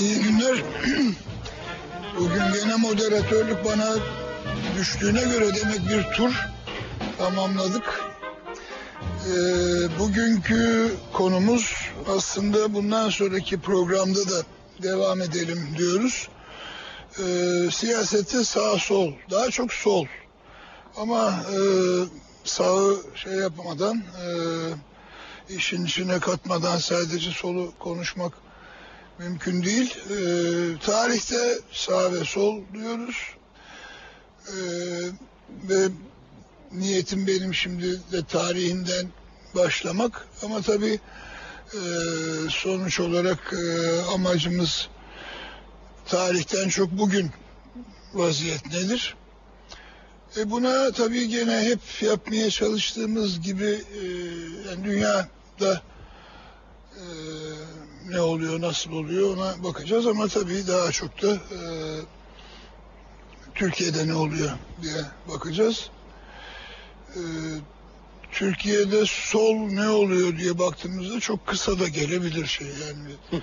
İyi günler. Bugün gene moderatörlük bana düştüğüne göre demek bir tur tamamladık. Ee, bugünkü konumuz aslında bundan sonraki programda da devam edelim diyoruz. Ee, siyasette sağ sol, daha çok sol. Ama e, sağı şey yapmadan, e, işin içine katmadan sadece solu konuşmak mümkün değil. Ee, tarihte sağ ve sol diyoruz. Ee, ve niyetim benim şimdi de tarihinden başlamak. Ama tabii e, sonuç olarak e, amacımız tarihten çok bugün vaziyet nedir? E buna tabii gene hep yapmaya çalıştığımız gibi e, yani dünyada e, ne oluyor, nasıl oluyor ona bakacağız ama tabii daha çok da e, Türkiye'de ne oluyor diye bakacağız. E, Türkiye'de sol ne oluyor diye baktığımızda çok kısa da gelebilir şey yani.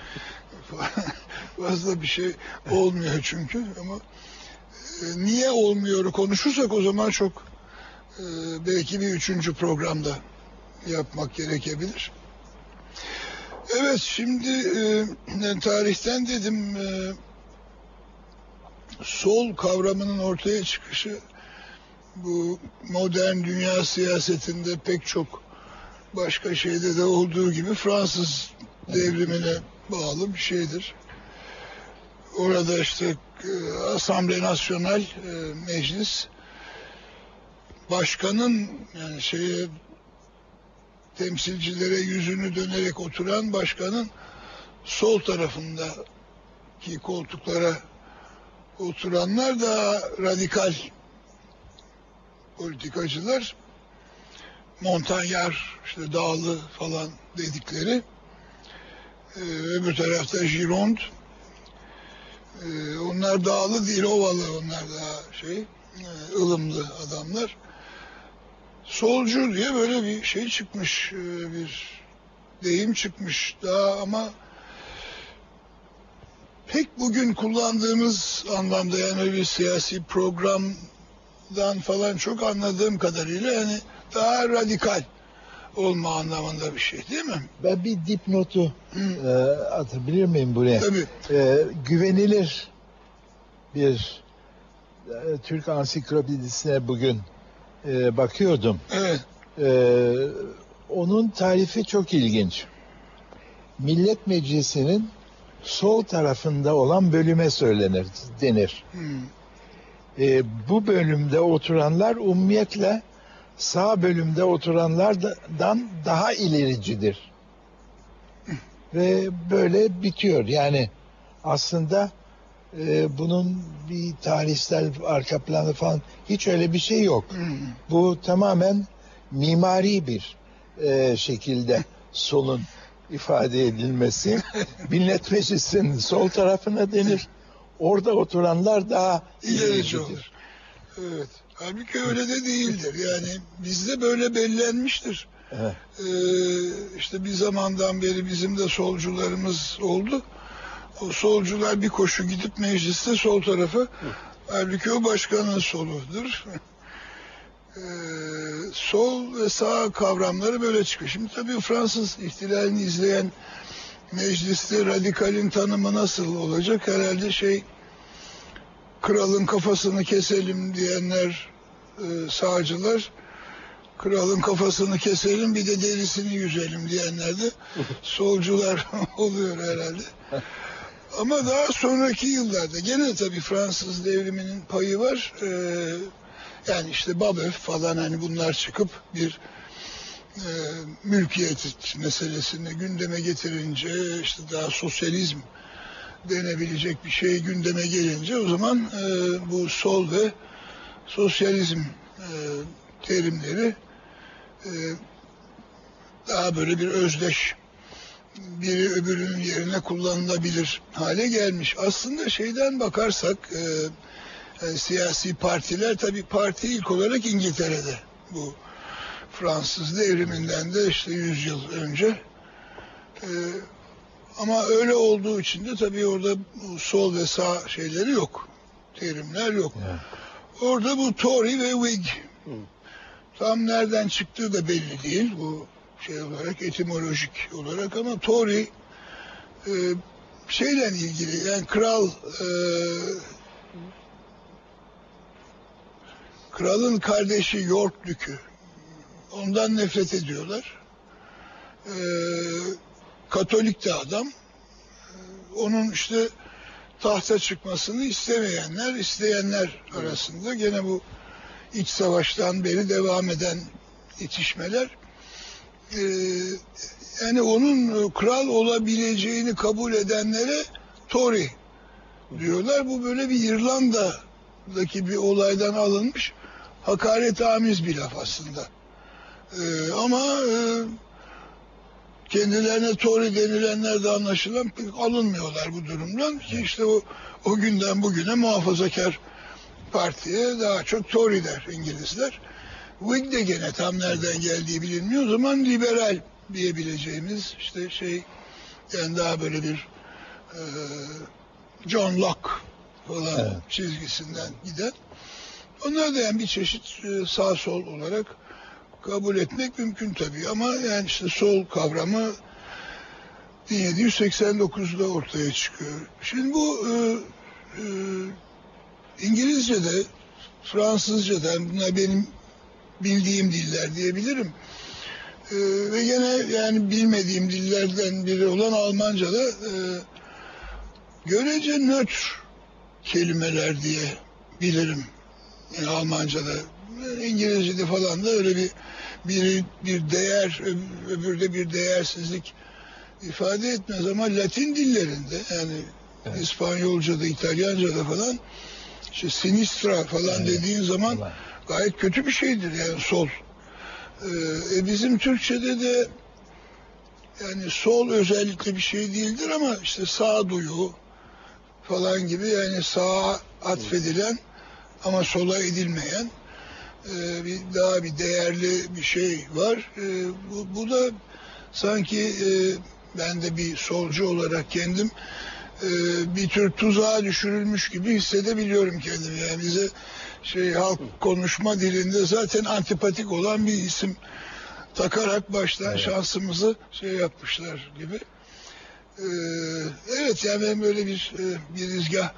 Fazla bir şey olmuyor çünkü ama e, niye olmuyor konuşursak o zaman çok e, belki bir üçüncü programda yapmak gerekebilir. Evet şimdi e, tarihten dedim e, sol kavramının ortaya çıkışı bu modern dünya siyasetinde pek çok başka şeyde de olduğu gibi Fransız devrimine bağlı bir şeydir. Orada işte e, Assemble National e, Meclis başkanın yani şeye temsilcilere yüzünü dönerek oturan başkanın sol tarafındaki koltuklara oturanlar da radikal politikacılar. Montagnard, işte dağlı falan dedikleri. Ee, öbür tarafta Gironde. Ee, onlar dağlı değil, ovalı onlar daha şey, e, ılımlı adamlar solcu diye böyle bir şey çıkmış, e, bir deyim çıkmış daha ama pek bugün kullandığımız anlamda yani bir siyasi programdan falan çok anladığım kadarıyla yani daha radikal olma anlamında bir şey değil mi? Ben bir dipnotu e, atabilir miyim buraya? Tabii. E, güvenilir bir e, Türk ansiklopedisine bugün e, bakıyordum. Evet. E, onun tarifi çok ilginç. Millet Meclisi'nin sol tarafında olan bölüme söylenir, denir. Hmm. E, bu bölümde oturanlar umumiyetle sağ bölümde oturanlardan daha ilericidir. Ve böyle bitiyor. Yani aslında e, bunun bir tarihsel arka planı falan hiç öyle bir şey yok. Bu tamamen mimari bir e, şekilde solun ifade edilmesi. Millet Meclisi'nin sol tarafına denir. Orada oturanlar daha İlerici olur. Evet. Halbuki öyle de değildir. Yani bizde böyle bellenmiştir. Evet. Ee, işte bir zamandan beri bizim de solcularımız oldu. O solcular bir koşu gidip mecliste sol tarafı. Halbuki o başkanın soludur. Ee, sol ve sağ kavramları böyle çıkıyor. Şimdi tabii Fransız ihtilalini izleyen mecliste radikalin tanımı nasıl olacak? Herhalde şey kralın kafasını keselim diyenler e, sağcılar kralın kafasını keselim bir de derisini yüzelim diyenler de solcular oluyor herhalde. Ama daha sonraki yıllarda gene tabii Fransız devriminin payı var. Ee, yani işte Babeuf falan hani bunlar çıkıp bir e, mülkiyet meselesini gündeme getirince işte daha sosyalizm denebilecek bir şey gündeme gelince o zaman e, bu sol ve sosyalizm e, terimleri e, daha böyle bir özdeş biri öbürünün yerine kullanılabilir hale gelmiş. Aslında şeyden bakarsak e, Yani siyasi partiler tabii parti ilk olarak İngiltere'de. Bu Fransız devriminden de işte 100 yıl önce. Ee, ama öyle olduğu için de tabii orada sol ve sağ şeyleri yok. Terimler yok. Evet. Orada bu Tory ve Whig. Hı. Tam nereden çıktığı da belli değil bu şey olarak etimolojik olarak ama Tory e, şeyle ilgili yani kral e, kralın kardeşi York Dükü ondan nefret ediyorlar. E, Katolik de adam. E, Onun işte tahta çıkmasını istemeyenler, isteyenler arasında gene bu iç savaştan beri devam eden itişmeler e, yani onun kral olabileceğini kabul edenlere Tory diyorlar. Bu böyle bir İrlanda'daki bir olaydan alınmış hakaret amiz bir laf aslında. E, ama e, kendilerine Tory denilenler de anlaşılan pek alınmıyorlar bu durumdan. Ki işte o, o günden bugüne muhafazakar partiye daha çok Tory der İngilizler. Whig de gene tam nereden geldiği bilinmiyor. O zaman liberal diyebileceğimiz işte şey yani daha böyle bir e, John Locke falan Evet. çizgisinden giden. Onlar da yani bir çeşit e, sağ sol olarak kabul etmek mümkün tabii ama yani işte sol kavramı 1789'da ortaya çıkıyor. Şimdi bu e, e, İngilizce'de, Fransızca'da bunlar benim bildiğim diller diyebilirim. E, ve gene yani bilmediğim dillerden biri olan Almanca'da e, görece nötr kelimeler diye bilirim. Yani Almanca'da. İngilizce'de falan da öyle bir biri bir değer öb- öbürü de bir değersizlik ifade etmez ama Latin dillerinde yani Evet. İspanyolca'da, İtalyanca'da falan işte sinistra falan Evet. dediğin zaman Ulan. gayet kötü bir şeydir yani sol. Ee, e, bizim Türkçe'de de yani sol özellikle bir şey değildir ama işte sağduyu falan gibi yani sağa atfedilen ama sola edilmeyen e, bir daha bir değerli bir şey var. E, bu, bu da sanki e, ben de bir solcu olarak kendim e, bir tür tuzağa düşürülmüş gibi hissedebiliyorum kendimi. Yani bize şey halk konuşma dilinde zaten antipatik olan bir isim takarak baştan Evet. şansımızı şey yapmışlar gibi. Ee, evet yani ben böyle bir e, bir izgah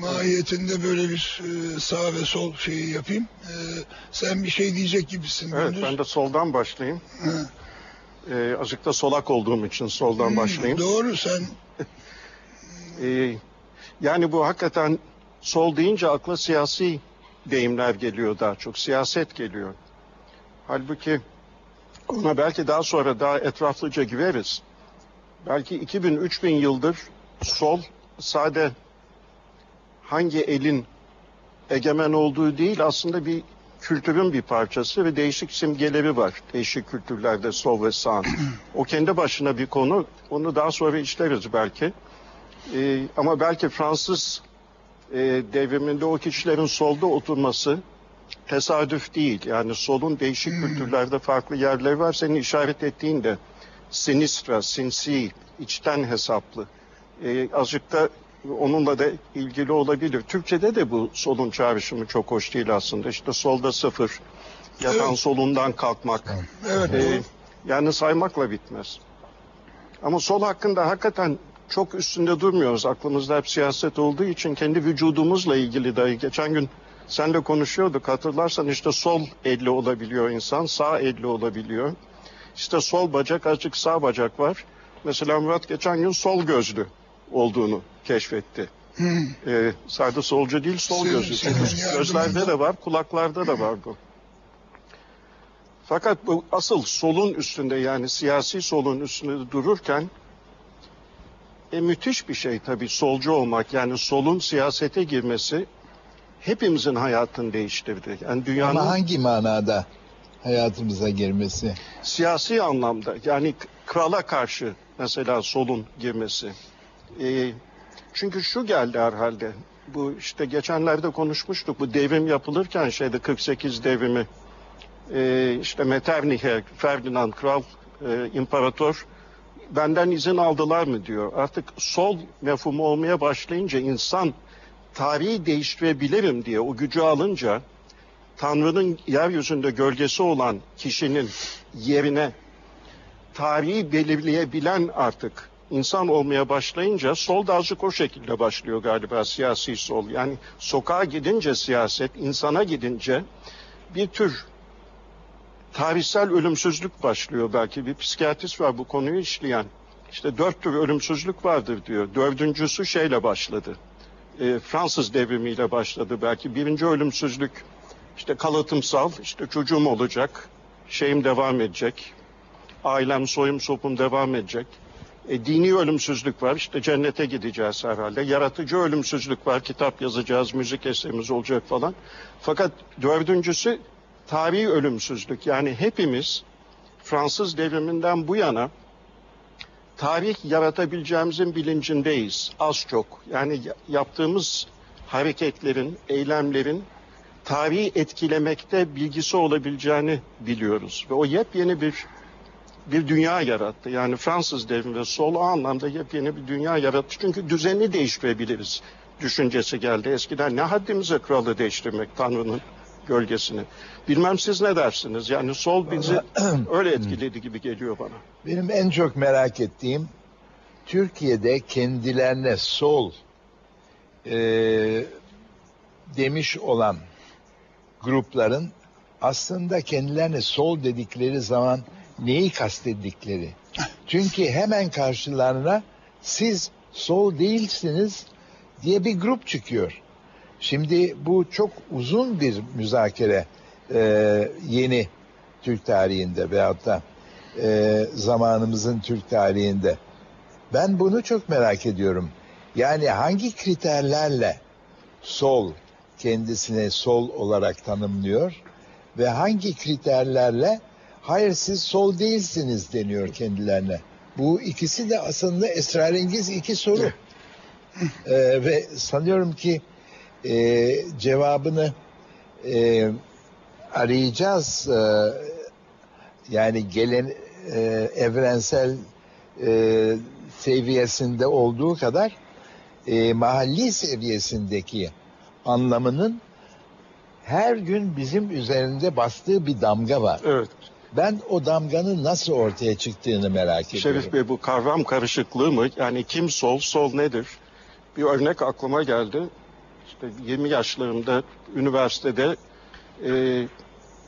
mahiyetinde böyle bir e, sağ ve sol şeyi yapayım. Ee, sen bir şey diyecek gibisin. Evet Gündüz. ben de soldan başlayayım. Hı. Ee, azıcık da solak olduğum için soldan Hmm, başlayayım. Doğru sen Ee, yani bu hakikaten sol deyince akla siyasi deyimler geliyor daha çok. Siyaset geliyor. Halbuki ona belki daha sonra daha etraflıca gireriz. Belki 2000-3000 yıldır sol sade hangi elin egemen olduğu değil aslında bir kültürün bir parçası ve değişik simgeleri var. Değişik kültürlerde sol ve sağ. o kendi başına bir konu. Onu daha sonra işleriz belki. Ee, ama belki Fransız e, devriminde o kişilerin solda oturması tesadüf değil. Yani solun değişik kültürlerde farklı yerleri var. Senin işaret ettiğin de sinistra, sinsi, içten hesaplı. Ee, azıcık da onunla da ilgili olabilir. Türkçe'de de bu solun çağrışımı çok hoş değil aslında. İşte solda sıfır, yatan Evet. solundan kalkmak. evet Ee, yani saymakla bitmez. Ama sol hakkında hakikaten çok üstünde durmuyoruz. Aklımızda hep siyaset olduğu için kendi vücudumuzla ilgili dahi. Geçen gün senle konuşuyorduk. Hatırlarsan işte sol elli olabiliyor insan, sağ elli olabiliyor. İşte sol bacak, azıcık sağ bacak var. Mesela Murat geçen gün sol gözlü olduğunu keşfetti. Hı. Ee, sadece solcu değil, sol Senin- senin Çünkü Gözlerde de var, kulaklarda da var bu. Fakat bu asıl solun üstünde yani siyasi solun üstünde dururken e, müthiş bir şey tabii solcu olmak. Yani solun siyasete girmesi hepimizin hayatını değiştirdi. Yani dünyanın Ama hangi manada hayatımıza girmesi? siyasi anlamda yani krala karşı mesela solun girmesi. E, çünkü şu geldi herhalde. Bu işte geçenlerde konuşmuştuk. Bu devrim yapılırken şeyde 48 devrimi e, işte Metternich'e Ferdinand Kral e, imparator benden izin aldılar mı? diyor. Artık sol mefhumu olmaya başlayınca insan tarihi değiştirebilirim diye o gücü alınca Tanrı'nın yeryüzünde gölgesi olan kişinin yerine tarihi belirleyebilen artık insan olmaya başlayınca sol da azıcık o şekilde başlıyor galiba siyasi sol. Yani sokağa gidince siyaset, insana gidince bir tür tarihsel ölümsüzlük başlıyor belki. Bir psikiyatrist var bu konuyu işleyen. İşte dört tür ölümsüzlük vardır diyor. Dördüncüsü şeyle başladı. E, Fransız devrimiyle başladı belki. Birinci ölümsüzlük işte kalıtımsal, işte çocuğum olacak, şeyim devam edecek, ailem, soyum, sopum devam edecek. E, dini ölümsüzlük var, işte cennete gideceğiz herhalde. Yaratıcı ölümsüzlük var, kitap yazacağız, müzik eserimiz olacak falan. Fakat dördüncüsü tarihi ölümsüzlük. Yani hepimiz Fransız devriminden bu yana tarih yaratabileceğimizin bilincindeyiz az çok. Yani ya- yaptığımız hareketlerin, eylemlerin tarihi etkilemekte bilgisi olabileceğini biliyoruz. Ve o yepyeni bir bir dünya yarattı. Yani Fransız devrimi ve sol o anlamda yepyeni bir dünya yarattı. Çünkü düzeni değiştirebiliriz düşüncesi geldi. Eskiden ne haddimize kralı değiştirmek Tanrı'nın gölgesini. Bilmem siz ne dersiniz? Yani sol bizi öyle etkiledi gibi geliyor bana. Benim en çok merak ettiğim Türkiye'de kendilerine sol e, demiş olan grupların aslında kendilerine sol dedikleri zaman neyi kastettikleri. Çünkü hemen karşılarına siz sol değilsiniz diye bir grup çıkıyor. Şimdi bu çok uzun bir müzakere e, yeni Türk tarihinde veyahut da e, zamanımızın Türk tarihinde. Ben bunu çok merak ediyorum. Yani hangi kriterlerle sol kendisine sol olarak tanımlıyor ve hangi kriterlerle hayır siz sol değilsiniz deniyor kendilerine. Bu ikisi de aslında esrarengiz iki soru. Ee, ve sanıyorum ki e, cevabını e, arayacağız. E, yani gelen e, evrensel e, seviyesinde olduğu kadar e, mahalli seviyesindeki anlamının her gün bizim üzerinde bastığı bir damga var. Evet. Ben o damganın nasıl ortaya çıktığını merak ediyorum. Şerif Bey bu kavram karışıklığı mı? Yani kim sol, sol nedir? Bir örnek aklıma geldi. İşte 20 yaşlarımda üniversitede e,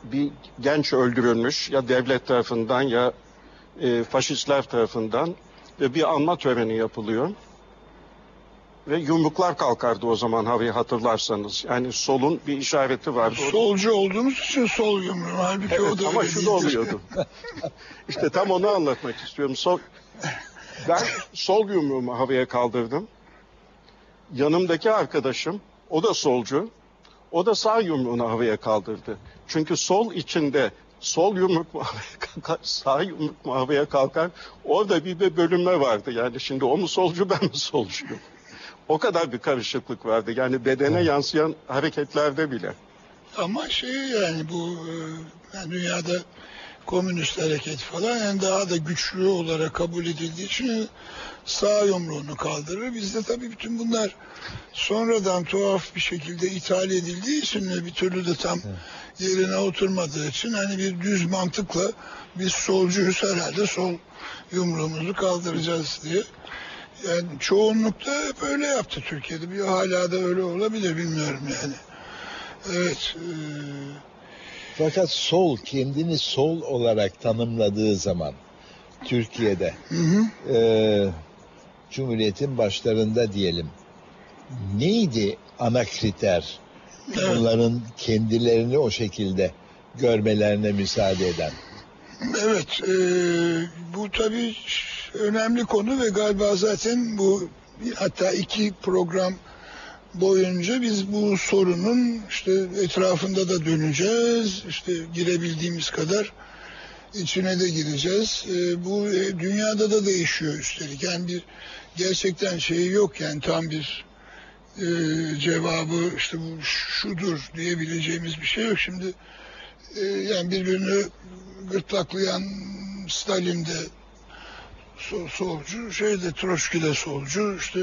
bir genç öldürülmüş ya devlet tarafından ya e, faşistler tarafından ve bir anma töreni yapılıyor. Ve yumruklar kalkardı o zaman havaya hatırlarsanız. Yani solun bir işareti vardı. O- Solcu olduğumuz için sol yumruğum. Halbuki o Evet, da ama şu da oluyordu. işte tam onu anlatmak istiyorum. Sol, ben sol yumruğumu havaya kaldırdım. Yanımdaki arkadaşım, o da solcu, o da sağ yumruğunu havaya kaldırdı. Çünkü sol içinde sol yumruk mu havaya kalkar, sağ yumruk mu havaya kalkar, orada bir bölünme vardı. Yani şimdi o mu solcu, ben mi solcuyum? O kadar bir karışıklık vardı. Yani bedene yansıyan hareketlerde bile. Ama şey yani bu e, yani dünyada komünist hareket falan yani daha da güçlü olarak kabul edildiği için sağ yumruğunu kaldırır. Bizde tabii bütün bunlar sonradan tuhaf bir şekilde ithal edildiği için ve bir türlü de tam yerine oturmadığı için hani bir düz mantıkla biz solcuyuz herhalde sol yumruğumuzu kaldıracağız diye. Yani çoğunlukta hep öyle yaptı Türkiye'de. Bir hala da öyle olabilir bilmiyorum yani. Evet. e, Fakat sol kendini sol olarak tanımladığı zaman Türkiye'de Hı hı. e, Cumhuriyet'in başlarında diyelim neydi ana kriter Evet. onların kendilerini o şekilde görmelerine müsaade eden? Evet, e, bu tabii önemli konu ve galiba zaten bu hatta iki program boyunca biz bu sorunun işte etrafında da döneceğiz. İşte girebildiğimiz kadar içine de gireceğiz. E, bu e, dünyada da değişiyor üstelik. Yani bir gerçekten şeyi yok yani tam bir e, cevabı işte bu şudur diyebileceğimiz bir şey yok. Şimdi e, yani birbirini gırtlaklayan Stalin sol, solcu, şey de Troçki de solcu, işte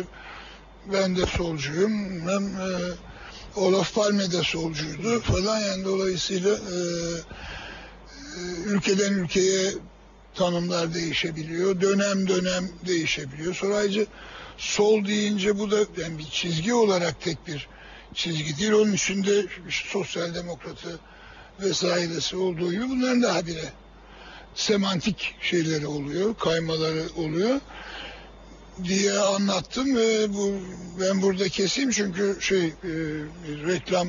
ben de solcuyum, hem e, Olaf Palme de solcuydu falan yani dolayısıyla e, e, ülkeden ülkeye tanımlar değişebiliyor, dönem dönem değişebiliyor. Sonra ayrıca sol deyince bu da yani bir çizgi olarak tek bir çizgi değil. Onun içinde işte sosyal demokratı vesairesi olduğu gibi bunların da habire semantik şeyleri oluyor, kaymaları oluyor diye anlattım ve bu ben burada keseyim çünkü şey e, reklam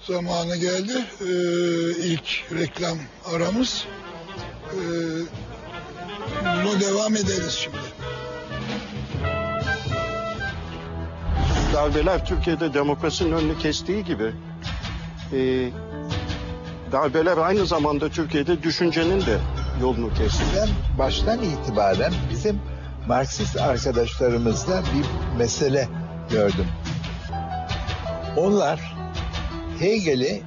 zamanı geldi. E, ilk reklam aramız. E, buna devam ederiz şimdi. Darbeler Türkiye'de demokrasinin önünü kestiği gibi e, darbeler aynı zamanda Türkiye'de düşüncenin de yolunu kesti. Ben baştan itibaren bizim Marksist arkadaşlarımızda bir mesele gördüm. Onlar Hegel'i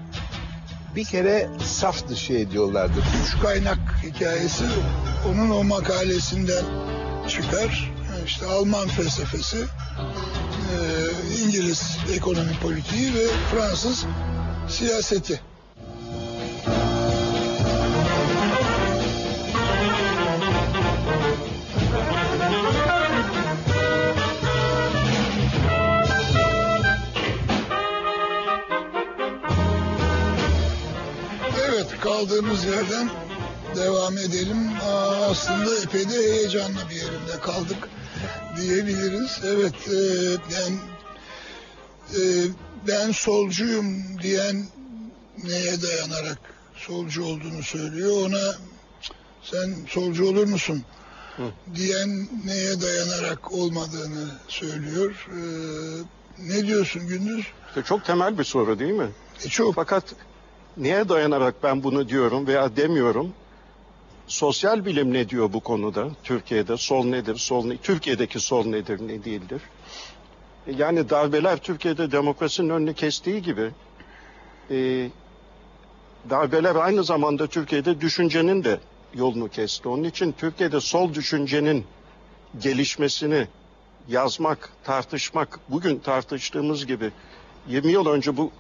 bir kere saf dışı ediyorlardı. Üç kaynak hikayesi onun o makalesinden çıkar. İşte Alman felsefesi, e, İngiliz ekonomi politiği ve Fransız siyaseti. Kaldığımız yerden devam edelim. Aa, aslında epey de heyecanlı bir yerinde kaldık diyebiliriz. Evet e, ben e, ben solcuyum diyen neye dayanarak solcu olduğunu söylüyor. Ona sen solcu olur musun diyen neye dayanarak olmadığını söylüyor. E, ne diyorsun Gündüz? İşte çok temel bir soru değil mi? E, çok Fakat neye dayanarak ben bunu diyorum veya demiyorum? Sosyal bilim ne diyor bu konuda? Türkiye'de sol nedir, sol ne, Türkiye'deki sol nedir, ne değildir? E, Yani darbeler Türkiye'de demokrasinin önünü kestiği gibi e, darbeler aynı zamanda Türkiye'de düşüncenin de yolunu kesti. Onun için Türkiye'de sol düşüncenin gelişmesini yazmak, tartışmak, bugün tartıştığımız gibi 20 yıl önce bu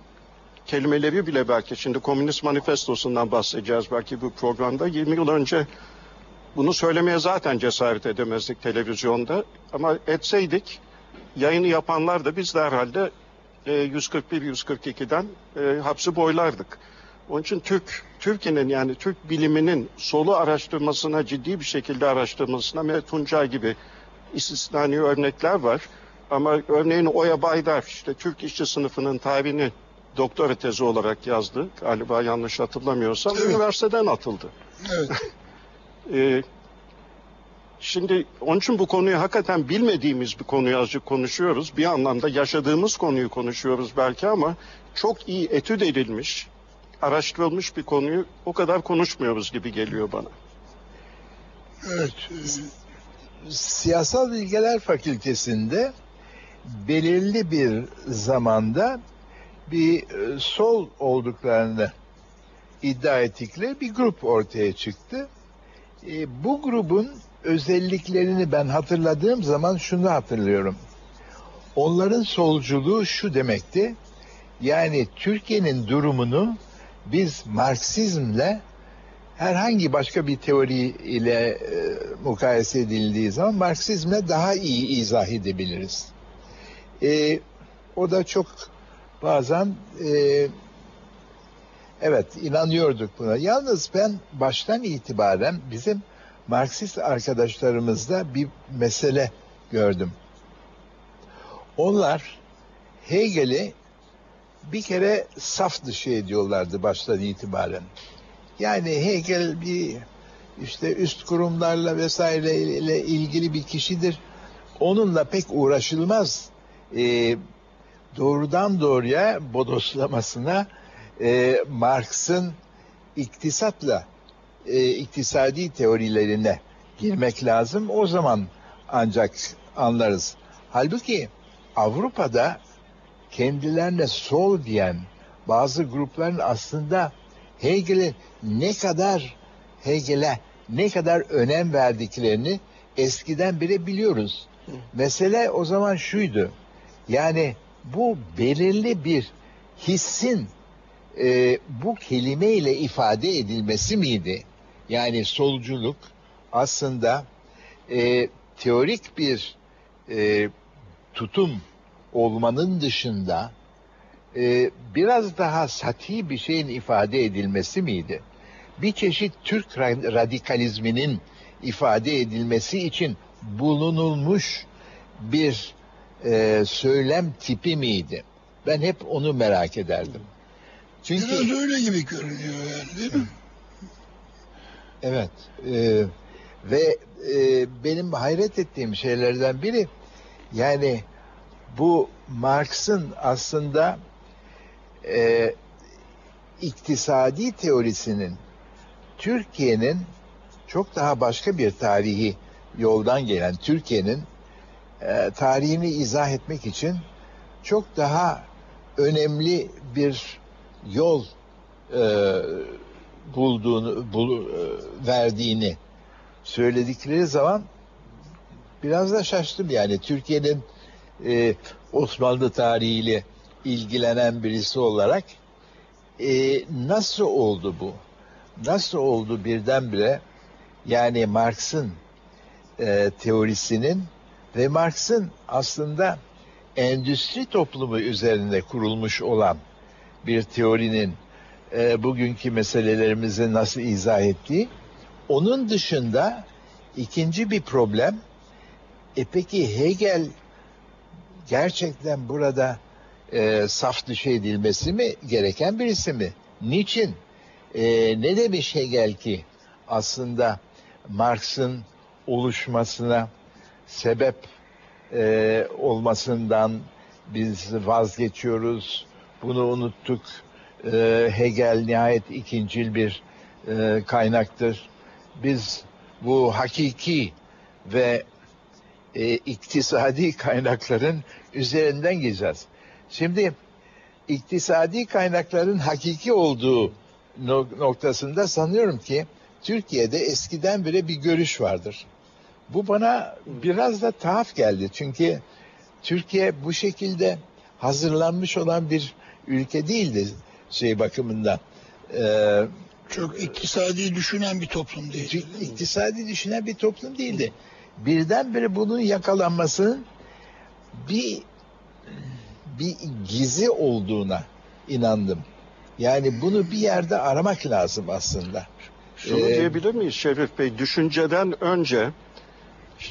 kelimeleri bile belki şimdi Komünist Manifestosu'ndan bahsedeceğiz belki bu programda. 20 yıl önce bunu söylemeye zaten cesaret edemezdik televizyonda. Ama etseydik yayını yapanlar da biz de herhalde e, 141-142'den e, hapsi boylardık. Onun için Türk, Türkiye'nin yani Türk biliminin solu araştırmasına ciddi bir şekilde araştırmasına Mehmet Tuncay gibi istisnai örnekler var. Ama örneğin Oya Baydar işte Türk işçi sınıfının tarihini doktora tezi olarak yazdı. Galiba yanlış hatırlamıyorsam Evet. üniversiteden atıldı. evet. Ee, şimdi onun için bu konuyu hakikaten bilmediğimiz bir konuyu azıcık konuşuyoruz. Bir anlamda yaşadığımız konuyu konuşuyoruz belki ama çok iyi etüt edilmiş, araştırılmış bir konuyu o kadar konuşmuyoruz gibi geliyor bana. Evet. e, Siyasal Bilgeler Fakültesinde belirli bir zamanda bir e, sol olduklarını iddia ettikleri bir grup ortaya çıktı. E, bu grubun özelliklerini ben hatırladığım zaman şunu hatırlıyorum. Onların solculuğu şu demekti. Yani Türkiye'nin durumunu biz Marksizmle herhangi başka bir teori ile e, mukayese edildiği zaman Marksizmle daha iyi izah edebiliriz. E, o da çok bazen e, evet inanıyorduk buna. Yalnız ben baştan itibaren bizim Marksist arkadaşlarımızda bir mesele gördüm. Onlar Hegel'i bir kere saf dışı ediyorlardı baştan itibaren. Yani Hegel bir işte üst kurumlarla vesaire ile ilgili bir kişidir. Onunla pek uğraşılmaz. Ee, doğrudan doğruya bodoslamasına e, Marx'ın iktisatla e, iktisadi teorilerine girmek lazım. O zaman ancak anlarız. Halbuki Avrupa'da kendilerine sol diyen bazı grupların aslında Hegel'e ne kadar Hegel'e ne kadar önem verdiklerini eskiden bile biliyoruz. Mesele o zaman şuydu. Yani bu belirli bir hissin e, bu kelime ile ifade edilmesi miydi? Yani solculuk aslında e, teorik bir e, tutum olmanın dışında e, biraz daha sati bir şeyin ifade edilmesi miydi? Bir çeşit Türk ra- radikalizminin ifade edilmesi için bulunulmuş bir e, söylem tipi miydi? Ben hep onu merak ederdim. Çünkü Biraz öyle gibi görünüyor yani değil mi? Evet. e, ve e, benim hayret ettiğim şeylerden biri yani bu Marx'ın aslında e, iktisadi teorisinin Türkiye'nin çok daha başka bir tarihi yoldan gelen Türkiye'nin e, tarihini izah etmek için çok daha önemli bir yol e, bulduğunu bul, e, verdiğini söyledikleri zaman biraz da şaştım yani Türkiye'nin e, Osmanlı tarihiyle ilgilenen birisi olarak e, nasıl oldu bu? Nasıl oldu birdenbire yani Marx'ın e, teorisinin ve Marx'ın aslında endüstri toplumu üzerinde kurulmuş olan bir teorinin e, bugünkü meselelerimizi nasıl izah ettiği. Onun dışında ikinci bir problem, e peki Hegel gerçekten burada e, saf dışı edilmesi mi gereken birisi mi? Niçin? E, ne demiş Hegel ki aslında Marx'ın oluşmasına sebep e, olmasından biz vazgeçiyoruz, bunu unuttuk. E, Hegel nihayet ikincil bir e, kaynaktır. Biz bu hakiki ve e, iktisadi kaynakların üzerinden gideceğiz. Şimdi iktisadi kaynakların hakiki olduğu no- noktasında sanıyorum ki Türkiye'de eskiden beri bir görüş vardır. Bu bana biraz da tuhaf geldi. Çünkü Türkiye bu şekilde hazırlanmış olan bir ülke değildi şey bakımından. Ee, Çok iktisadi düşünen bir toplum değil. çünkü iktisadi düşünen bir toplum değildi. Birdenbire bunun yakalanmasının bir bir gizi olduğuna inandım. Yani bunu bir yerde aramak lazım aslında. Şunu Ee, diyebilir miyiz Şerif Bey? Düşünceden önce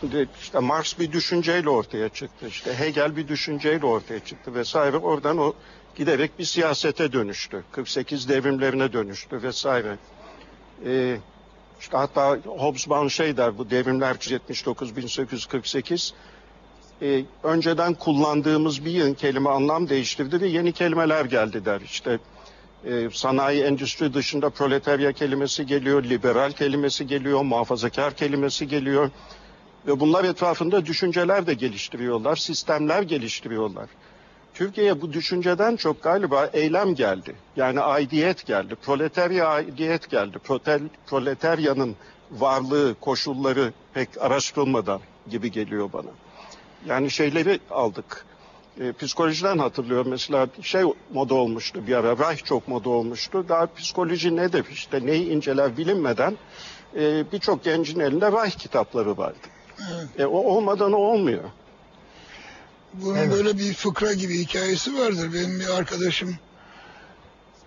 şimdi işte Marx bir düşünceyle ortaya çıktı. İşte Hegel bir düşünceyle ortaya çıktı vesaire. Oradan o giderek bir siyasete dönüştü. 48 devrimlerine dönüştü vesaire. Ee, işte hatta Hobsbawm şey der bu devrimler 79-1848 e, önceden kullandığımız bir yığın kelime anlam değiştirdi ve yeni kelimeler geldi der. İşte e, sanayi endüstri dışında proletarya kelimesi geliyor, liberal kelimesi geliyor, muhafazakar kelimesi geliyor. Ve bunlar etrafında düşünceler de geliştiriyorlar, sistemler geliştiriyorlar. Türkiye'ye bu düşünceden çok galiba eylem geldi. Yani aidiyet geldi, proletarya aidiyet geldi. Protel, proletaryanın varlığı, koşulları pek araştırılmadan gibi geliyor bana. Yani şeyleri aldık. E, psikolojiden hatırlıyorum mesela şey moda olmuştu bir ara. Reich çok moda olmuştu. Daha psikoloji nedir işte neyi inceler bilinmeden e, birçok gencin elinde Reich kitapları vardı. E, o olmadan o olmuyor. Bunun Evet. böyle bir fıkra gibi hikayesi vardır. Benim bir arkadaşım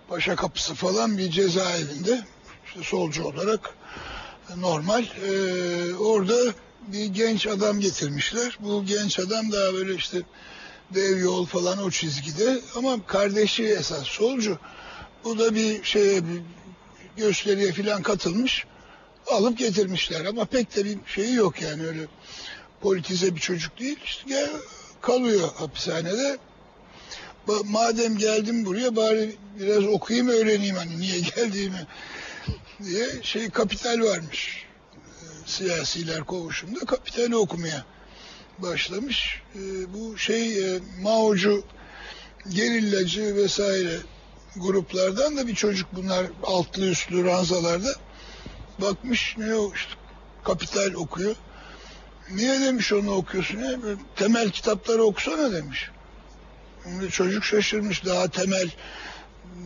Paşa Kapısı falan bir cezaevinde işte solcu olarak normal Ee, orada bir genç adam getirmişler. Bu genç adam daha böyle işte dev yol falan o çizgide ama kardeşi esas solcu. Bu da bir şeye bir gösteriye falan katılmış. Alıp getirmişler ama pek de bir şeyi yok yani öyle politize bir çocuk değil. İşte gel, kalıyor hapishanede. Madem geldim buraya bari biraz okuyayım öğreneyim hani niye geldiğimi diye şey kapital varmış. Ee, Siyasiler kovuşunda kapitali okumaya başlamış. Ee, Bu şey e, Mao'cu gerillacı vesaire gruplardan da bir çocuk bunlar altlı üstlü ranzalarda bakmış ne o işte kapital okuyor. Niye demiş onu okuyorsun ya? Temel kitapları okusana demiş. Şimdi çocuk şaşırmış daha temel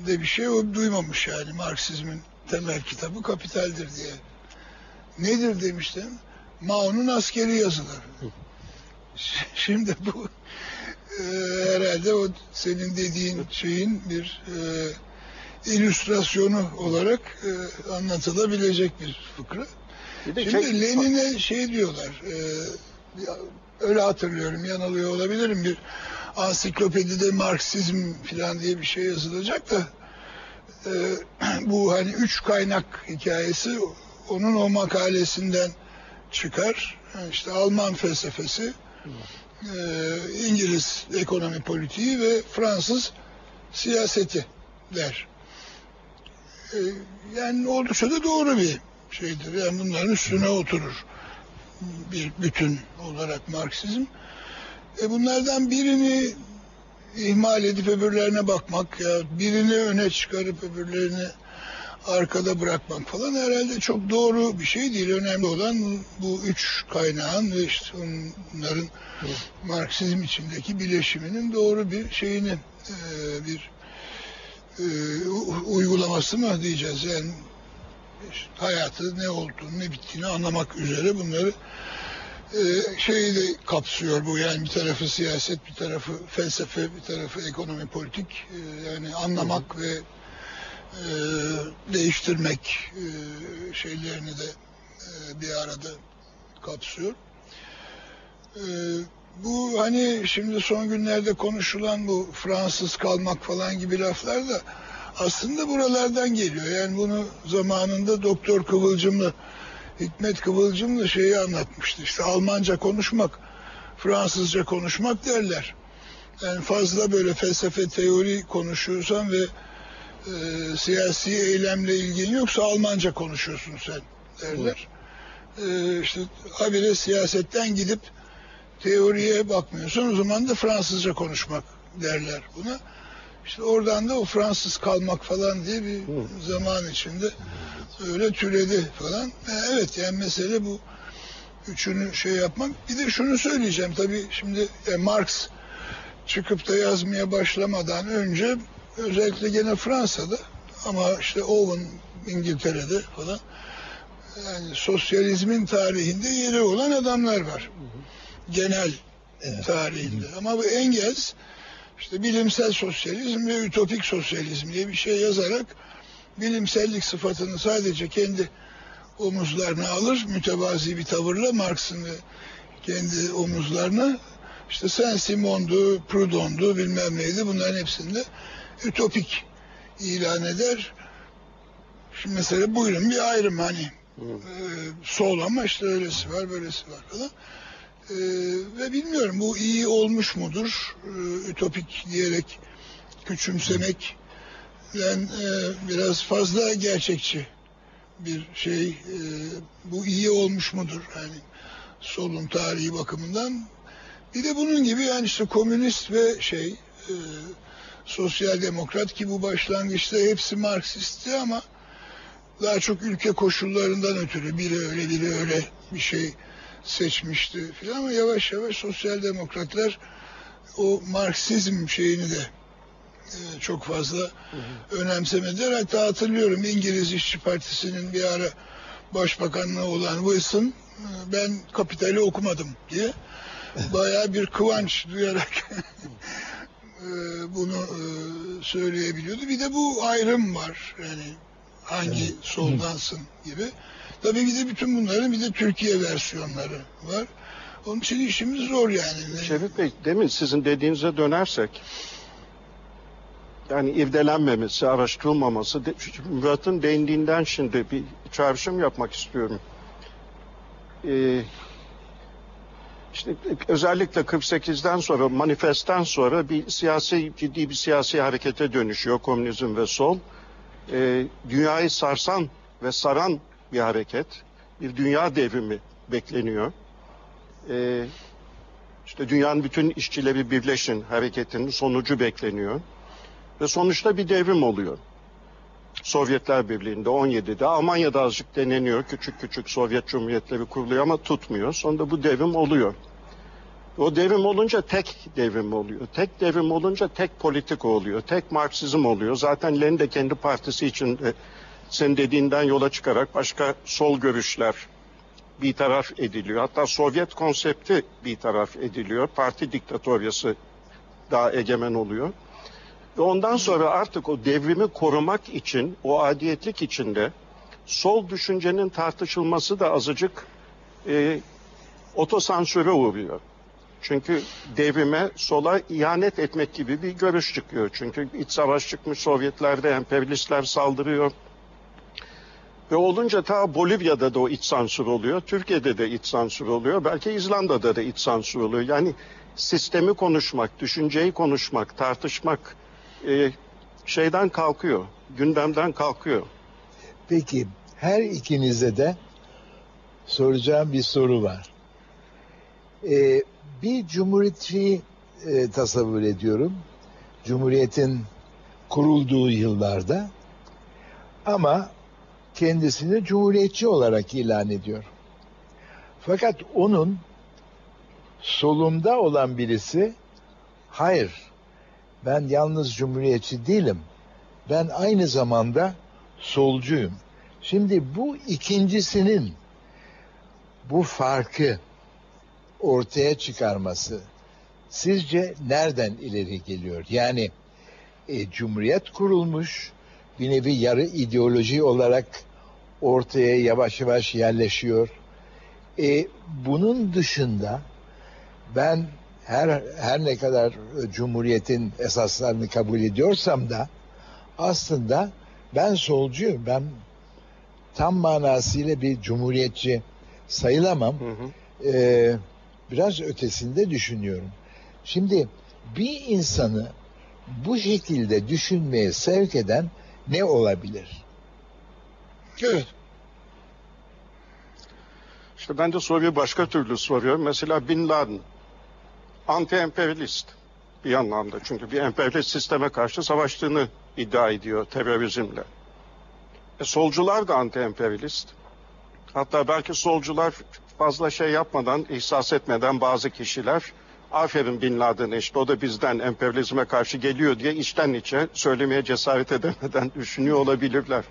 de bir şey duymamış yani Marksizmin temel kitabı Kapitaldir diye. Nedir demişler. Mao'nun askeri yazıları. Şimdi bu e, herhalde o senin dediğin şeyin bir e, illüstrasyonu olarak e, anlatılabilecek bir fıkra. Bir Şimdi şey- Lenin'e şey diyorlar, e, öyle hatırlıyorum, yanılıyor olabilirim. Bir ansiklopedide Marksizm falan diye bir şey yazılacak da e, bu hani üç kaynak hikayesi onun o makalesinden çıkar. İşte Alman felsefesi, e, İngiliz ekonomi politiği ve Fransız siyaseti der. E, yani oldukça da doğru bir şeydir. Yani bunların üstüne oturur bir bütün olarak Marksizm. E bunlardan birini ihmal edip öbürlerine bakmak ya birini öne çıkarıp öbürlerini arkada bırakmak falan herhalde çok doğru bir şey değil. Önemli olan bu, üç kaynağın ve işte onların Marksizm içindeki bileşiminin doğru bir şeyini e, bir e, uygulaması mı diyeceğiz? Yani hayatı ne olduğunu ne bittiğini anlamak üzere bunları e, şeyi de kapsıyor bu. Yani bir tarafı siyaset bir tarafı felsefe bir tarafı ekonomi politik. E, yani anlamak ve e, değiştirmek e, şeylerini de e, bir arada kapsıyor. E, bu hani şimdi son günlerde konuşulan bu Fransız kalmak falan gibi laflar da aslında buralardan geliyor. Yani bunu zamanında Doktor Kıvılcımlı Hikmet Kıvılcımlı şeyi anlatmıştı. İşte Almanca konuşmak, Fransızca konuşmak derler. Yani fazla böyle felsefe teori konuşuyorsan ve e, siyasi eylemle ilgin yoksa Almanca konuşuyorsun sen derler. E, işte habire siyasetten gidip teoriye bakmıyorsun o zaman da Fransızca konuşmak derler buna. İşte oradan da o Fransız kalmak falan diye bir zaman içinde öyle türedi falan. E, evet yani mesele bu üçünü şey yapmak. Bir de şunu söyleyeceğim tabii şimdi e, Marx çıkıp da yazmaya başlamadan önce özellikle gene Fransa'da ama işte Owen İngiltere'de falan yani sosyalizmin tarihinde yeri olan adamlar var. Genel tarihinde. Ama bu Engels işte bilimsel sosyalizm ve ütopik sosyalizm diye bir şey yazarak bilimsellik sıfatını sadece kendi omuzlarına alır. Mütevazi bir tavırla Marx'ın ve kendi omuzlarına işte Saint-Simon'du, Proudhon'du bilmem neydi bunların hepsinde ütopik ilan eder. Şimdi mesela buyurun bir ayrım hani e, sol ama işte öylesi var böylesi var falan. E, ve bilmiyorum bu iyi olmuş mudur? E, ütopik diyerek küçümsemek yani e, biraz fazla gerçekçi bir şey e, bu iyi olmuş mudur? Yani solun tarihi bakımından. Bir de bunun gibi yani işte komünist ve şey e, sosyal demokrat ki bu başlangıçta hepsi Marksistti ama daha çok ülke koşullarından ötürü biri öyle biri öyle bir şey seçmişti filan ama yavaş yavaş sosyal demokratlar o Marksizm şeyini de e, çok fazla önemsemediler. Hatta hatırlıyorum İngiliz İşçi Partisi'nin bir ara başbakanlığı olan Wilson e, ben Kapital'i okumadım diye bayağı bir kıvanç duyarak e, bunu e, söyleyebiliyordu. Bir de bu ayrım var. Yani hangi soldansın gibi. Tabii bir de bütün bunların bir de Türkiye versiyonları var. Onun için işimiz zor yani. Şerif Bey, demin sizin dediğinize dönersek, yani irdelenmemesi, araştırılmaması, Murat'ın değindiğinden şimdi bir çağrışım yapmak istiyorum. Ee, işte özellikle 48'den sonra, manifestten sonra bir siyasi, ciddi bir siyasi harekete dönüşüyor komünizm ve sol. Ee, dünyayı sarsan ve saran bir hareket, bir dünya devrimi bekleniyor. Ee, İşte dünyanın bütün işçileri birleşin hareketinin sonucu bekleniyor. Ve sonuçta bir devrim oluyor. Sovyetler Birliği'nde 17'de Almanya'da azıcık deneniyor. Küçük küçük Sovyet Cumhuriyetleri kuruluyor ama tutmuyor. Sonunda bu devrim oluyor. O devrim olunca tek devrim oluyor. Tek devrim olunca tek politika oluyor. Tek Marksizm oluyor. Zaten Lenin de kendi partisi için de senin dediğinden yola çıkarak başka sol görüşler bir taraf ediliyor. Hatta Sovyet konsepti bir taraf ediliyor. Parti diktatoryası daha egemen oluyor. Ve ondan sonra artık o devrimi korumak için, o adiyetlik içinde sol düşüncenin tartışılması da azıcık e, otosansüre uğruyor. Çünkü devrime sola ihanet etmek gibi bir görüş çıkıyor. Çünkü iç savaş çıkmış Sovyetlerde emperyalistler saldırıyor. Ve olunca ta Bolivya'da da o iç sansür oluyor. Türkiye'de de iç sansür oluyor. Belki İzlanda'da da iç sansür oluyor. Yani sistemi konuşmak, düşünceyi konuşmak, tartışmak e, şeyden kalkıyor. Gündemden kalkıyor. Peki her ikinize de soracağım bir soru var. Ee, bir cumhuriyetçi e, tasavvur ediyorum. Cumhuriyetin kurulduğu yıllarda ama kendisini cumhuriyetçi olarak ilan ediyor. Fakat onun solumda olan birisi hayır ben yalnız cumhuriyetçi değilim. Ben aynı zamanda solcuyum. Şimdi bu ikincisinin bu farkı ortaya çıkarması sizce nereden ileri geliyor? Yani e, cumhuriyet kurulmuş bir nevi yarı ideoloji olarak ortaya yavaş yavaş yerleşiyor. E, bunun dışında ben her her ne kadar cumhuriyetin esaslarını kabul ediyorsam da aslında ben solcuyum. Ben tam manasıyla bir cumhuriyetçi sayılamam. Hı hı. Ee, biraz ötesinde düşünüyorum. Şimdi bir insanı bu şekilde düşünmeye sevk eden ne olabilir? Evet. İşte ben de soruyu başka türlü soruyorum. Mesela Bin Laden anti-emperyalist bir anlamda. Çünkü bir emperyalist sisteme karşı savaştığını iddia ediyor terörizmle. E, solcular da anti-emperyalist. Hatta belki solcular fazla şey yapmadan, ihsas etmeden bazı kişiler aferin Bin Laden'e işte o da bizden emperyalizme karşı geliyor diye içten içe söylemeye cesaret edemeden düşünüyor olabilirler.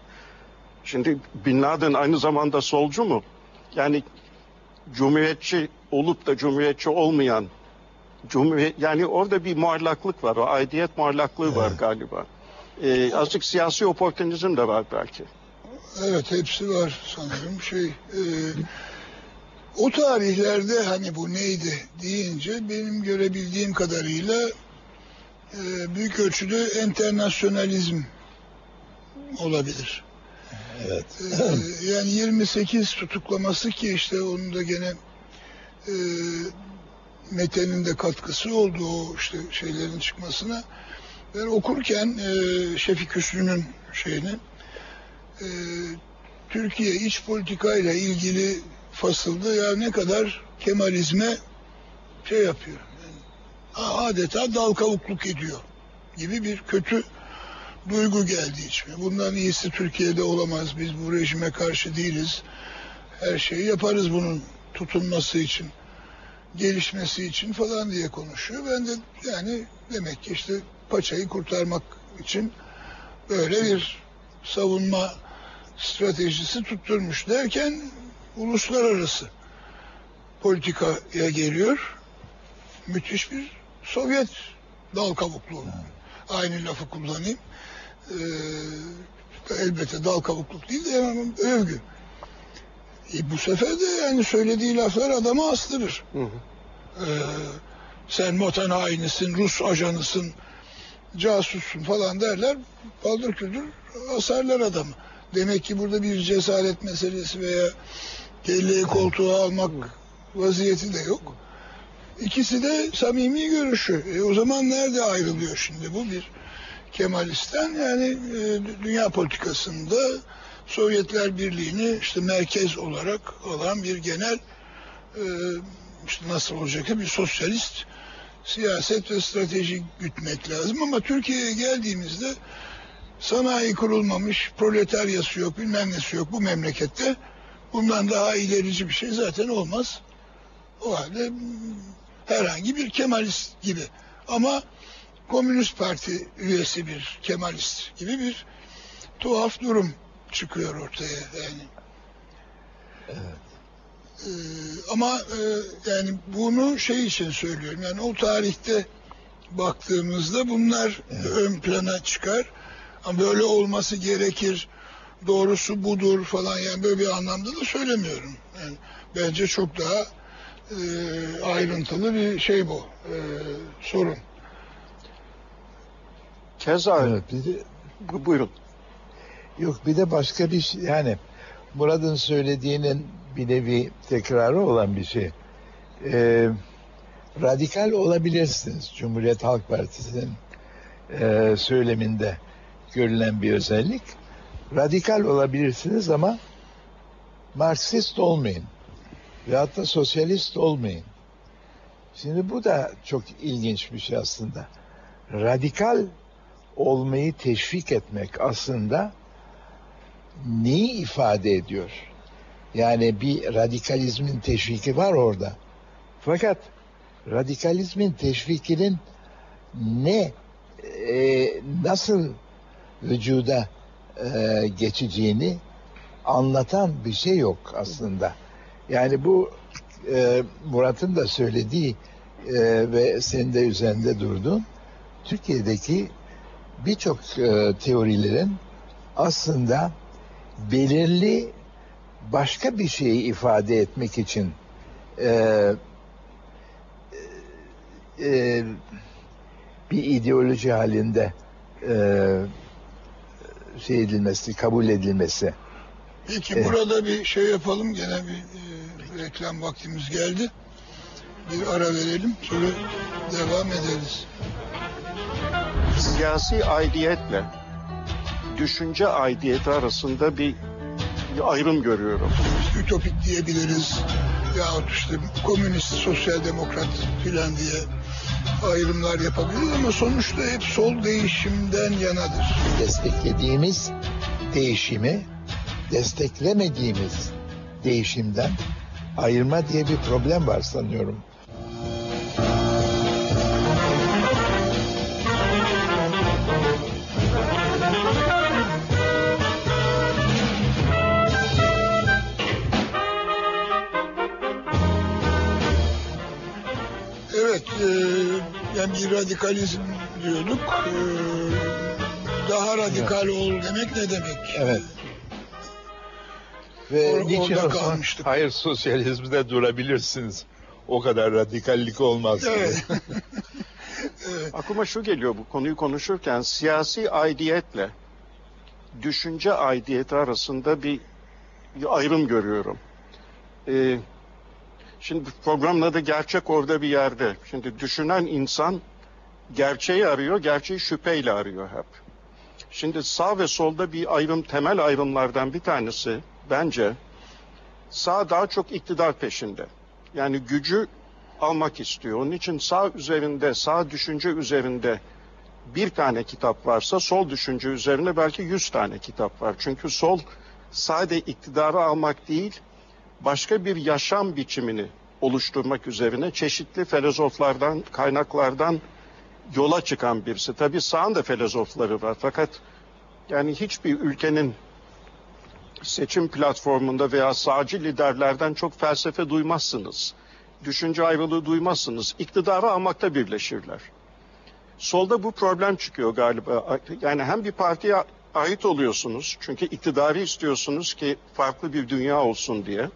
Şimdi Bin Laden aynı zamanda solcu mu? Yani cumhuriyetçi olup da cumhuriyetçi olmayan Cumhuriyet, yani orada bir muallaklık var. O aidiyet muallaklığı var galiba. Ee, azıcık siyasi oportunizm de var belki. Evet hepsi var sanırım şey. e, o tarihlerde hani bu neydi deyince benim görebildiğim kadarıyla e, büyük ölçüde internasyonalizm olabilir. Evet. E, yani 28 tutuklaması ki işte onun da gene e, Mete'nin de katkısı oldu o işte şeylerin çıkmasına. Ben okurken e, Şefik Hüsnü'nün şeyini e, Türkiye iç politikayla ilgili fasılda ya ne kadar Kemalizme şey yapıyor. Yani adeta dal kavukluk ediyor gibi bir kötü duygu geldi içime. Bundan iyisi Türkiye'de olamaz. Biz bu rejime karşı değiliz. Her şeyi yaparız bunun tutunması için, gelişmesi için falan diye konuşuyor. Ben de yani demek ki işte paçayı kurtarmak için böyle bir savunma stratejisi tutturmuş derken uluslararası politikaya geliyor. Müthiş bir Sovyet dal kabukluğu. Aynı lafı kullanayım. Ee, elbette dal kavukluk değil de hemen övgü. E, bu sefer de yani söylediği laflar adamı astırır. Hı hı. Ee, sen motan hainisin, Rus ajanısın, casussun falan derler. Baldır küldür asarlar adamı. Demek ki burada bir cesaret meselesi veya kelleyi koltuğa almak vaziyeti de yok. İkisi de samimi görüşü. E, o zaman nerede ayrılıyor şimdi bu bir Kemalist'ten? Yani e, dünya politikasında Sovyetler Birliği'ni işte merkez olarak alan bir genel e, işte nasıl olacak bir sosyalist siyaset ve strateji gütmek lazım ama Türkiye'ye geldiğimizde sanayi kurulmamış, proletaryası yok, bilmem nesi yok bu memlekette. Bundan daha ilerici bir şey zaten olmaz. O halde herhangi bir Kemalist gibi. Ama Komünist Parti üyesi bir Kemalist gibi bir tuhaf durum çıkıyor ortaya yani. Ee, ama e, yani bunu şey için söylüyorum yani o tarihte baktığımızda bunlar ön plana çıkar. Ama böyle olması gerekir. Doğrusu budur falan yani böyle bir anlamda da söylemiyorum. Yani bence çok daha e, ayrıntılı bir şey bu. e, sorun. Keza Evet, bir de, bu- buyurun. yok bir de başka bir şey yani Murat'ın söylediğinin bir nevi tekrarı olan bir şey. Ee, radikal olabilirsiniz. Cumhuriyet Halk Partisi'nin e, söyleminde görülen bir özellik. Radikal olabilirsiniz ama Marksist olmayın. Veyahut da sosyalist olmayın. Şimdi bu da çok ilginç bir şey aslında. Radikal olmayı teşvik etmek aslında neyi ifade ediyor? Yani bir radikalizmin teşviki var orada. Fakat radikalizmin teşvikinin ne e, nasıl vücuda e, geçeceğini anlatan bir şey yok aslında. Yani bu e, Murat'ın da söylediği e, ve senin de üzerinde durduğun Türkiye'deki birçok e, teorilerin aslında belirli başka bir şeyi ifade etmek için e, e, bir ideoloji halinde e, şey edilmesi, kabul edilmesi. Peki Evet. burada bir şey yapalım. Gene bir e, reklam vaktimiz geldi. Bir ara verelim. Sonra devam ederiz. Siyasi aidiyetle düşünce aidiyeti arasında bir, bir ayrım görüyorum. Ütopik diyebiliriz. Yahut işte komünist, sosyal demokrat filan diye ayrımlar yapabiliriz ama sonuçta hep sol değişimden yanadır. Desteklediğimiz değişimi desteklemediğimiz değişimden ayırma diye bir problem var sanıyorum. Bir radikalizm diyorduk. E, daha radikal ol demek ne demek? Evet. Ve Or- niçin orada kalmıştık. hayır sosyalizmde durabilirsiniz. O kadar radikallik olmaz. Evet. Aklıma şu geliyor bu konuyu konuşurken siyasi aidiyetle düşünce aidiyeti arasında bir, bir ayrım görüyorum. Ee, şimdi programın adı gerçek orada bir yerde. Şimdi düşünen insan gerçeği arıyor, gerçeği şüpheyle arıyor hep. Şimdi sağ ve solda bir ayrım, temel ayrımlardan bir tanesi bence sağ daha çok iktidar peşinde. Yani gücü almak istiyor. Onun için sağ üzerinde, sağ düşünce üzerinde bir tane kitap varsa sol düşünce üzerine belki yüz tane kitap var. Çünkü sol sade iktidarı almak değil, başka bir yaşam biçimini oluşturmak üzerine çeşitli filozoflardan, kaynaklardan yola çıkan birisi. Tabii sağın da filozofları var fakat yani hiçbir ülkenin seçim platformunda veya sağcı liderlerden çok felsefe duymazsınız. Düşünce ayrılığı duymazsınız. İktidarı almakta birleşirler. Solda bu problem çıkıyor galiba. Yani hem bir partiye ait oluyorsunuz. Çünkü iktidarı istiyorsunuz ki farklı bir dünya olsun diye.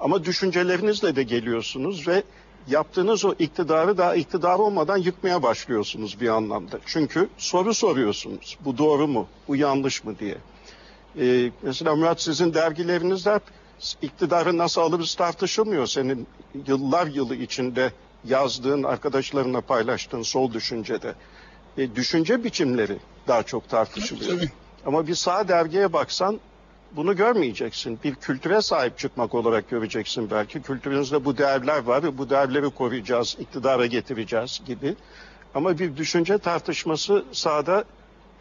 Ama düşüncelerinizle de geliyorsunuz ve yaptığınız o iktidarı daha iktidar olmadan yıkmaya başlıyorsunuz bir anlamda. Çünkü soru soruyorsunuz. Bu doğru mu? Bu yanlış mı diye. Ee, mesela Murat sizin dergilerinizde hep iktidarı nasıl alırız tartışılmıyor. Senin yıllar yılı içinde yazdığın, arkadaşlarına paylaştığın sol düşüncede. E, düşünce biçimleri daha çok tartışılıyor. Tabii. Ama bir sağ dergiye baksan bunu görmeyeceksin. Bir kültüre sahip çıkmak olarak göreceksin belki. Kültürünüzde bu değerler var ve bu değerleri koruyacağız, iktidara getireceğiz gibi. Ama bir düşünce tartışması sahada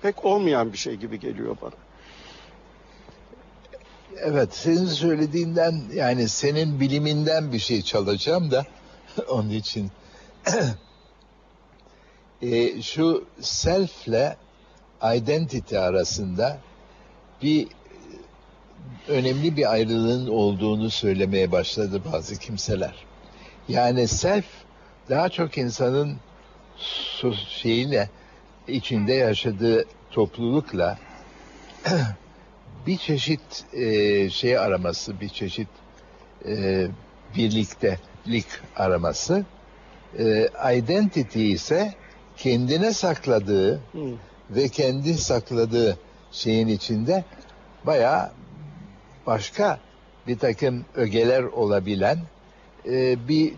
pek olmayan bir şey gibi geliyor bana. Evet, senin söylediğinden yani senin biliminden bir şey çalacağım da onun için e, şu selfle identity arasında bir önemli bir ayrılığın olduğunu söylemeye başladı bazı kimseler. Yani self daha çok insanın şeyiyle içinde yaşadığı toplulukla bir çeşit e, şey araması, bir çeşit e, birliktelik araması. E, identity ise kendine sakladığı Hı. ve kendi sakladığı şeyin içinde bayağı başka bir takım ögeler olabilen e, bir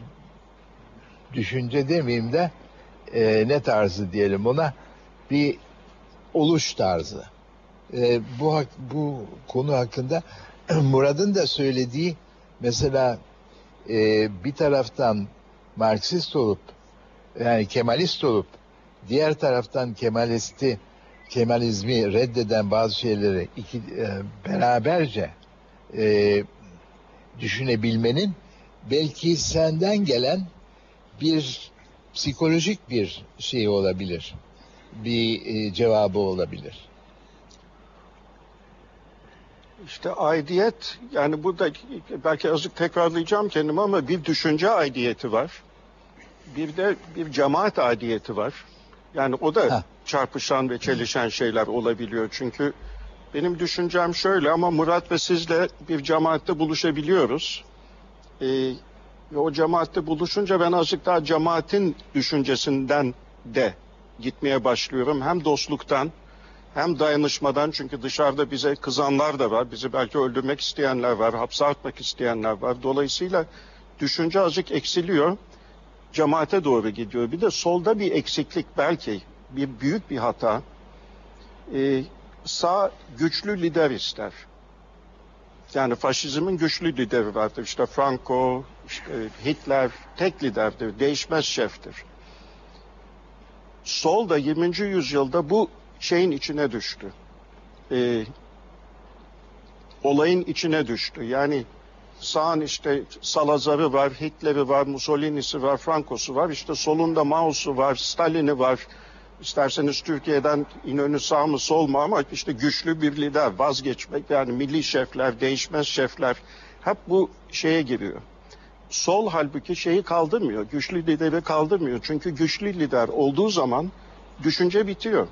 düşünce demeyeyim de e, ne tarzı diyelim ona bir oluş tarzı. E, bu bu konu hakkında Murad'ın da söylediği mesela e, bir taraftan Marksist olup yani Kemalist olup diğer taraftan Kemalisti Kemalizmi reddeden bazı şeyleri iki e, beraberce e, düşünebilmenin belki senden gelen bir psikolojik bir şey olabilir. Bir e, cevabı olabilir. İşte aidiyet yani burada belki azıcık tekrarlayacağım kendimi ama bir düşünce aidiyeti var. Bir de bir cemaat aidiyeti var. Yani o da Ha. çarpışan ve çelişen şeyler olabiliyor. Çünkü benim düşüncem şöyle ama Murat ve sizle bir cemaatte buluşabiliyoruz. Ee, ve o cemaatte buluşunca ben azıcık daha cemaatin düşüncesinden de gitmeye başlıyorum. Hem dostluktan hem dayanışmadan çünkü dışarıda bize kızanlar da var. Bizi belki öldürmek isteyenler var, hapse atmak isteyenler var. Dolayısıyla düşünce azıcık eksiliyor. Cemaate doğru gidiyor. Bir de solda bir eksiklik belki bir büyük bir hata. Ee, sağ güçlü lider ister. Yani faşizmin güçlü lideri vardır. İşte Franco, işte Hitler tek liderdir, değişmez şeftir. Sol da 20. yüzyılda bu şeyin içine düştü. Ee, olayın içine düştü. Yani sağın işte Salazar'ı var, Hitler'i var, Mussolini'si var, Franco'su var. İşte solunda Mao'su var, Stalin'i var. İsterseniz Türkiye'den İnönü sağ mı sol mu ama işte güçlü bir lider vazgeçmek yani milli şefler, değişmez şefler hep bu şeye giriyor. Sol halbuki şeyi kaldırmıyor, güçlü lideri kaldırmıyor. Çünkü güçlü lider olduğu zaman düşünce bitiyor.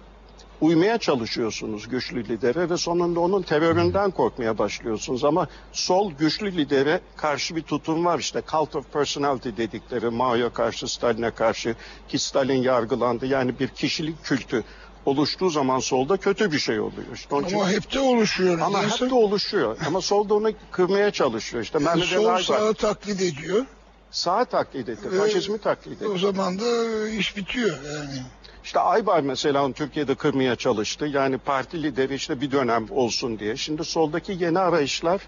Uymaya çalışıyorsunuz güçlü lidere ve sonunda onun teröründen korkmaya başlıyorsunuz. Ama sol güçlü lidere karşı bir tutum var. İşte cult of personality dedikleri Mao'ya karşı, Stalin'e karşı ki Stalin yargılandı. Yani bir kişilik kültü oluştuğu zaman solda kötü bir şey oluyor. İşte onun Ama hep de oluşuyor. ama nedense. hep de oluşuyor. Ama solda onu kırmaya çalışıyor. İşte Mehmet Ali Sol sağı taklit ediyor. Sağa taklit etti, Ve- faşizmi taklit etti. O zaman da iş bitiyor yani. İşte Aybay mesela onu Türkiye'de kırmaya çalıştı. Yani parti lideri işte bir dönem olsun diye. Şimdi soldaki yeni arayışlar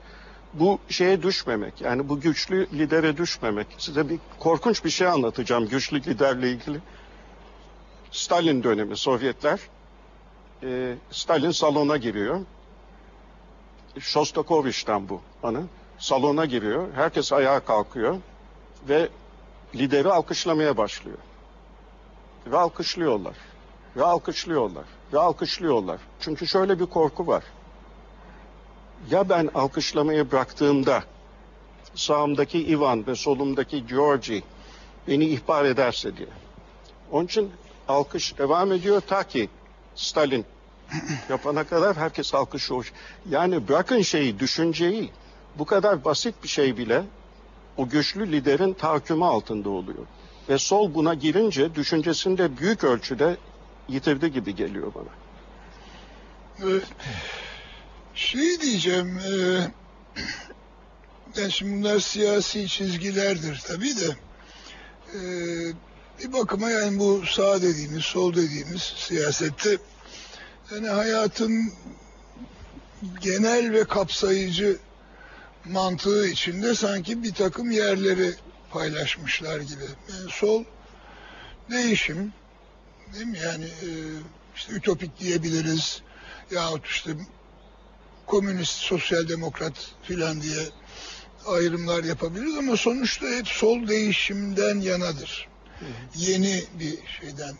bu şeye düşmemek. Yani bu güçlü lidere düşmemek. Size bir korkunç bir şey anlatacağım güçlü liderle ilgili. Stalin dönemi Sovyetler. Ee, Stalin salona giriyor. Shostakovich'ten bu anı. Salona giriyor. Herkes ayağa kalkıyor. Ve lideri alkışlamaya başlıyor. Ve alkışlıyorlar. Ve alkışlıyorlar. Ve alkışlıyorlar. Çünkü şöyle bir korku var. Ya ben alkışlamayı bıraktığımda sağımdaki Ivan ve solumdaki Georgi beni ihbar ederse diye. Onun için alkış devam ediyor ta ki Stalin yapana kadar herkes alkışlıyor. Yani bırakın şeyi, düşünceyi bu kadar basit bir şey bile o güçlü liderin tahakkümü altında oluyor. Ve sol buna girince düşüncesini de büyük ölçüde yitirdi gibi geliyor bana. Ee, Şey diyeceğim, e, yani şimdi bunlar siyasi çizgilerdir tabii de. E, bir bakıma yani bu sağ dediğimiz, sol dediğimiz siyasette yani hayatın genel ve kapsayıcı mantığı içinde sanki bir takım yerleri paylaşmışlar gibi. Yani sol değişim değil mi? Yani e, işte ütopik diyebiliriz yahut işte komünist, sosyal demokrat filan diye ayrımlar yapabiliriz ama sonuçta hep sol değişimden yanadır. Yeni bir şeyden,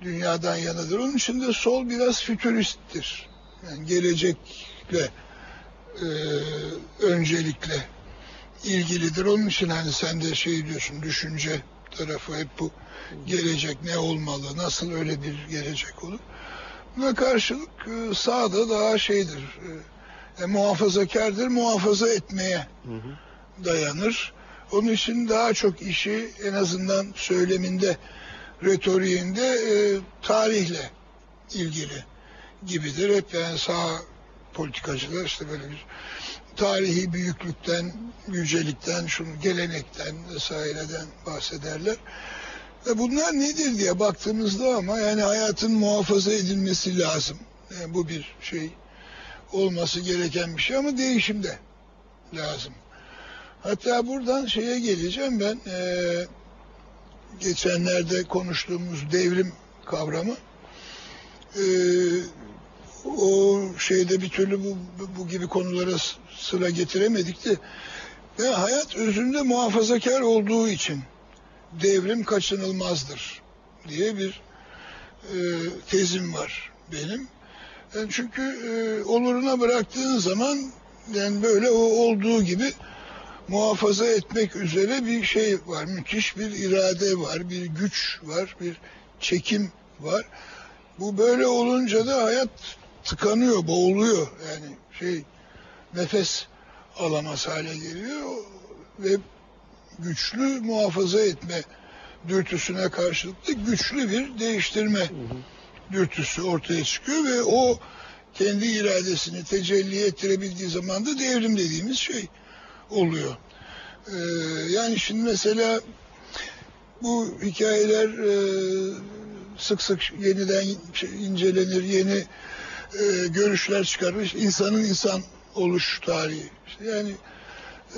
dünyadan yanadır. Onun için de sol biraz fütüristtir. Yani gelecekle e, öncelikle ilgilidir. Onun için hani sen de şey diyorsun, düşünce tarafı hep bu gelecek ne olmalı, nasıl öyle bir gelecek olur. Buna karşılık e, sağda daha şeydir, e, e, muhafazakardır, muhafaza etmeye dayanır. Onun için daha çok işi en azından söyleminde, retoriğinde e, tarihle ilgili gibidir. Hep yani sağ politikacılar işte böyle bir tarihi büyüklükten, yücelikten, şunu gelenekten vesaireden bahsederler. Ve bunlar nedir diye baktığımızda ama yani hayatın muhafaza edilmesi lazım. Yani bu bir şey olması gereken bir şey ama değişimde lazım. Hatta buradan şeye geleceğim ben eee, geçenlerde konuştuğumuz devrim kavramı eee, o şeyde bir türlü bu, bu gibi konulara sıra getiremedik de ve hayat özünde muhafazakar olduğu için devrim kaçınılmazdır diye bir e, tezim var benim. Yani çünkü e, oluruna bıraktığın zaman yani böyle o olduğu gibi muhafaza etmek üzere bir şey var. Müthiş bir irade var, bir güç var, bir çekim var. Bu böyle olunca da hayat tıkanıyor, boğuluyor. Yani şey nefes alamaz hale geliyor ve güçlü muhafaza etme dürtüsüne karşılık da güçlü bir değiştirme dürtüsü ortaya çıkıyor ve o kendi iradesini tecelli ettirebildiği zaman da devrim dediğimiz şey oluyor. Ee, yani şimdi mesela bu hikayeler e, sık sık yeniden şey, incelenir, yeni e, görüşler çıkarır. İnsanın insan oluş tarihi. İşte yani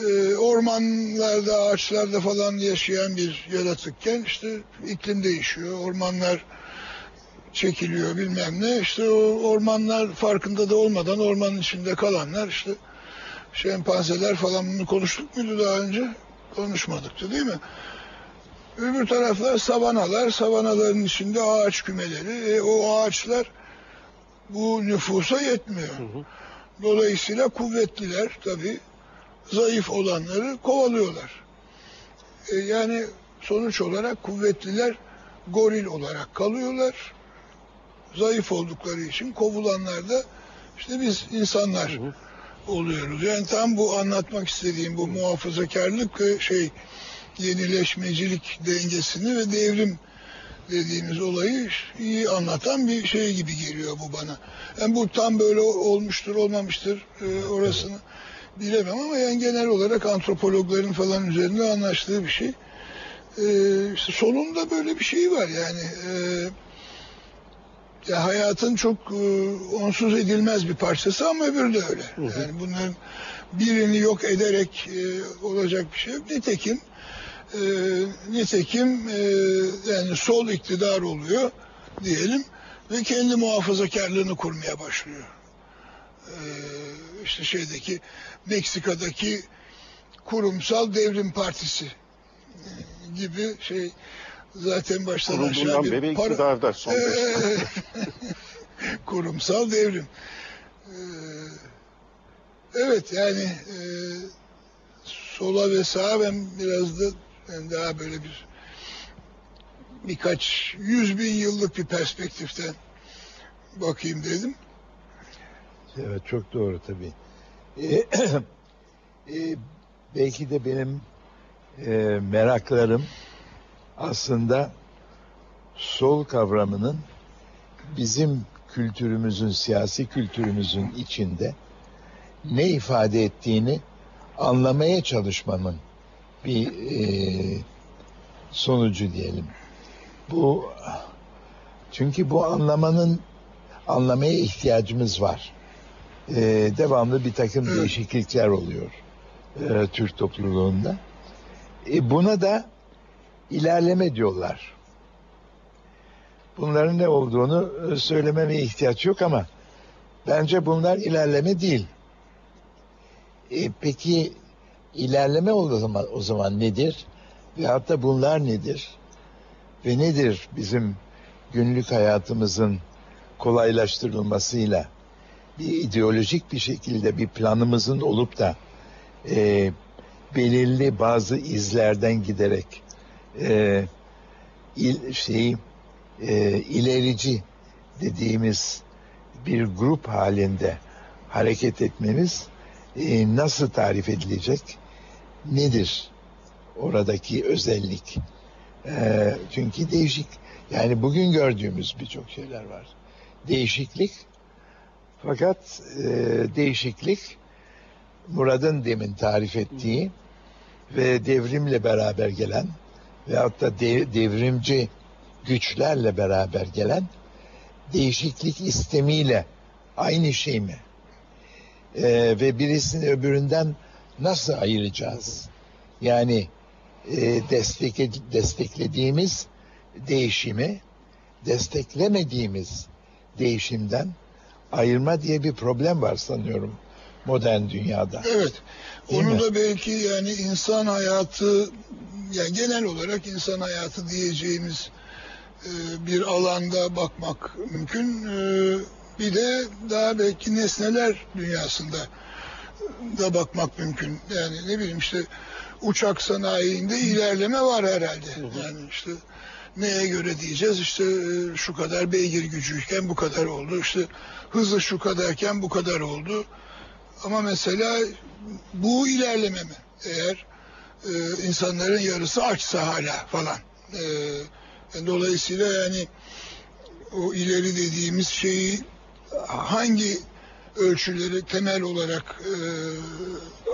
e, ormanlarda, ağaçlarda falan yaşayan bir yaratıkken işte iklim değişiyor, ormanlar çekiliyor bilmem ne. İşte o ormanlar farkında da olmadan ormanın içinde kalanlar işte şempanzeler falan bunu konuştuk muydu daha önce? Konuşmadıktı değil mi? Öbür taraflar savanalar, savanaların içinde ağaç kümeleri. E, o ağaçlar bu nüfusa yetmiyor. Dolayısıyla kuvvetliler tabii zayıf olanları kovalıyorlar. E, yani sonuç olarak kuvvetliler goril olarak kalıyorlar. Zayıf oldukları için kovulanlar da işte biz insanlar oluyoruz. Yani tam bu anlatmak istediğim bu muhafazakarlık ve şey yenileşmecilik dengesini ve devrim dediğimiz olayı iyi anlatan bir şey gibi geliyor bu bana. Yani bu tam böyle olmuştur olmamıştır e, orasını bilemem ama yani genel olarak antropologların falan üzerinde anlaştığı bir şey. E, işte solunda böyle bir şey var yani. E, ya hayatın çok e, onsuz edilmez bir parçası ama öbürü de öyle. Yani bunların birini yok ederek e, olacak bir şey yok. Nitekim e, nitekim e, yani sol iktidar oluyor diyelim ve kendi muhafazakarlığını kurmaya başlıyor. E, işte şeydeki Meksika'daki kurumsal devrim partisi e, gibi şey zaten baştan aşağı bir beri para- iktidarda son Ee, kurumsal devrim. Ee, evet yani e, sola ve sağa ben biraz da ben daha böyle bir birkaç yüz bin yıllık bir perspektiften bakayım dedim. Evet çok doğru tabii. Ee, e, belki de benim e, meraklarım aslında sol kavramının bizim kültürümüzün, siyasi kültürümüzün içinde ne ifade ettiğini anlamaya çalışmamın bir e, sonucu diyelim. Bu çünkü bu anlamanın anlamaya ihtiyacımız var. e, devamlı bir takım değişiklikler oluyor e, Türk topluluğunda. E, buna da ilerleme diyorlar. Bunların ne olduğunu e, söylememe ihtiyaç yok ama bence bunlar ilerleme değil. E, peki ilerleme o zaman, o zaman nedir? Veyahut da bunlar nedir? Ve nedir bizim günlük hayatımızın kolaylaştırılmasıyla bir ideolojik bir şekilde bir planımızın olup da e, belirli bazı izlerden giderek e, il, şeyi e, ilerici dediğimiz bir grup halinde hareket etmemiz e, nasıl tarif edilecek? Nedir oradaki özellik? E, çünkü değişik yani bugün gördüğümüz birçok şeyler var. Değişiklik fakat e, değişiklik Murad'ın demin tarif ettiği ve devrimle beraber gelen veyahut da de- devrimci güçlerle beraber gelen değişiklik istemiyle aynı şey mi? Ee, ve birisini öbüründen nasıl ayıracağız? Yani e, destek, desteklediğimiz değişimi desteklemediğimiz değişimden ayırma diye bir problem var sanıyorum modern dünyada. Evet. Değil Onu mi? da belki yani insan hayatı yani genel olarak insan hayatı diyeceğimiz e, bir alanda bakmak mümkün. E, bir de daha belki nesneler dünyasında da bakmak mümkün. Yani ne bileyim işte uçak sanayinde ilerleme var herhalde. Yani işte neye göre diyeceğiz işte e, şu kadar beygir gücüyken bu kadar oldu. İşte hızı şu kadarken bu kadar oldu. Ama mesela bu ilerleme mi? Eğer e, insanların yarısı açsa hala falan. E, yani dolayısıyla yani o ileri dediğimiz şeyi hangi ölçüleri temel olarak e,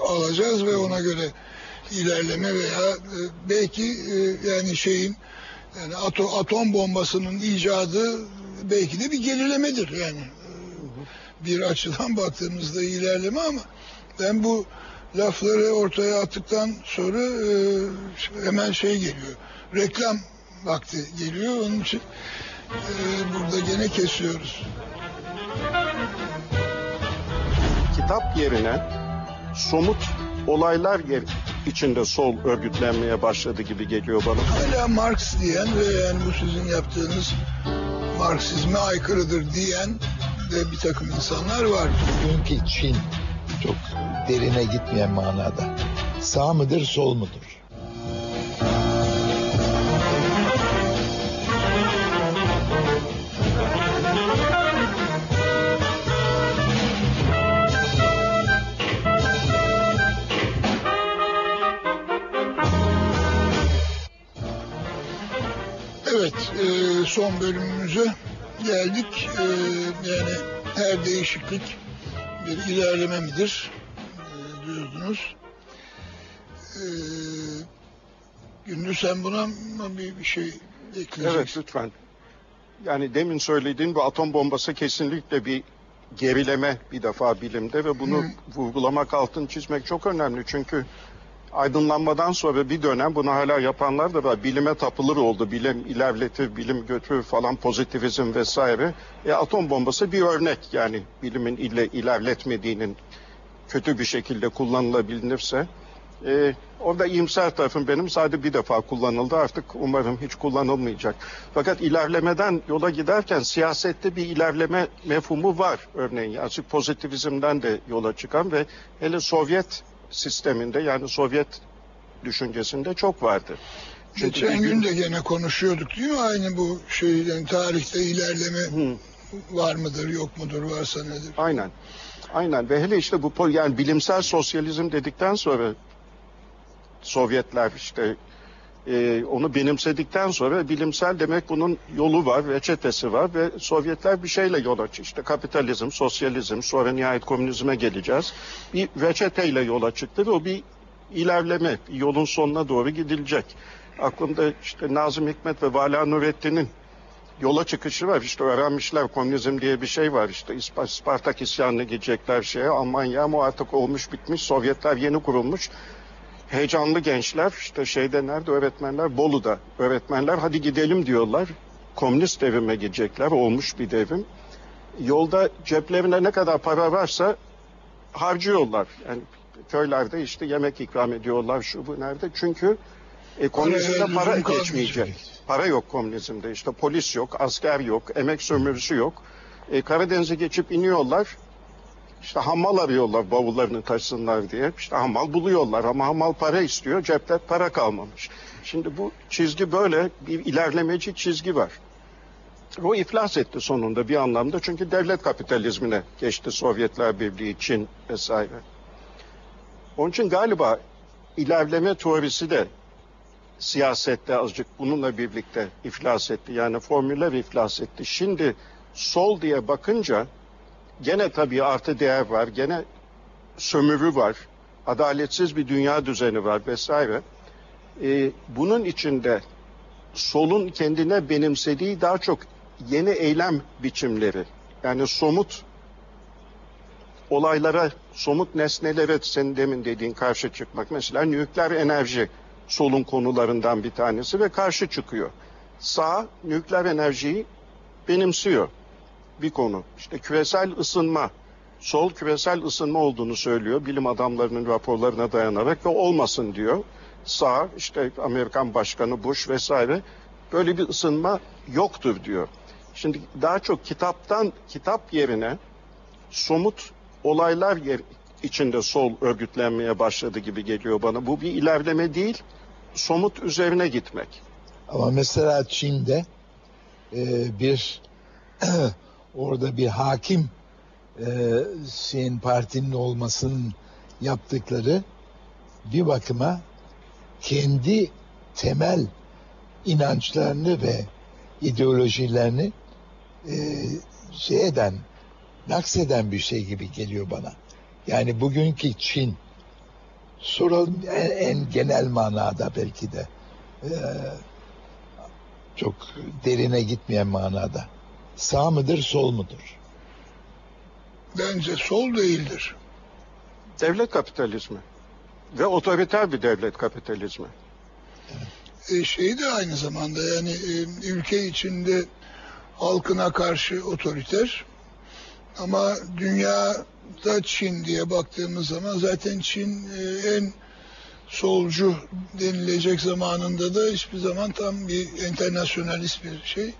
alacağız ve ona göre ilerleme veya e, belki e, yani şeyin yani ato, atom bombasının icadı belki de bir gerilemedir yani bir açıdan baktığımızda ilerleme ama ben bu lafları ortaya attıktan sonra e, hemen şey geliyor. Reklam vakti geliyor. Onun için e, burada gene kesiyoruz. Kitap yerine somut olaylar yer içinde sol örgütlenmeye başladı gibi geliyor bana. Hala Marx diyen ve yani bu sizin yaptığınız Marksizme aykırıdır diyen de bir takım insanlar var. Bugünkü Çin çok derine gitmeyen manada. Sağ mıdır, sol mudur? Evet, e, son bölümümüze geldik. E, yani her değişiklik bir ilerleme midir e, diyordunuz. E, Gündüz sen buna bir, bir şey ekleyeceksin? Evet lütfen. Yani demin söylediğin bu atom bombası kesinlikle bir gerileme bir defa bilimde ve bunu Hı. vurgulamak, altın çizmek çok önemli. Çünkü aydınlanmadan sonra bir dönem bunu hala yapanlar da var. Bilime tapılır oldu. Bilim ilerletir, bilim götürür falan pozitivizm vesaire. E, atom bombası bir örnek yani bilimin ile ilerletmediğinin kötü bir şekilde kullanılabilirse. E, orada iyimser tarafım benim sadece bir defa kullanıldı artık umarım hiç kullanılmayacak. Fakat ilerlemeden yola giderken siyasette bir ilerleme mefhumu var örneğin. Açık pozitivizmden de yola çıkan ve hele Sovyet sisteminde yani Sovyet düşüncesinde çok vardı. Çünkü Geçen gün de gene konuşuyorduk değil mi? Aynı bu şeyden tarihte ilerleme Hı. var mıdır yok mudur varsa nedir? Aynen. Aynen ve hele işte bu yani bilimsel sosyalizm dedikten sonra Sovyetler işte e, onu benimsedikten sonra bilimsel demek bunun yolu var, reçetesi var ve Sovyetler bir şeyle yola çıktı. İşte kapitalizm, sosyalizm, sonra nihayet komünizme geleceğiz. Bir reçeteyle yola çıktı ve o bir ilerleme, bir yolun sonuna doğru gidilecek. Aklımda işte Nazım Hikmet ve Vala Nurettin'in yola çıkışı var. İşte öğrenmişler komünizm diye bir şey var. İşte Spartak isyanına gidecekler şeye. Almanya ama artık olmuş bitmiş. Sovyetler yeni kurulmuş. Heyecanlı gençler işte şeyde nerede öğretmenler? Bolu'da. Öğretmenler hadi gidelim diyorlar. Komünist devrime gidecekler. Olmuş bir devrim. Yolda ceplerine ne kadar para varsa harcıyorlar. Yani köylerde işte yemek ikram ediyorlar şu bu nerede? Çünkü e, komünizmde para kalmayacak. geçmeyecek. Para yok komünizmde. İşte polis yok, asker yok, emek sömürüsü yok. E, Karadeniz'e geçip iniyorlar. İşte hamal arıyorlar bavullarını taşısınlar diye. İşte hamal buluyorlar ama hamal para istiyor. Cepte para kalmamış. Şimdi bu çizgi böyle bir ilerlemeci çizgi var. O iflas etti sonunda bir anlamda çünkü devlet kapitalizmine geçti Sovyetler Birliği, Çin vesaire. Onun için galiba ilerleme teorisi de siyasette azıcık bununla birlikte iflas etti. Yani formüller iflas etti. Şimdi sol diye bakınca gene tabii artı değer var, gene sömürü var, adaletsiz bir dünya düzeni var vesaire. Ee, bunun içinde solun kendine benimsediği daha çok yeni eylem biçimleri. Yani somut olaylara, somut nesnelere senin demin dediğin karşı çıkmak. Mesela nükleer enerji solun konularından bir tanesi ve karşı çıkıyor. Sağ nükleer enerjiyi benimsiyor bir konu. İşte küresel ısınma, sol küresel ısınma olduğunu söylüyor bilim adamlarının raporlarına dayanarak ve olmasın diyor. Sağ işte Amerikan Başkanı Bush vesaire böyle bir ısınma yoktur diyor. Şimdi daha çok kitaptan kitap yerine somut olaylar yer, içinde sol örgütlenmeye başladı gibi geliyor bana. Bu bir ilerleme değil, somut üzerine gitmek. Ama mesela Çin'de e, bir orada bir hakim e, şeyin partinin olmasının yaptıkları bir bakıma kendi temel inançlarını ve ideolojilerini e, şey eden, nakseden bir şey gibi geliyor bana. Yani bugünkü Çin soralım en, en genel manada belki de e, çok derine gitmeyen manada. Sağ mıdır, sol mudur? Bence sol değildir. Devlet kapitalizmi ve otoriter bir devlet kapitalizmi. E, şey de aynı zamanda yani e, ülke içinde halkına karşı otoriter ama dünyada Çin diye baktığımız zaman zaten Çin e, en solcu denilecek zamanında da hiçbir zaman tam bir internasyonalist bir şey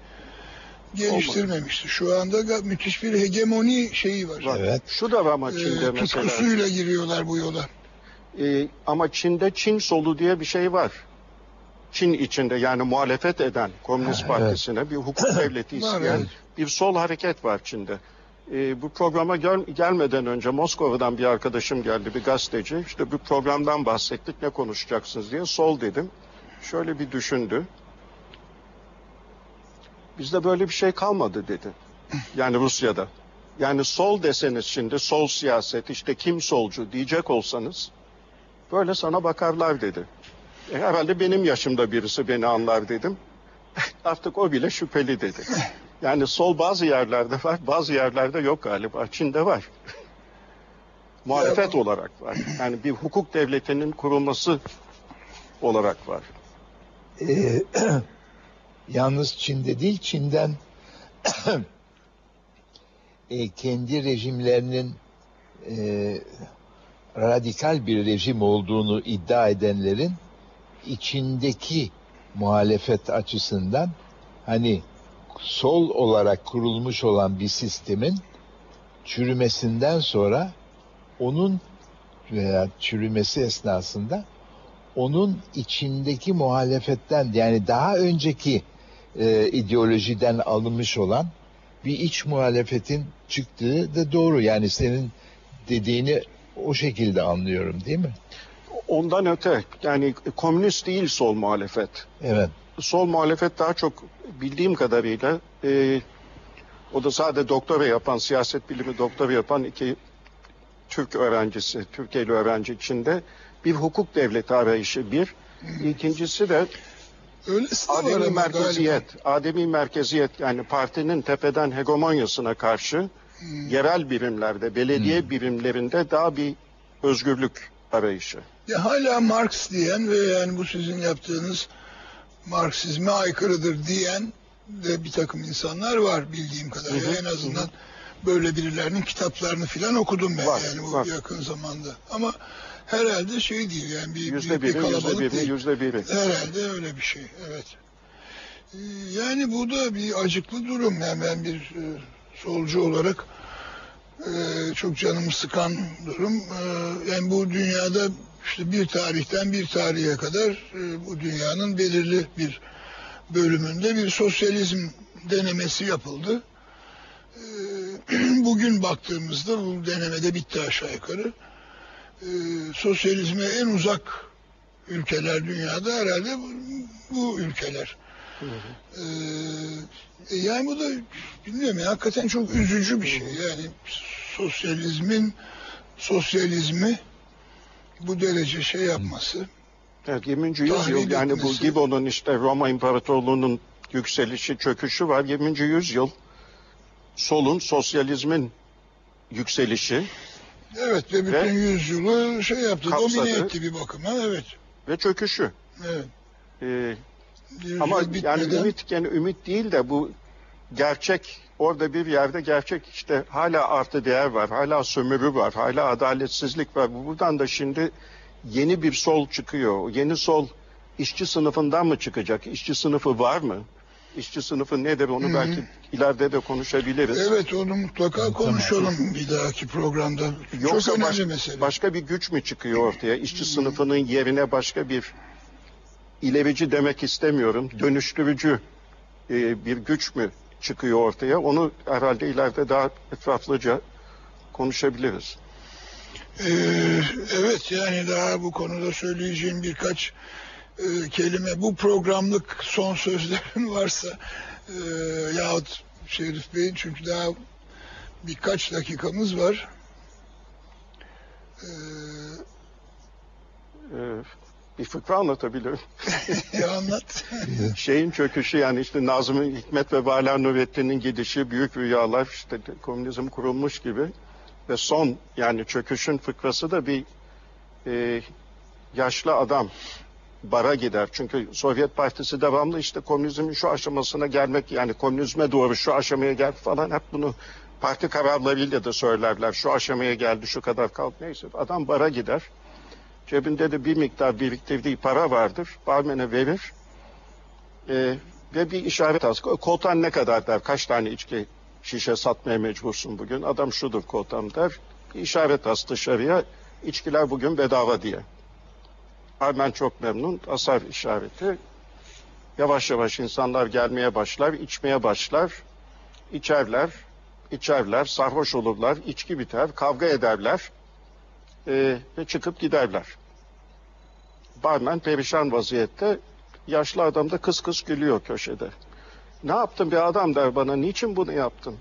geliştirmemişti. Şu anda müthiş bir hegemoni şeyi var. Var. Evet. Şu da var ama E, Çin'de mesela. tutkusuyla giriyorlar bu yola. Ee, ama Çin'de Çin solu diye bir şey var. Çin içinde yani muhalefet eden Komünist Ha, Partisi'ne bir hukuk devleti Var, isteyen evet. bir sol hareket var Çin'de. Ee, bu programa gel- gelmeden önce Moskova'dan bir arkadaşım geldi, bir gazeteci. İşte bu programdan bahsettik, ne konuşacaksınız diye. Sol dedim. Şöyle bir düşündü. Bizde böyle bir şey kalmadı dedi. Yani Rusya'da. Yani sol deseniz şimdi sol siyaset işte kim solcu diyecek olsanız böyle sana bakarlar dedi. E, herhalde benim yaşımda birisi beni anlar dedim. Artık o bile şüpheli dedi. Yani sol bazı yerlerde var, bazı yerlerde yok galiba. Çin'de var. Muhalefet olarak var. Yani bir hukuk devletinin kurulması olarak var. Yalnız Çin'de değil, Çin'den e, kendi rejimlerinin e, radikal bir rejim olduğunu iddia edenlerin içindeki muhalefet açısından hani sol olarak kurulmuş olan bir sistemin çürümesinden sonra onun veya çürümesi esnasında onun içindeki muhalefetten yani daha önceki e, ideolojiden alınmış olan bir iç muhalefetin çıktığı da doğru. Yani senin dediğini o şekilde anlıyorum değil mi? Ondan öte yani komünist değil sol muhalefet. Evet. Sol muhalefet daha çok bildiğim kadarıyla e, o da sadece doktora yapan, siyaset bilimi doktora yapan iki Türk öğrencisi, Türkiye'li öğrenci içinde bir hukuk devleti arayışı bir. İkincisi de Öylesi de var Ademi merkeziyet, ademi merkeziyet yani partinin tepeden hegemonyasına karşı yerel birimlerde, belediye birimlerinde daha bir özgürlük arayışı. Ya hala Marx diyen ve yani bu sizin yaptığınız Marksizme aykırıdır diyen de bir takım insanlar var bildiğim kadarıyla. Hı hı, En azından böyle birilerinin kitaplarını filan okudum ben Var, yani bu var. yakın zamanda. Ama herhalde şey değil yani bir, Yüzde büyük bir biri, yüzde kalabalık biri, yüzde biri. Herhalde öyle bir şey, evet. Ee, Yani bu da bir acıklı durum. Yani ben bir e, solcu olarak e, çok canımı sıkan durum. E, yani bu dünyada işte bir tarihten bir tarihe kadar e, bu dünyanın belirli bir bölümünde bir sosyalizm denemesi yapıldı. E, Bugün baktığımızda bu denemede bitti aşağı yukarı. E, Sosyalizme en uzak ülkeler dünyada herhalde bu, bu ülkeler. Ee, yani bu da bilmiyorum ya hakikaten çok üzücü bir şey. Yani sosyalizmin sosyalizmi bu derece şey yapması. Evet, 20. Tahmin yüzyıl yani bu etmesi. Gibbon'un işte Roma İmparatorluğu'nun yükselişi, çöküşü var. 20. yüzyıl solun, sosyalizmin yükselişi Evet ve bütün Ve yüzyılı şey yaptı, kapsadı. domine etti bir bakıma. Evet. ve çöküşü. Evet. Ee, Yüzyıl ama yani bitmeden- ümit yani ümit değil de bu gerçek orada bir yerde gerçek işte hala artı değer var, hala sömürü var, hala adaletsizlik var. Buradan da şimdi yeni bir sol çıkıyor. Yeni sol işçi sınıfından mı çıkacak? İşçi sınıfı var mı? İşçi sınıfı nedir onu Hı hı. belki ileride de konuşabiliriz. Evet onu mutlaka konuşalım bir dahaki programda. Yoksa çok önemli baş- mesele. başka bir güç mü çıkıyor ortaya? İşçi sınıfının yerine başka bir ilerici demek istemiyorum. Dönüştürücü e, bir güç mü çıkıyor ortaya? Onu herhalde ileride daha etraflıca konuşabiliriz. Ee, evet yani daha bu konuda söyleyeceğim birkaç e, kelime. Bu programlık son sözlerin varsa e, yahut Şerif Bey'in çünkü daha birkaç dakikamız var. Ee, bir fıkra anlatabilirim. ya anlat. Şeyin çöküşü yani işte Nazım Hikmet ve Vala Nurettin'in gidişi, büyük rüyalar, işte komünizm kurulmuş gibi. Ve son yani çöküşün fıkrası da bir e, yaşlı adam bara gider. Çünkü Sovyet Partisi devamlı işte komünizmin şu aşamasına gelmek yani komünizme doğru şu aşamaya gel falan hep bunu parti kararlarıyla da söylerler. Şu aşamaya geldi şu kadar kaldı neyse adam bara gider. Cebinde de bir miktar biriktirdiği para vardır. Barmene verir. Ee, ve bir işaret az. Kotan ne kadar der. Kaç tane içki şişe satmaya mecbursun bugün. Adam şudur kotam der. Bir işaret az dışarıya. İçkiler bugün bedava diye. Barmen çok memnun. Asar işareti. Yavaş yavaş insanlar gelmeye başlar. içmeye başlar. içerler. içerler. Sarhoş olurlar. içki biter. Kavga ederler. Ee, ve çıkıp giderler. Barmen perişan vaziyette. Yaşlı adam da kıs kıs gülüyor köşede. Ne yaptın bir adam der bana. Niçin bunu yaptın?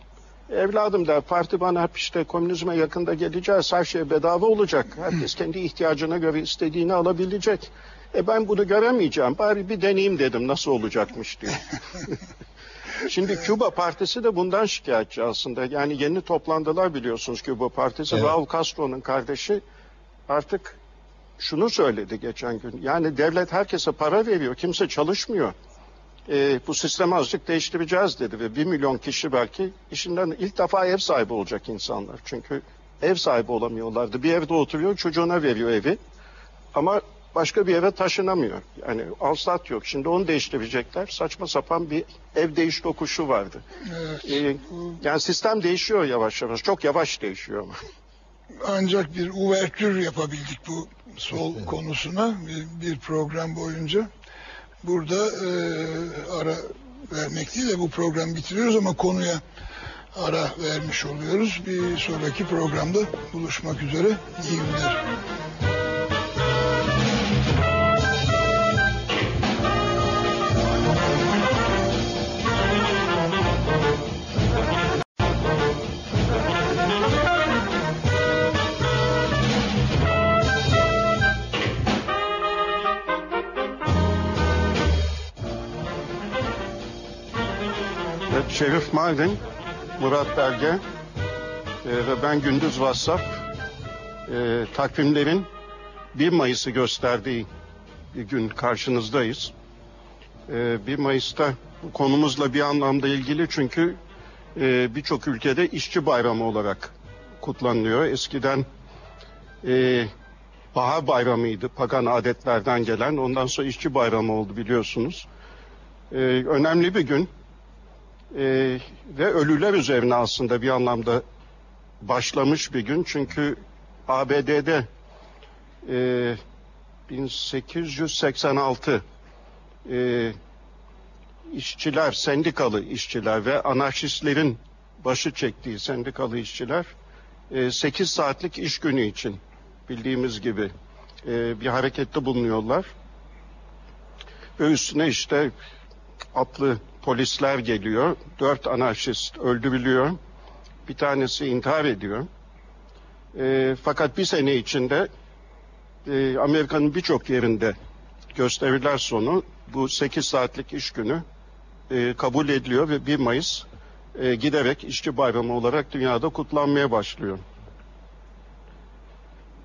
Evladım der parti bana hep işte komünizme yakında geleceğiz. Her şey bedava olacak. Herkes kendi ihtiyacına göre istediğini alabilecek. E ben bunu göremeyeceğim. Bari bir deneyeyim dedim nasıl olacakmış diyor. Şimdi Küba Partisi de bundan şikayetçi aslında. Yani yeni toplandılar biliyorsunuz Küba Partisi. Evet. Raul Castro'nun kardeşi artık şunu söyledi geçen gün. Yani devlet herkese para veriyor. Kimse çalışmıyor. Ee, bu sistemi azıcık değiştireceğiz dedi ve bir milyon kişi belki işinden ilk defa ev sahibi olacak insanlar. Çünkü ev sahibi olamıyorlardı. Bir evde oturuyor çocuğuna veriyor evi ama başka bir eve taşınamıyor. Yani alsat yok. Şimdi onu değiştirecekler. Saçma sapan bir ev değiş tokuşu vardı. Evet. Ee, yani sistem değişiyor yavaş yavaş. Çok yavaş değişiyor ama. Ancak bir uvertür yapabildik bu sol konusuna bir, bir program boyunca. Burada e, ara vermek değil de bu programı bitiriyoruz ama konuya ara vermiş oluyoruz. Bir sonraki programda buluşmak üzere. İyi günler. Şerif Mardin, Murat Belge e, ve ben Gündüz Vassaf e, takvimlerin 1 Mayıs'ı gösterdiği bir gün karşınızdayız. E, 1 Mayıs'ta konumuzla bir anlamda ilgili çünkü e, birçok ülkede işçi bayramı olarak kutlanılıyor. Eskiden e, bahar bayramıydı pagan adetlerden gelen ondan sonra işçi bayramı oldu biliyorsunuz. E, önemli bir gün e, ve ölüler üzerine aslında bir anlamda başlamış bir gün çünkü ABD'de e, 1886 e, işçiler, sendikalı işçiler ve anarşistlerin başı çektiği sendikalı işçiler e, 8 saatlik iş günü için bildiğimiz gibi e, bir harekette bulunuyorlar. Ve üstüne işte atlı polisler geliyor. Dört anarşist öldürülüyor. Bir tanesi intihar ediyor. E, fakat bir sene içinde e, Amerika'nın birçok yerinde gösteriler sonu bu 8 saatlik iş günü e, kabul ediliyor ve 1 Mayıs e, giderek işçi bayramı olarak dünyada kutlanmaya başlıyor.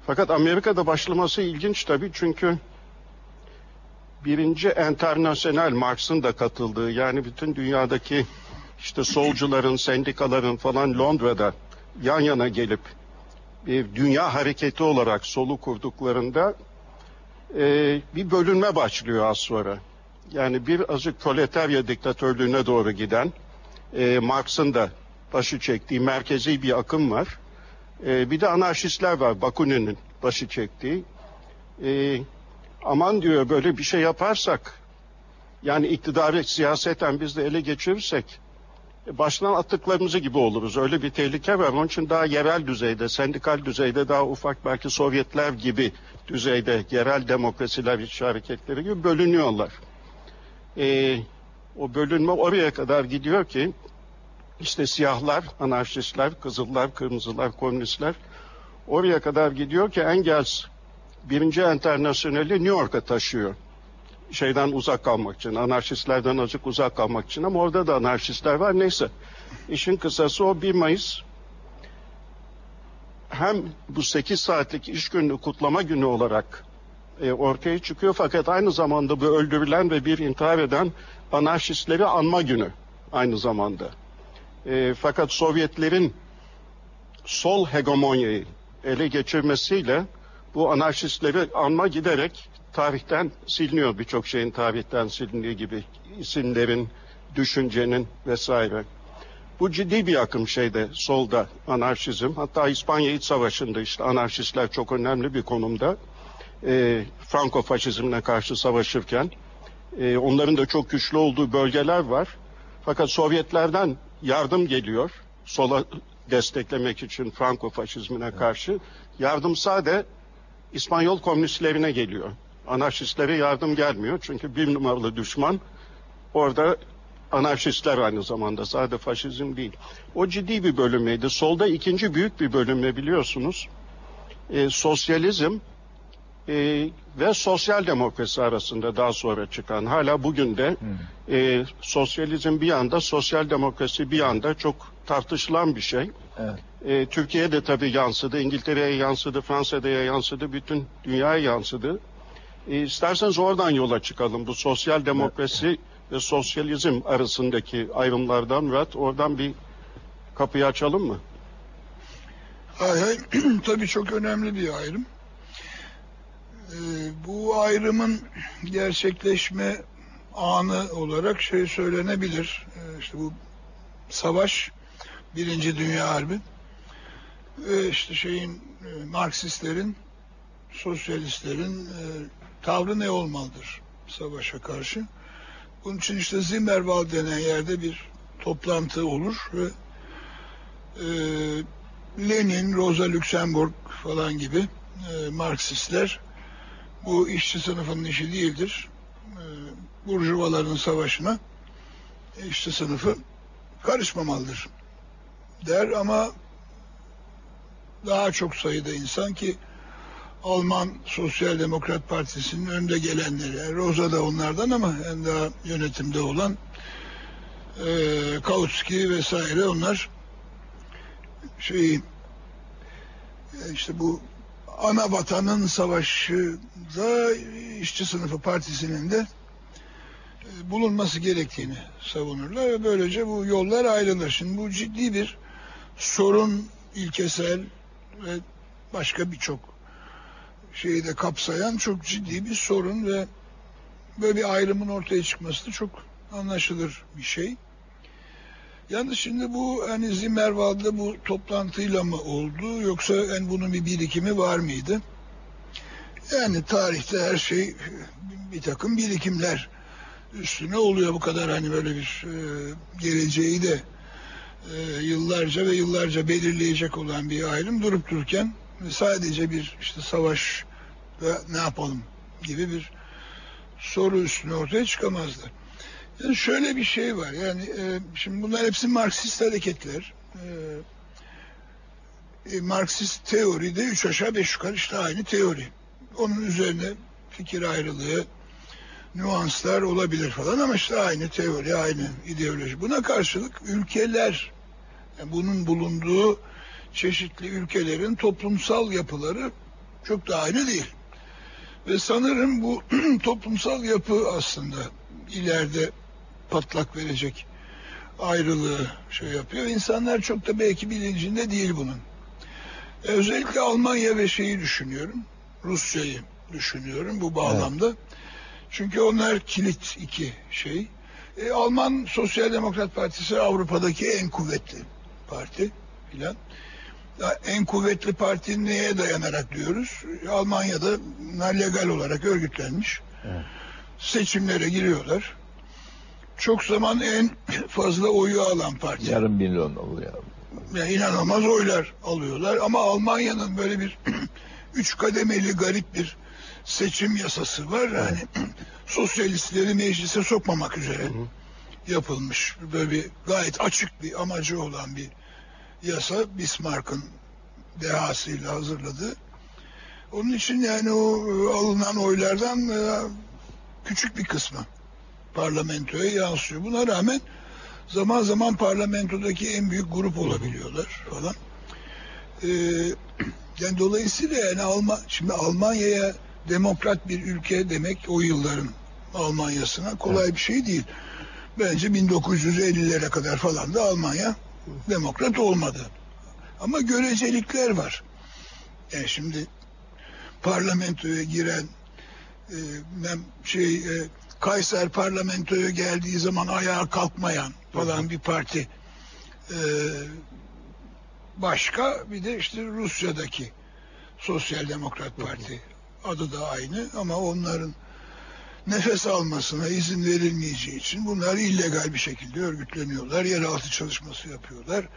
Fakat Amerika'da başlaması ilginç tabii çünkü birinci enternasyonel Marx'ın da katıldığı yani bütün dünyadaki işte solcuların, sendikaların falan Londra'da yan yana gelip bir dünya hareketi olarak solu kurduklarında e, bir bölünme başlıyor az sonra. Yani birazcık proletarya diktatörlüğüne doğru giden e, Marx'ın da başı çektiği merkezi bir akım var. E, bir de anarşistler var Bakunin'in başı çektiği. E, aman diyor böyle bir şey yaparsak yani iktidarı siyaseten biz de ele geçirirsek e, baştan attıklarımızı gibi oluruz. Öyle bir tehlike var. Onun için daha yerel düzeyde, sendikal düzeyde, daha ufak belki Sovyetler gibi düzeyde, yerel demokrasiler, işçi hareketleri gibi bölünüyorlar. Ee, o bölünme oraya kadar gidiyor ki işte siyahlar, anarşistler, kızıllar, kırmızılar, komünistler oraya kadar gidiyor ki Engels birinci enternasyoneli New York'a taşıyor. Şeyden uzak kalmak için, anarşistlerden azıcık uzak kalmak için ama orada da anarşistler var. Neyse, işin kısası o 1 Mayıs hem bu 8 saatlik iş günü kutlama günü olarak e, ortaya çıkıyor fakat aynı zamanda bu öldürülen ve bir intihar eden anarşistleri anma günü aynı zamanda. E, fakat Sovyetlerin sol hegemonyayı ele geçirmesiyle bu anarşistleri anma giderek tarihten siliniyor birçok şeyin tarihten silindiği gibi isimlerin, düşüncenin vesaire. Bu ciddi bir akım şeyde solda anarşizm. Hatta İspanya İç Savaşı'nda işte anarşistler çok önemli bir konumda. E, Franco faşizmine karşı savaşırken e, onların da çok güçlü olduğu bölgeler var. Fakat Sovyetlerden yardım geliyor. Sola desteklemek için Franco faşizmine karşı. Yardım sade İspanyol komünistlerine geliyor. Anarşistlere yardım gelmiyor. Çünkü bir numaralı düşman orada anarşistler aynı zamanda. Sadece faşizm değil. O ciddi bir bölünmeydi. Solda ikinci büyük bir bölünme biliyorsunuz. E, sosyalizm e, ve sosyal demokrasi arasında daha sonra çıkan hala bugün de e, sosyalizm bir yanda sosyal demokrasi bir yanda çok tartışılan bir şey. Evet. E, Türkiye'de tabii yansıdı, İngiltere'ye yansıdı, Fransa'da yansıdı, bütün dünyaya yansıdı. E, isterseniz oradan yola çıkalım. Bu sosyal demokrasi ve sosyalizm arasındaki ayrımlardan Murat, oradan bir kapıyı açalım mı? Hay hay tabii çok önemli bir ayrım. Ee, bu ayrımın gerçekleşme anı olarak şey söylenebilir. Ee, işte bu savaş, Birinci Dünya Harbi ve işte şeyin e, Marksistlerin, sosyalistlerin e, tavrı ne olmalıdır savaşa karşı. Bunun için işte Zimmerwald denen yerde bir toplantı olur ve e, Lenin, Rosa Luxemburg falan gibi e, Marksistler bu işçi sınıfının işi değildir. E, burjuvaların savaşına işçi sınıfı karışmamalıdır der ama daha çok sayıda insan ki Alman Sosyal Demokrat Partisi'nin önde gelenleri. Yani Rosa da onlardan ama en daha yönetimde olan e, Kautsky vesaire onlar şey e, işte bu ana vatanın savaşı da işçi sınıfı partisinin de e, bulunması gerektiğini savunurlar ve böylece bu yollar ayrılır. Şimdi bu ciddi bir sorun ilkesel ve başka birçok şeyi de kapsayan çok ciddi bir sorun ve böyle bir ayrımın ortaya çıkması da çok anlaşılır bir şey. Yalnız şimdi bu hani Zimmerwald'da bu toplantıyla mı oldu yoksa yani bunun bir birikimi var mıydı? Yani tarihte her şey bir takım birikimler üstüne oluyor bu kadar hani böyle bir e, geleceği de e, yıllarca ve yıllarca belirleyecek olan bir ayrım durup dururken sadece bir işte savaş ve ne yapalım gibi bir soru üstüne ortaya çıkamazdı. Yani şöyle bir şey var yani e, şimdi bunlar hepsi Marksist hareketler. E, e, Marksist teoride üç aşağı beş yukarı işte aynı teori. Onun üzerine fikir ayrılığı, nüanslar olabilir falan ama işte aynı teori, aynı ideoloji. Buna karşılık ülkeler, yani bunun bulunduğu çeşitli ülkelerin toplumsal yapıları çok da aynı değil. Ve sanırım bu toplumsal yapı aslında ileride patlak verecek ayrılığı şey yapıyor. İnsanlar çok da belki bilincinde değil bunun. E, özellikle Almanya ve şeyi düşünüyorum. Rusya'yı düşünüyorum bu bağlamda. Evet. Çünkü onlar kilit iki şey. E, Alman Sosyal Demokrat Partisi Avrupa'daki en kuvvetli parti filan. En kuvvetli parti neye dayanarak diyoruz? Almanya'da legal olarak örgütlenmiş. Evet. Seçimlere giriyorlar. Çok zaman en fazla oyu alan parti. Yarım milyon oluyor. Yani inanılmaz oylar alıyorlar ama Almanya'nın böyle bir üç kademeli garip bir seçim yasası var. Yani sosyalistleri meclise sokmamak üzere yapılmış. Böyle bir gayet açık bir amacı olan bir yasa Bismarck'ın dehasıyla hazırladığı. Onun için yani o alınan oylardan e, küçük bir kısmı parlamentoya yansıyor. Buna rağmen zaman zaman parlamentodaki en büyük grup olabiliyorlar falan. Ee, yani dolayısıyla yani Alman, şimdi Almanya'ya demokrat bir ülke demek o yılların Almanya'sına kolay bir şey değil. Bence 1950'lere kadar falan da Almanya demokrat olmadı. Ama görecelikler var. Yani şimdi parlamentoya giren e, şey e, Kayser parlamentoya geldiği zaman ayağa kalkmayan falan bir parti. E, başka bir de işte Rusya'daki Sosyal Demokrat Parti. Adı da aynı ama onların nefes almasına izin verilmeyeceği için bunlar illegal bir şekilde örgütleniyorlar. Yeraltı çalışması yapıyorlar.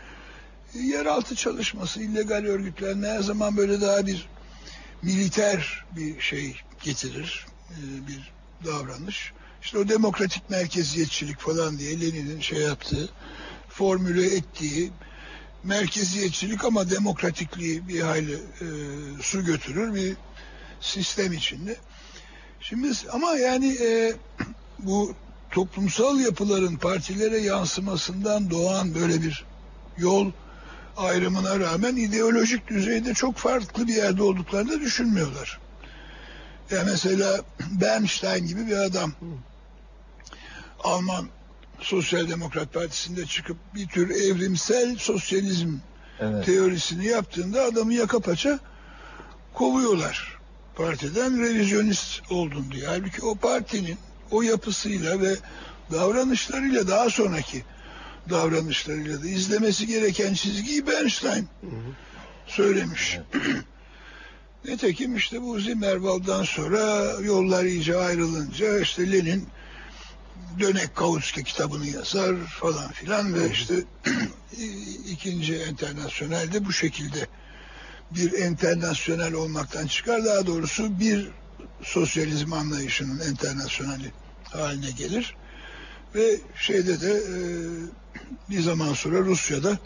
Yeraltı çalışması, illegal örgütlenme her zaman böyle daha bir militer bir şey getirir. E, bir davranış. İşte o demokratik merkeziyetçilik falan diye Lenin'in şey yaptığı, formüle ettiği merkeziyetçilik ama demokratikliği bir hayli e, su götürür bir sistem içinde. Şimdi ama yani e, bu toplumsal yapıların partilere yansımasından doğan böyle bir yol ayrımına rağmen ideolojik düzeyde çok farklı bir yerde olduklarını düşünmüyorlar. Ya mesela Bernstein gibi bir adam Alman Sosyal Demokrat Partisi'nde çıkıp bir tür evrimsel sosyalizm evet. teorisini yaptığında adamı yaka paça kovuyorlar partiden revizyonist oldun diye. Halbuki o partinin o yapısıyla ve davranışlarıyla daha sonraki davranışlarıyla da izlemesi gereken çizgiyi Bernstein hı hı. söylemiş. Nitekim işte bu Zimmerwald'dan sonra yollar iyice ayrılınca işte Lenin Dönek Kautsky kitabını yazar falan filan ve işte ikinci internasyonelde bu şekilde bir internasyonel olmaktan çıkar. Daha doğrusu bir sosyalizm anlayışının internasyoneli haline gelir. Ve şeyde de e, bir zaman sonra Rusya'da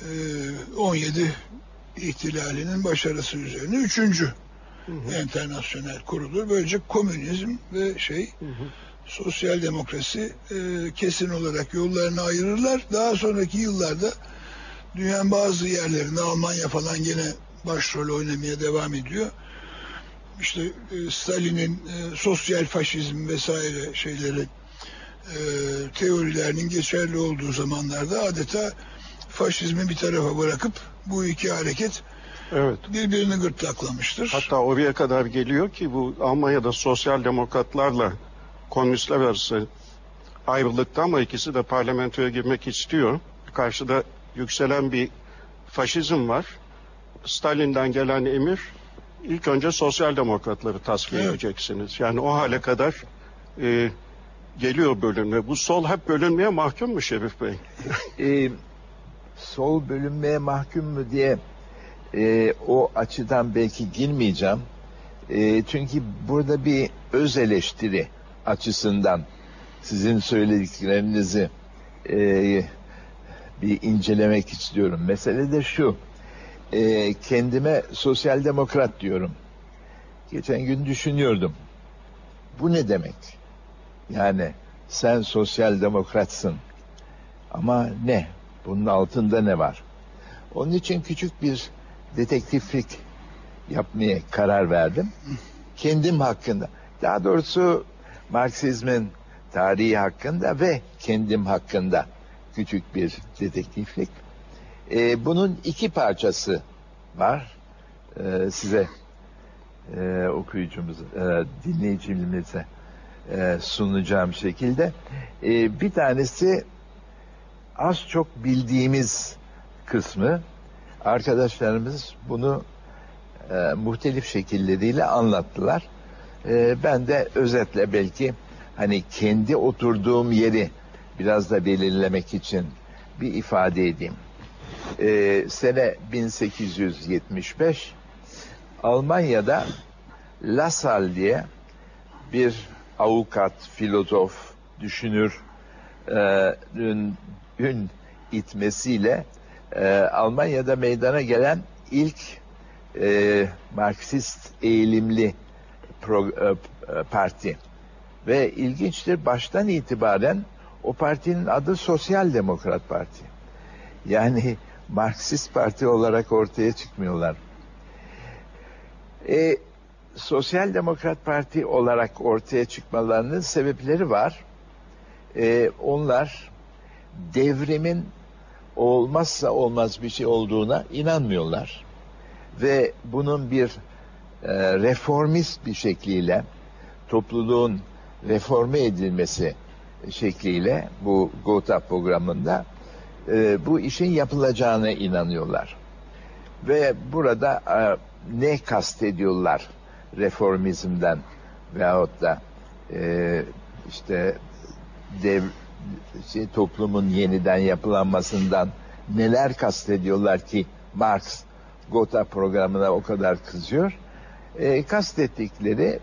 e, 17 ihtilalinin başarısı üzerine üçüncü hı hı. internasyonel kurulur. Böylece komünizm ve şey hı hı. sosyal demokrasi e, kesin olarak yollarını ayırırlar. Daha sonraki yıllarda dünyanın bazı yerlerinde Almanya falan gene başrol oynamaya devam ediyor. İşte e, Stalin'in e, sosyal faşizm vesaire şeyleri e, teorilerinin geçerli olduğu zamanlarda adeta faşizmi bir tarafa bırakıp bu iki hareket Evet. birbirini gırtlaklamıştır. Hatta oraya kadar geliyor ki bu Almanya'da sosyal demokratlarla komünistler arası ayrılıkta ama ikisi de parlamentoya girmek istiyor. Karşıda yükselen bir faşizm var. Stalin'den gelen emir ilk önce sosyal demokratları tasfiye Evet. edeceksiniz. Yani o hale kadar e, geliyor bölünme. Bu sol hep bölünmeye mahkum mu Şerif Bey? e, sol bölünmeye mahkum mu diye e, o açıdan belki girmeyeceğim. E, çünkü burada bir öz eleştiri açısından sizin söylediklerinizi e, bir incelemek istiyorum. Mesele de şu. E, kendime sosyal demokrat diyorum. Geçen gün düşünüyordum. Bu ne demek? Yani sen sosyal demokratsın. Ama ne? Bunun altında ne var? Onun için küçük bir detektiflik yapmaya karar verdim. Kendim hakkında. Daha doğrusu Marksizmin tarihi hakkında ve kendim hakkında küçük bir detektiflik. Ee, bunun iki parçası var. Ee, size e, okuyucumuz, e, dinleyicimize e, sunacağım şekilde. E, bir tanesi az çok bildiğimiz kısmı arkadaşlarımız bunu e, muhtelif şekilleriyle anlattılar. E, ben de özetle belki hani kendi oturduğum yeri biraz da belirlemek için bir ifade edeyim. E, sene 1875 Almanya'da Lassalle diye bir avukat, filozof, düşünür e, ün itmesiyle e, Almanya'da meydana gelen ilk e, Marksist eğilimli pro, e, e, parti. Ve ilginçtir baştan itibaren o partinin adı Sosyal Demokrat Parti. Yani Marksist Parti olarak ortaya çıkmıyorlar. E, Sosyal Demokrat Parti olarak ortaya çıkmalarının sebepleri var. E, onlar devrimin olmazsa olmaz bir şey olduğuna inanmıyorlar. Ve bunun bir e, reformist bir şekliyle topluluğun reforme edilmesi şekliyle bu Gotha programında e, bu işin yapılacağına inanıyorlar. Ve burada e, ne kastediyorlar reformizmden veyahut da e, işte dev, şey, toplumun yeniden yapılanmasından neler kastediyorlar ki Marx Gotha programına o kadar kızıyor. E, kastettikleri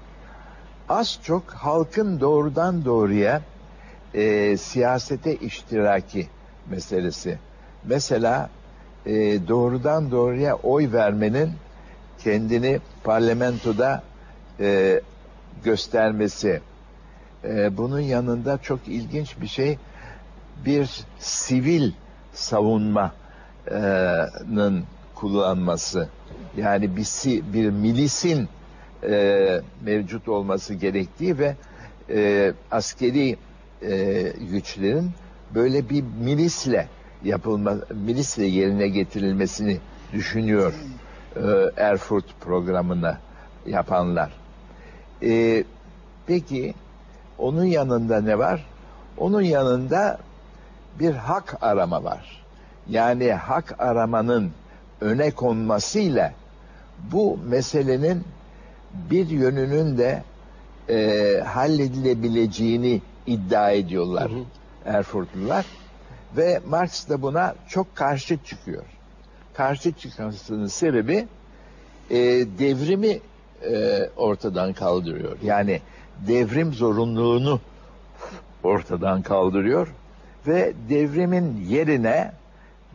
az çok halkın doğrudan doğruya e, siyasete iştiraki meselesi. Mesela e, doğrudan doğruya oy vermenin kendini parlamentoda e, göstermesi. E, bunun yanında çok ilginç bir şey bir sivil savunmanın kullanması. Yani bir, bir milisin e, mevcut olması gerektiği ve e, askeri e, güçlerin böyle bir milisle yapılma milisle yerine getirilmesini düşünüyor e, Erfurt programını yapanlar. E, peki onun yanında ne var? Onun yanında bir hak arama var. Yani hak aramanın öne konmasıyla bu meselenin bir yönünün de e, halledilebileceğini iddia ediyorlar Hı hı. Erfurtlular ve Marx da buna çok karşı çıkıyor. Karşı çıkmasının sebebi e, devrimi e, ortadan kaldırıyor. Yani devrim zorunluluğunu ortadan kaldırıyor ve devrimin yerine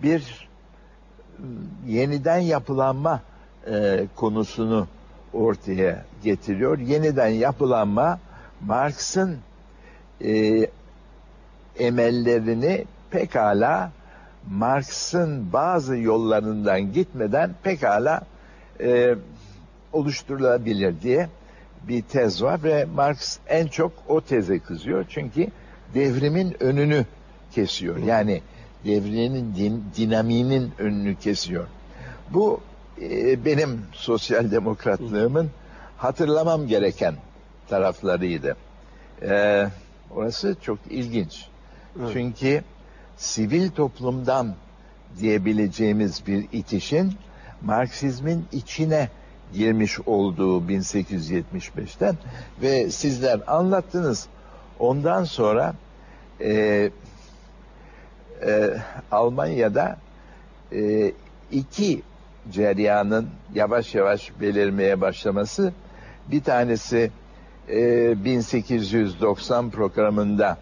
bir m, yeniden yapılanma e, konusunu ortaya getiriyor. Yeniden yapılanma Marx'ın e, emellerini pekala Marx'ın bazı yollarından gitmeden pekala e, oluşturulabilir diye bir tez var ve Marx en çok o teze kızıyor. Çünkü devrimin önünü kesiyor. Yani devrimin din, dinamiğinin önünü kesiyor. Bu e, benim sosyal demokratlığımın hatırlamam gereken taraflarıydı. E, orası çok ilginç. Evet. Çünkü sivil toplumdan diyebileceğimiz bir itişin Marksizmin içine girmiş olduğu 1875'ten ve sizler anlattınız. Ondan sonra e, e, Almanya'da e, iki ceryanın yavaş yavaş belirmeye başlaması bir tanesi e, 1890 programında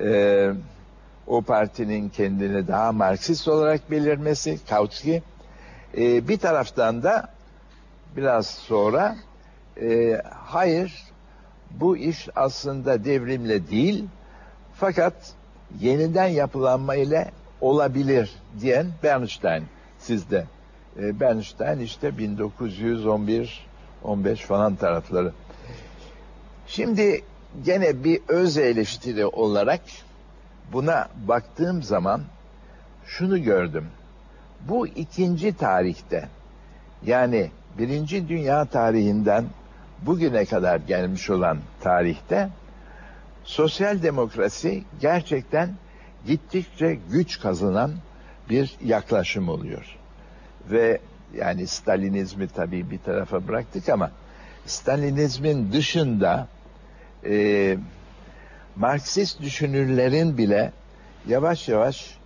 e, o partinin kendini daha Marksist olarak belirmesi Kautsky e, bir taraftan da biraz sonra e, hayır bu iş aslında devrimle değil fakat yeniden yapılanma ile olabilir diyen Bernstein sizde. E, Bernstein işte 1911 15 falan tarafları. Şimdi gene bir öz eleştiri olarak buna baktığım zaman şunu gördüm. Bu ikinci tarihte yani birinci dünya tarihinden bugüne kadar gelmiş olan tarihte sosyal demokrasi gerçekten gittikçe güç kazanan bir yaklaşım oluyor. Ve yani Stalinizmi tabii bir tarafa bıraktık ama Stalinizmin dışında e, Marksist düşünürlerin bile yavaş yavaş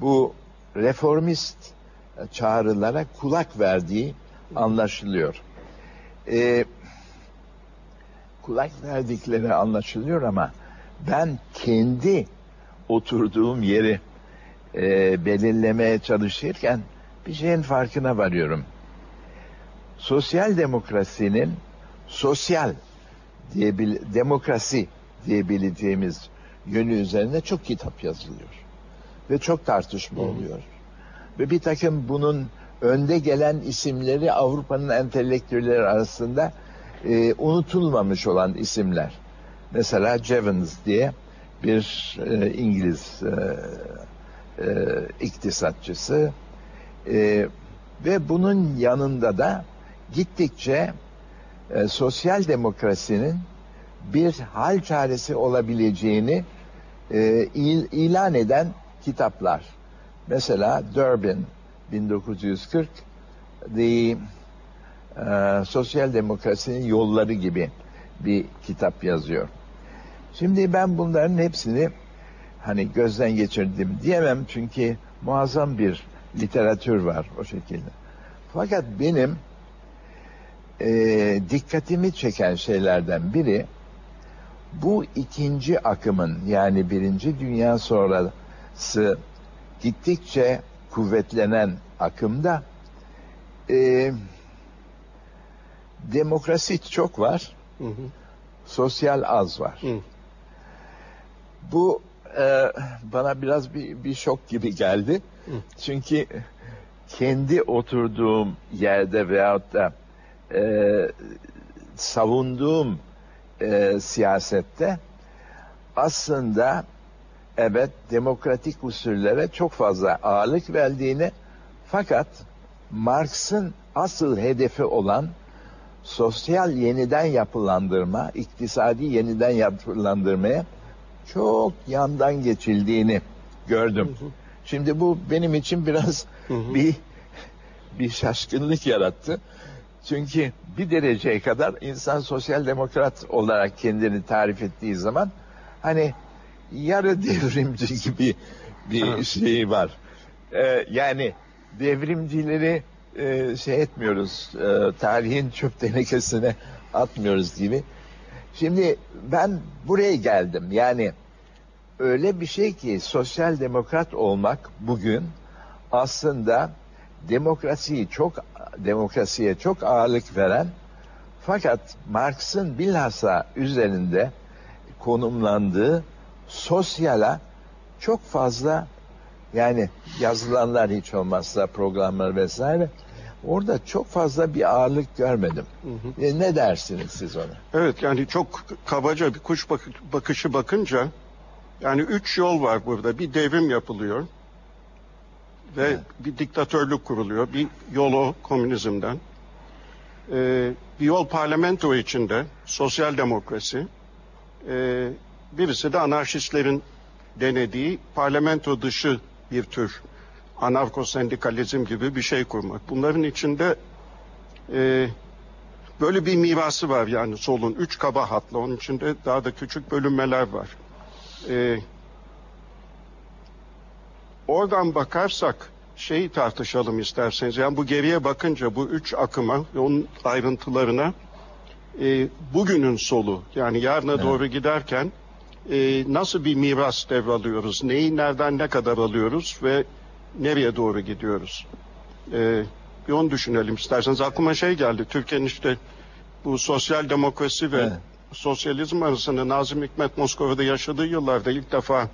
bu reformist çağrılara kulak verdiği anlaşılıyor. E, kulak verdikleri anlaşılıyor ama ben kendi oturduğum yeri e, belirlemeye çalışırken bir şeyin farkına varıyorum. Sosyal demokrasinin sosyal diyebil demokrasi diyebileceğimiz yönü üzerine çok kitap yazılıyor. Ve çok tartışma oluyor. Ve bir takım bunun önde gelen isimleri Avrupa'nın entelektüelleri arasında e, unutulmamış olan isimler. Mesela Jevons diye bir e, İngiliz e, e, iktisatçısı e, ve bunun yanında da gittikçe e, sosyal demokrasinin bir hal çaresi olabileceğini e, il, ilan eden kitaplar. Mesela Durbin 1940 The e, Sosyal Demokrasinin Yolları gibi bir kitap yazıyor. Şimdi ben bunların hepsini hani gözden geçirdim diyemem çünkü muazzam bir literatür var o şekilde. Fakat benim e, dikkatimi çeken şeylerden biri bu ikinci akımın yani birinci dünya sonrası gittikçe kuvvetlenen akımda e, demokrasi çok var, Hı hı. sosyal az var. Hı. Bu e, bana biraz bir, bir şok gibi geldi. Hı. Çünkü kendi oturduğum yerde veyahut da e, savunduğum e, siyasette aslında evet demokratik usullere çok fazla ağırlık verdiğini fakat Marx'ın asıl hedefi olan sosyal yeniden yapılandırma, iktisadi yeniden yapılandırmaya çok yandan geçildiğini gördüm. Şimdi bu benim için biraz Hı hı. bir bir şaşkınlık yarattı. Çünkü bir dereceye kadar insan sosyal demokrat olarak kendini tarif ettiği zaman hani yarı devrimci gibi bir şey var. Ee, yani devrimcileri e, şey etmiyoruz, e, tarihin çöp tenekesine atmıyoruz gibi. Şimdi ben buraya geldim. Yani öyle bir şey ki sosyal demokrat olmak bugün aslında demokrasiyi çok demokrasiye çok ağırlık veren fakat Marx'ın bilhassa üzerinde konumlandığı sosyala çok fazla yani yazılanlar hiç olmazsa programlar vesaire orada çok fazla bir ağırlık görmedim. E, ne dersiniz siz ona? Evet yani çok kabaca bir kuş bak- bakışı bakınca yani üç yol var burada. Bir devrim yapılıyor ve Evet. bir diktatörlük kuruluyor. Bir yol o komünizmden. Ee, bir yol parlamento içinde sosyal demokrasi. Ee, birisi de anarşistlerin denediği parlamento dışı bir tür anarko sendikalizm gibi bir şey kurmak. Bunların içinde e, Böyle bir mirası var yani solun. Üç kaba hatlı. Onun içinde daha da küçük bölünmeler var. Ee, oradan bakarsak şeyi tartışalım isterseniz. Yani bu geriye bakınca bu üç akıma ve onun ayrıntılarına e, bugünün solu yani yarına Evet. doğru giderken e, nasıl bir miras devralıyoruz? Neyi nereden ne kadar alıyoruz ve nereye doğru gidiyoruz? E, bir onu düşünelim isterseniz. Aklıma şey geldi. Türkiye'nin işte bu sosyal demokrasi ve Evet. sosyalizm arasında Nazım Hikmet Moskova'da yaşadığı yıllarda ilk defa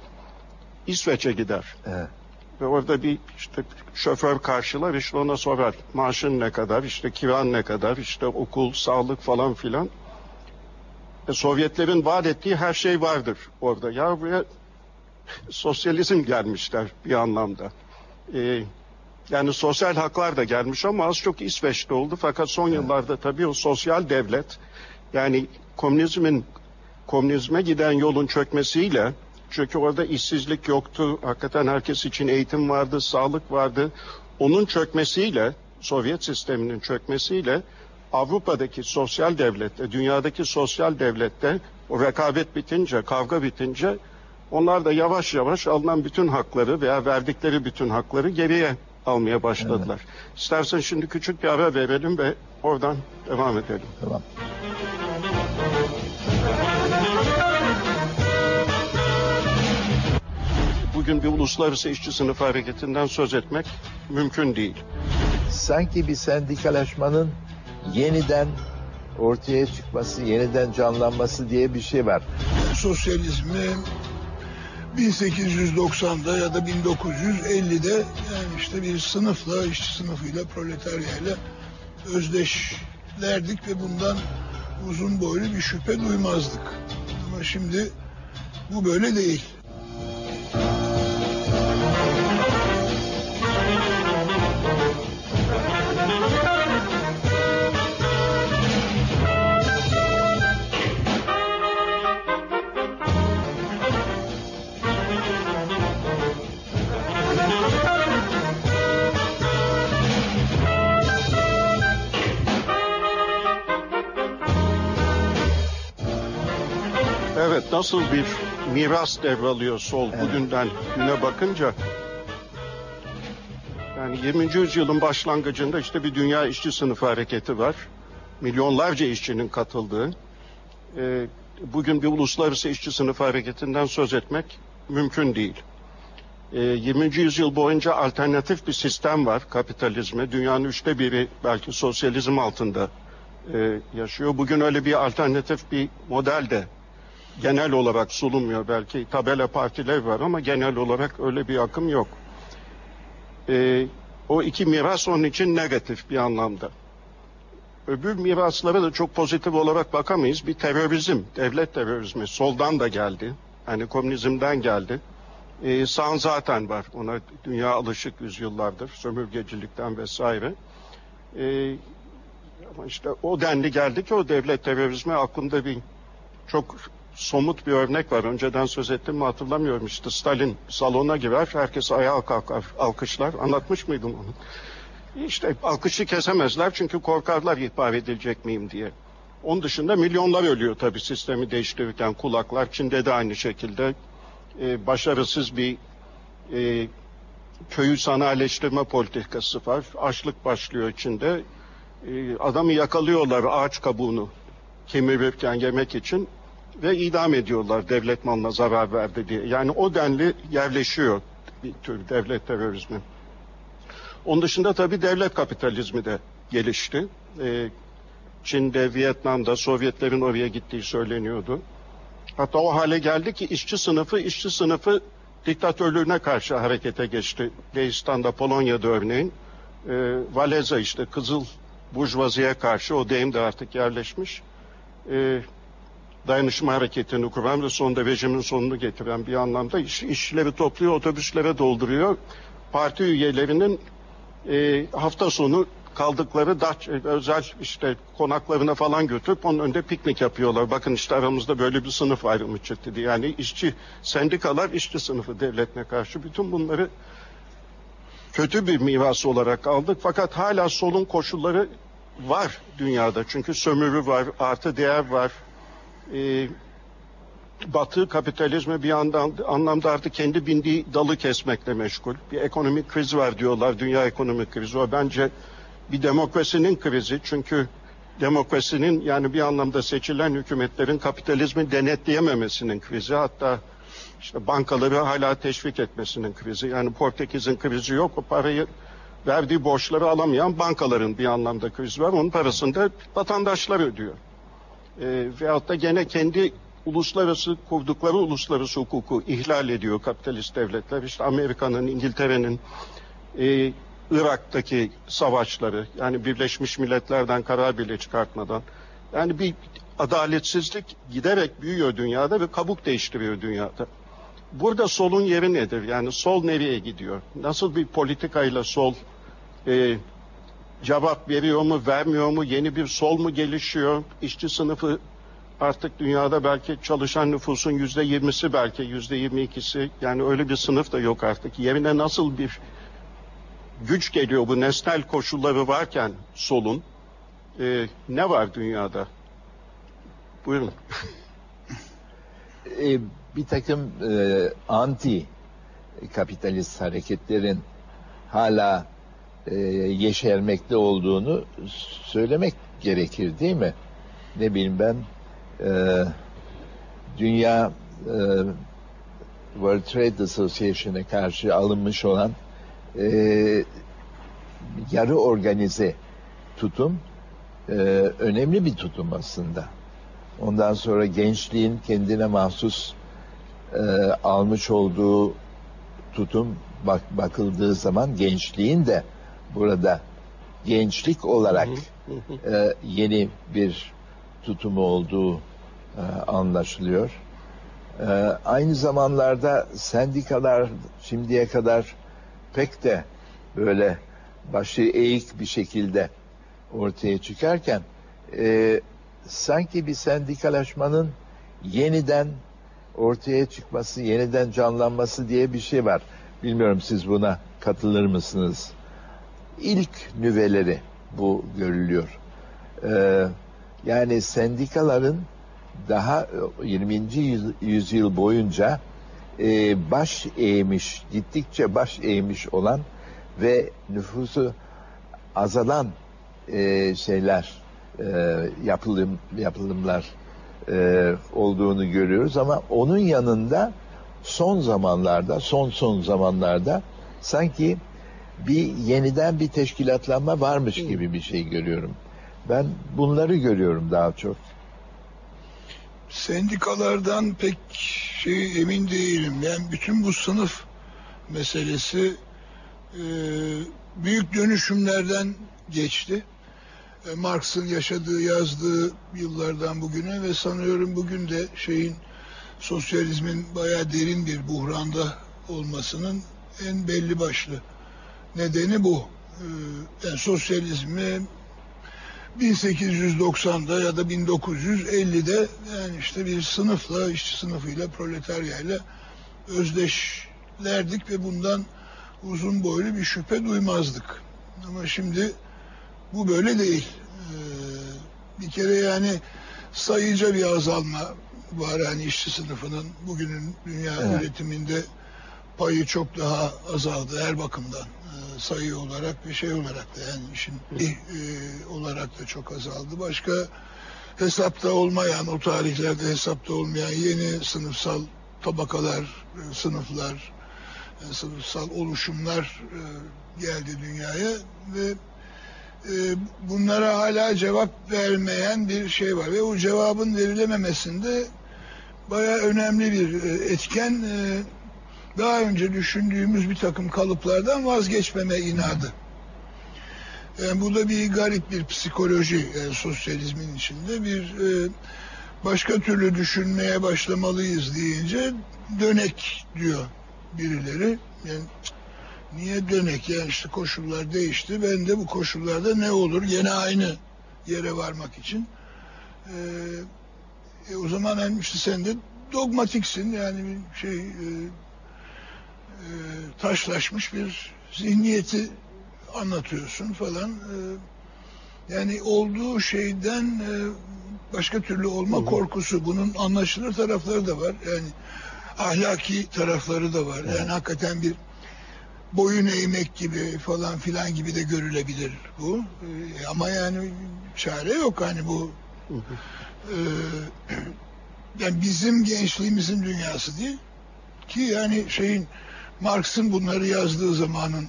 İsveç'e gider. Evet. Ve orada bir işte şoför karşılar işte ona sorar maaşın ne kadar işte kiran ne kadar işte okul sağlık falan filan. E, Sovyetlerin vaat ettiği her şey vardır orada. Ya buraya sosyalizm gelmişler bir anlamda. E, yani sosyal haklar da gelmiş ama az çok İsveç'te oldu. Fakat son yıllarda tabii o sosyal devlet yani komünizmin komünizme giden yolun çökmesiyle çünkü orada işsizlik yoktu. Hakikaten herkes için eğitim vardı, sağlık vardı. Onun çökmesiyle, Sovyet sisteminin çökmesiyle Avrupa'daki sosyal devlette, dünyadaki sosyal devlette o rekabet bitince, kavga bitince onlar da yavaş yavaş alınan bütün hakları veya verdikleri bütün hakları geriye almaya başladılar. İstersen şimdi küçük bir ara verelim ve oradan devam edelim. Tamam. Bugün bir uluslararası işçi sınıfı hareketinden söz etmek mümkün değil. Sanki bir sendikalaşmanın yeniden ortaya çıkması, yeniden canlanması diye bir şey var. Sosyalizmi 1890'da ya da 1950'de yani işte bir sınıfla, işçi sınıfıyla, proletaryayla özdeşlerdik ve bundan uzun boylu bir şüphe duymazdık. Ama şimdi bu böyle değil. Nasıl bir miras devralıyor sol bugünden güne bakınca. Yani 20. yüzyılın başlangıcında işte bir dünya işçi sınıfı hareketi var. Milyonlarca işçinin katıldığı. Ee, bugün bir uluslararası işçi sınıfı hareketinden söz etmek mümkün değil. Ee, 20. yüzyıl boyunca alternatif bir sistem var kapitalizme. Dünyanın üçte biri belki sosyalizm altında e, yaşıyor. Bugün öyle bir alternatif bir model de genel olarak sunulmuyor. Belki tabela partiler var ama genel olarak öyle bir akım yok. Ee, o iki miras onun için negatif bir anlamda. Öbür miraslara da çok pozitif olarak bakamayız. Bir terörizm, devlet terörizmi soldan da geldi. Yani komünizmden geldi. Ee, sağ zaten var. Ona dünya alışık yüzyıllardır. Sömürgecilikten vesaire. Ee, ama işte o denli geldi ki o devlet terörizmi aklımda bir çok somut bir örnek var. Önceden söz ettim mi hatırlamıyorum. İşte Stalin salona girer, herkes ayağa kalkar, alkışlar. Anlatmış mıydım onu? İşte alkışı kesemezler çünkü korkarlar ihbar edilecek miyim diye. Onun dışında milyonlar ölüyor tabii sistemi değiştirirken kulaklar. Çin'de de aynı şekilde e, başarısız bir e, köyü sanayileştirme politikası var. Açlık başlıyor içinde. E, adamı yakalıyorlar ağaç kabuğunu kemirirken yemek için ve idam ediyorlar devlet malına zarar verdi diye. Yani o denli yerleşiyor bir tür devlet terörizmi. Onun dışında tabii devlet kapitalizmi de gelişti. Ee, Çin'de, Vietnam'da Sovyetlerin oraya gittiği söyleniyordu. Hatta o hale geldi ki işçi sınıfı, işçi sınıfı diktatörlüğüne karşı harekete geçti. Leistan'da, Polonya'da örneğin. E, Valeza işte Kızıl Burjuvazi'ye karşı o deyim de artık yerleşmiş. E, dayanışma hareketini kuran ve sonunda rejimin sonunu getiren bir anlamda iş, işçileri topluyor, otobüslere dolduruyor. Parti üyelerinin e, hafta sonu kaldıkları Daç, özel işte konaklarına falan götürüp onun önünde piknik yapıyorlar. Bakın işte aramızda böyle bir sınıf ayrımı çıktı diye. Yani işçi sendikalar işçi sınıfı devletine karşı bütün bunları kötü bir miras olarak aldık. Fakat hala solun koşulları var dünyada. Çünkü sömürü var, artı değer var. Ee, Batı kapitalizmi bir yandan anlamda artık kendi bindiği dalı kesmekle meşgul. Bir ekonomik kriz var diyorlar. Dünya ekonomik krizi. O bence bir demokrasinin krizi. Çünkü demokrasinin yani bir anlamda seçilen hükümetlerin kapitalizmi denetleyememesinin krizi. Hatta işte bankaları hala teşvik etmesinin krizi. Yani Portekiz'in krizi yok. O parayı verdiği borçları alamayan bankaların bir anlamda krizi var. Onun parasını da vatandaşlar ödüyor. E, veyahut da gene kendi uluslararası kurdukları uluslararası hukuku ihlal ediyor kapitalist devletler. İşte Amerika'nın, İngiltere'nin, e, Irak'taki savaşları yani Birleşmiş Milletler'den karar bile çıkartmadan yani bir adaletsizlik giderek büyüyor dünyada ve kabuk değiştiriyor dünyada. Burada solun yeri nedir? Yani sol nereye gidiyor? Nasıl bir politikayla sol e, cevap veriyor mu, vermiyor mu? Yeni bir sol mu gelişiyor? İşçi sınıfı artık dünyada belki çalışan nüfusun yüzde yirmisi belki yüzde yirmi ikisi yani öyle bir sınıf da yok artık. Yerine nasıl bir güç geliyor bu nesnel koşulları varken solun e, ne var dünyada? Buyurun. e, bir takım e, anti kapitalist hareketlerin hala e, yeşermekte olduğunu söylemek gerekir değil mi? Ne bileyim ben e, Dünya e, World Trade Association'a karşı alınmış olan e, yarı organize tutum e, önemli bir tutum aslında. Ondan sonra gençliğin kendine mahsus e, almış olduğu tutum bak bakıldığı zaman gençliğin de burada gençlik olarak e, yeni bir tutumu olduğu e, anlaşılıyor. E, aynı zamanlarda sendikalar şimdiye kadar pek de böyle başı eğik bir şekilde ortaya çıkarken e, sanki bir sendikalaşmanın yeniden ortaya çıkması, yeniden canlanması diye bir şey var. Bilmiyorum siz buna katılır mısınız? İlk nüveleri bu görülüyor. Ee, yani sendikaların daha 20. yüzyıl boyunca e, baş eğmiş, gittikçe baş eğmiş olan ve nüfusu azalan e, şeyler, e, yapılım yapılımlar e, olduğunu görüyoruz ama onun yanında son zamanlarda, son son zamanlarda sanki bir yeniden bir teşkilatlanma varmış gibi bir şey görüyorum. Ben bunları görüyorum daha çok. Sendikalardan pek şey emin değilim. Yani bütün bu sınıf meselesi e, büyük dönüşümlerden geçti. E, Marx'ın yaşadığı, yazdığı yıllardan bugüne ve sanıyorum bugün de şeyin sosyalizmin bayağı derin bir buhranda olmasının en belli başlı nedeni bu. E, yani sosyalizmi 1890'da ya da 1950'de yani işte bir sınıfla, işçi sınıfıyla, proletaryayla özdeşlerdik ve bundan uzun boylu bir şüphe duymazdık. Ama şimdi bu böyle değil. Ee, bir kere yani sayıca bir azalma var yani işçi sınıfının bugünün dünya evet. üretiminde payı çok daha azaldı her bakımdan sayı olarak ve şey olarak da yani işin e, olarak da çok azaldı. Başka hesapta olmayan o tarihlerde hesapta olmayan yeni sınıfsal tabakalar, e, sınıflar, e, sınıfsal oluşumlar e, geldi dünyaya ve e, bunlara hala cevap vermeyen bir şey var ve o cevabın verilememesinde bayağı önemli bir e, etken. E, daha önce düşündüğümüz bir takım kalıplardan vazgeçmeme inadı. Yani bu da bir garip bir psikoloji yani sosyalizmin içinde bir e, başka türlü düşünmeye başlamalıyız deyince dönek diyor birileri. Yani niye dönek yani işte koşullar değişti ben de bu koşullarda ne olur gene aynı yere varmak için. Ee, e, o zaman hem işte sen de dogmatiksin yani şey e, e, taşlaşmış bir zihniyeti anlatıyorsun falan. E, yani olduğu şeyden e, başka türlü olma korkusu bunun anlaşılır tarafları da var. Yani ahlaki tarafları da var. Yani hakikaten bir boyun eğmek gibi falan filan gibi de görülebilir bu. E, ama yani çare yok hani bu. E, yani bizim gençliğimizin dünyası değil ki yani şeyin Marx'ın bunları yazdığı zamanın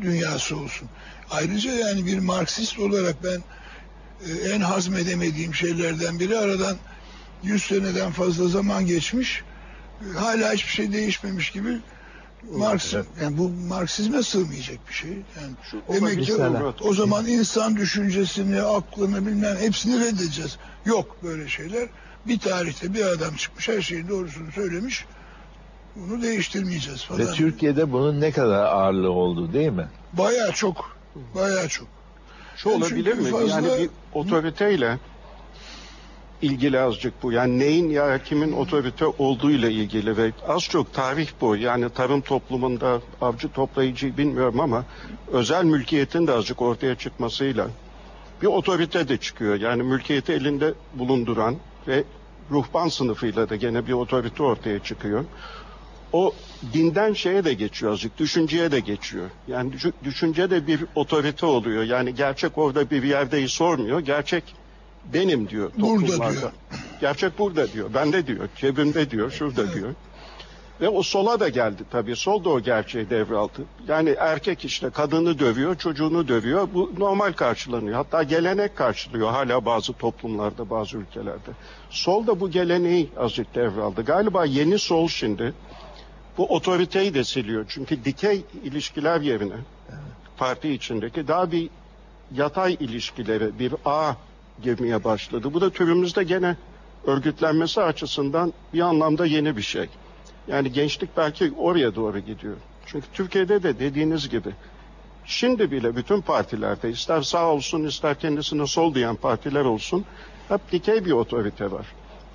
dünyası olsun. Ayrıca yani bir Marksist olarak ben e, en hazmedemediğim şeylerden biri aradan 100 seneden fazla zaman geçmiş. E, hala hiçbir şey değişmemiş gibi Marx yani bu Marksizme sığmayacak bir şey. Yani Şu demek ki o, o zaman insan düşüncesini, aklını bilmem hepsini reddedeceğiz. Yok böyle şeyler. Bir tarihte bir adam çıkmış her şeyin doğrusunu söylemiş. Bunu değiştirmeyeceğiz falan. Ve Türkiye'de bunun ne kadar ağırlığı oldu değil mi? Bayağı çok. Bayağı çok. Şu Yani olabilir mi? fazla- Yani bir otoriteyle ilgili azıcık bu. Yani neyin ya kimin otorite olduğuyla ilgili ve az çok tarih bu. Yani tarım toplumunda avcı toplayıcı bilmiyorum ama özel mülkiyetin de azıcık ortaya çıkmasıyla bir otorite de çıkıyor. Yani mülkiyeti elinde bulunduran ve ruhban sınıfıyla da gene bir otorite ortaya çıkıyor. O dinden şeye de geçiyor azıcık, düşünceye de geçiyor. Yani düşü- düşünce de bir otorite oluyor. Yani gerçek orada bir yerdeyi sormuyor. Gerçek benim diyor Burada toplumlarda. diyor. Gerçek burada diyor. Bende diyor. Cebimde diyor. Şurada diyor. Ve o sola da geldi tabii. Sol da o gerçeği devraldı. Yani erkek işte kadını dövüyor, çocuğunu dövüyor. Bu normal karşılanıyor. Hatta gelenek karşılıyor hala bazı toplumlarda, bazı ülkelerde. Sol da bu geleneği azıcık devraldı. Galiba yeni sol şimdi bu otoriteyi de siliyor. Çünkü dikey ilişkiler yerine parti içindeki daha bir yatay ilişkileri, bir ağ girmeye başladı. Bu da türümüzde gene örgütlenmesi açısından bir anlamda yeni bir şey. Yani gençlik belki oraya doğru gidiyor. Çünkü Türkiye'de de dediğiniz gibi şimdi bile bütün partilerde ister sağ olsun ister kendisine sol diyen partiler olsun hep dikey bir otorite var.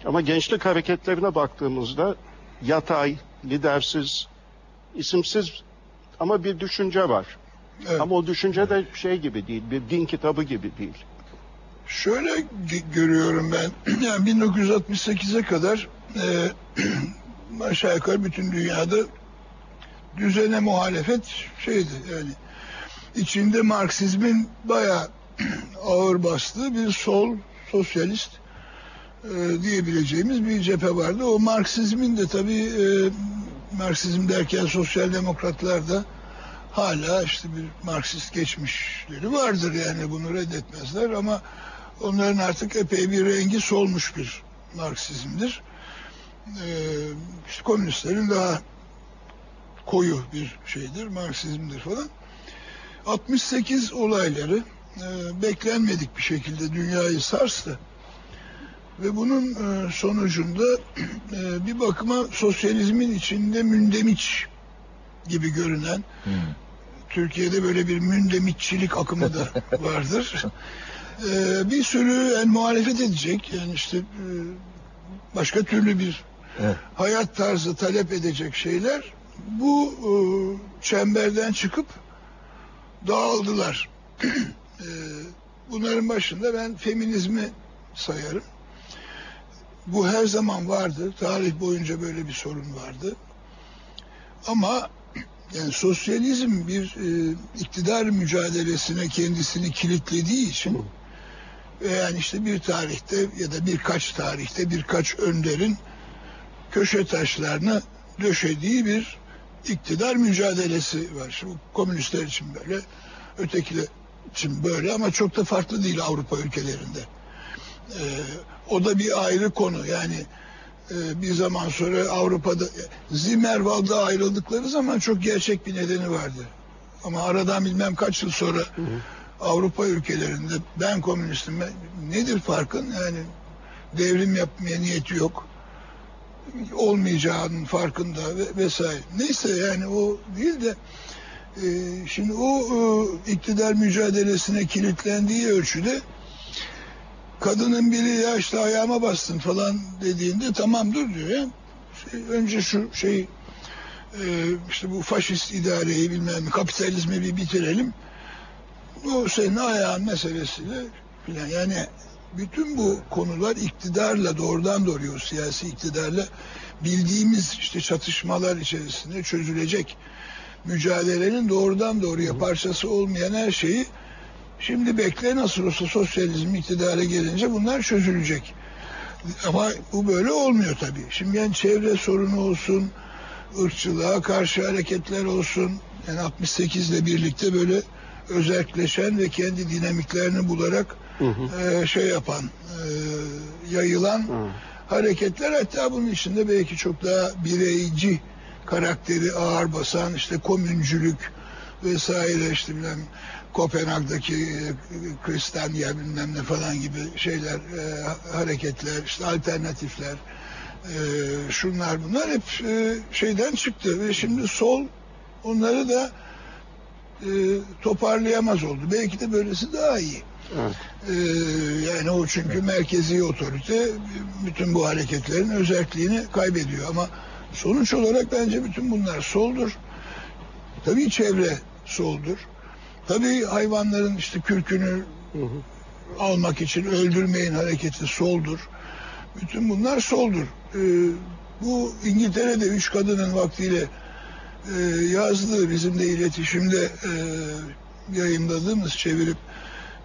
Ama gençlik hareketlerine baktığımızda yatay, lidersiz, isimsiz ama bir düşünce var. Evet. Ama o düşünce de şey gibi değil, bir din kitabı gibi değil. Şöyle görüyorum ben. Yani 1968'e kadar e, aşağı yukarı bütün dünyada düzene muhalefet şeydi yani içinde Marksizmin bayağı ağır bastığı bir sol sosyalist e, diyebileceğimiz bir cephe vardı. O Marksizmin de tabii e, Marksizm derken sosyal demokratlar da hala işte bir Marksist geçmişleri vardır yani bunu reddetmezler ama onların artık epey bir rengi solmuş bir Marksizmdir. Ee, işte komünistlerin daha koyu bir şeydir, Marksizmdir falan. 68 olayları e, beklenmedik bir şekilde dünyayı sarstı. Ve bunun e, sonucunda e, bir bakıma sosyalizmin içinde mündemiş gibi görünen Türkiye'de böyle bir mündemitçilik akımı da vardır. Ee, bir sürü yani muhalefet edecek yani işte e, başka türlü bir Evet. hayat tarzı talep edecek şeyler bu e, çemberden çıkıp dağıldılar. Bunların başında ben feminizmi sayarım. Bu her zaman vardı. Tarih boyunca böyle bir sorun vardı. Ama yani sosyalizm bir e, iktidar mücadelesine kendisini kilitlediği için ve yani işte bir tarihte ya da birkaç tarihte birkaç önderin köşe taşlarını döşediği bir iktidar mücadelesi var. Şimdi komünistler için böyle, ötekiler için böyle ama çok da farklı değil Avrupa ülkelerinde. Ee, o da bir ayrı konu. Yani e, bir zaman sonra Avrupa'da Zimmerwald'da ayrıldıkları zaman çok gerçek bir nedeni vardı. Ama aradan bilmem kaç yıl sonra Avrupa ülkelerinde ben komünistim. ben- Nedir farkın? Yani devrim yapmaya niyeti yok. Olmayacağının farkında ve vesaire. Neyse yani o değil de e, şimdi o e, iktidar mücadelesine kilitlendiği ölçüde kadının biri ya işte ayağıma bastın falan dediğinde tamam dur diyor ya. Şey, önce şu şey e, işte bu faşist idareyi bilmem kapitalizmi bir bitirelim. O senin ayağın meselesiyle filan yani bütün bu konular iktidarla doğrudan doğruya siyasi iktidarla bildiğimiz işte çatışmalar içerisinde çözülecek mücadelenin doğrudan doğruya parçası olmayan her şeyi şimdi bekle nasıl olsa sosyalizm iktidara gelince bunlar çözülecek. Ama bu böyle olmuyor tabii. Şimdi yani çevre sorunu olsun, ırkçılığa karşı hareketler olsun. Yani 68 ile birlikte böyle özelleşen ve kendi dinamiklerini bularak e, şey yapan, e, yayılan hareketler hatta bunun içinde belki çok daha bireyci karakteri ağır basan işte komüncülük vesaire işte bilmem Kopenhag'daki e, Kristanya bilmem ne falan gibi şeyler e, hareketler işte alternatifler e, şunlar bunlar hep e, şeyden çıktı ve şimdi sol onları da e, toparlayamaz oldu. Belki de böylesi daha iyi. Evet. Ee, yani o çünkü merkezi otorite bütün bu hareketlerin özelliğini kaybediyor ama sonuç olarak bence bütün bunlar soldur. Tabii çevre soldur. Tabii hayvanların işte kürkünü almak için öldürmeyin hareketi soldur. Bütün bunlar soldur. Ee, bu İngiltere'de üç kadının vaktiyle e, yazdığı bizim de iletişimde e, yayınladığımız çevirip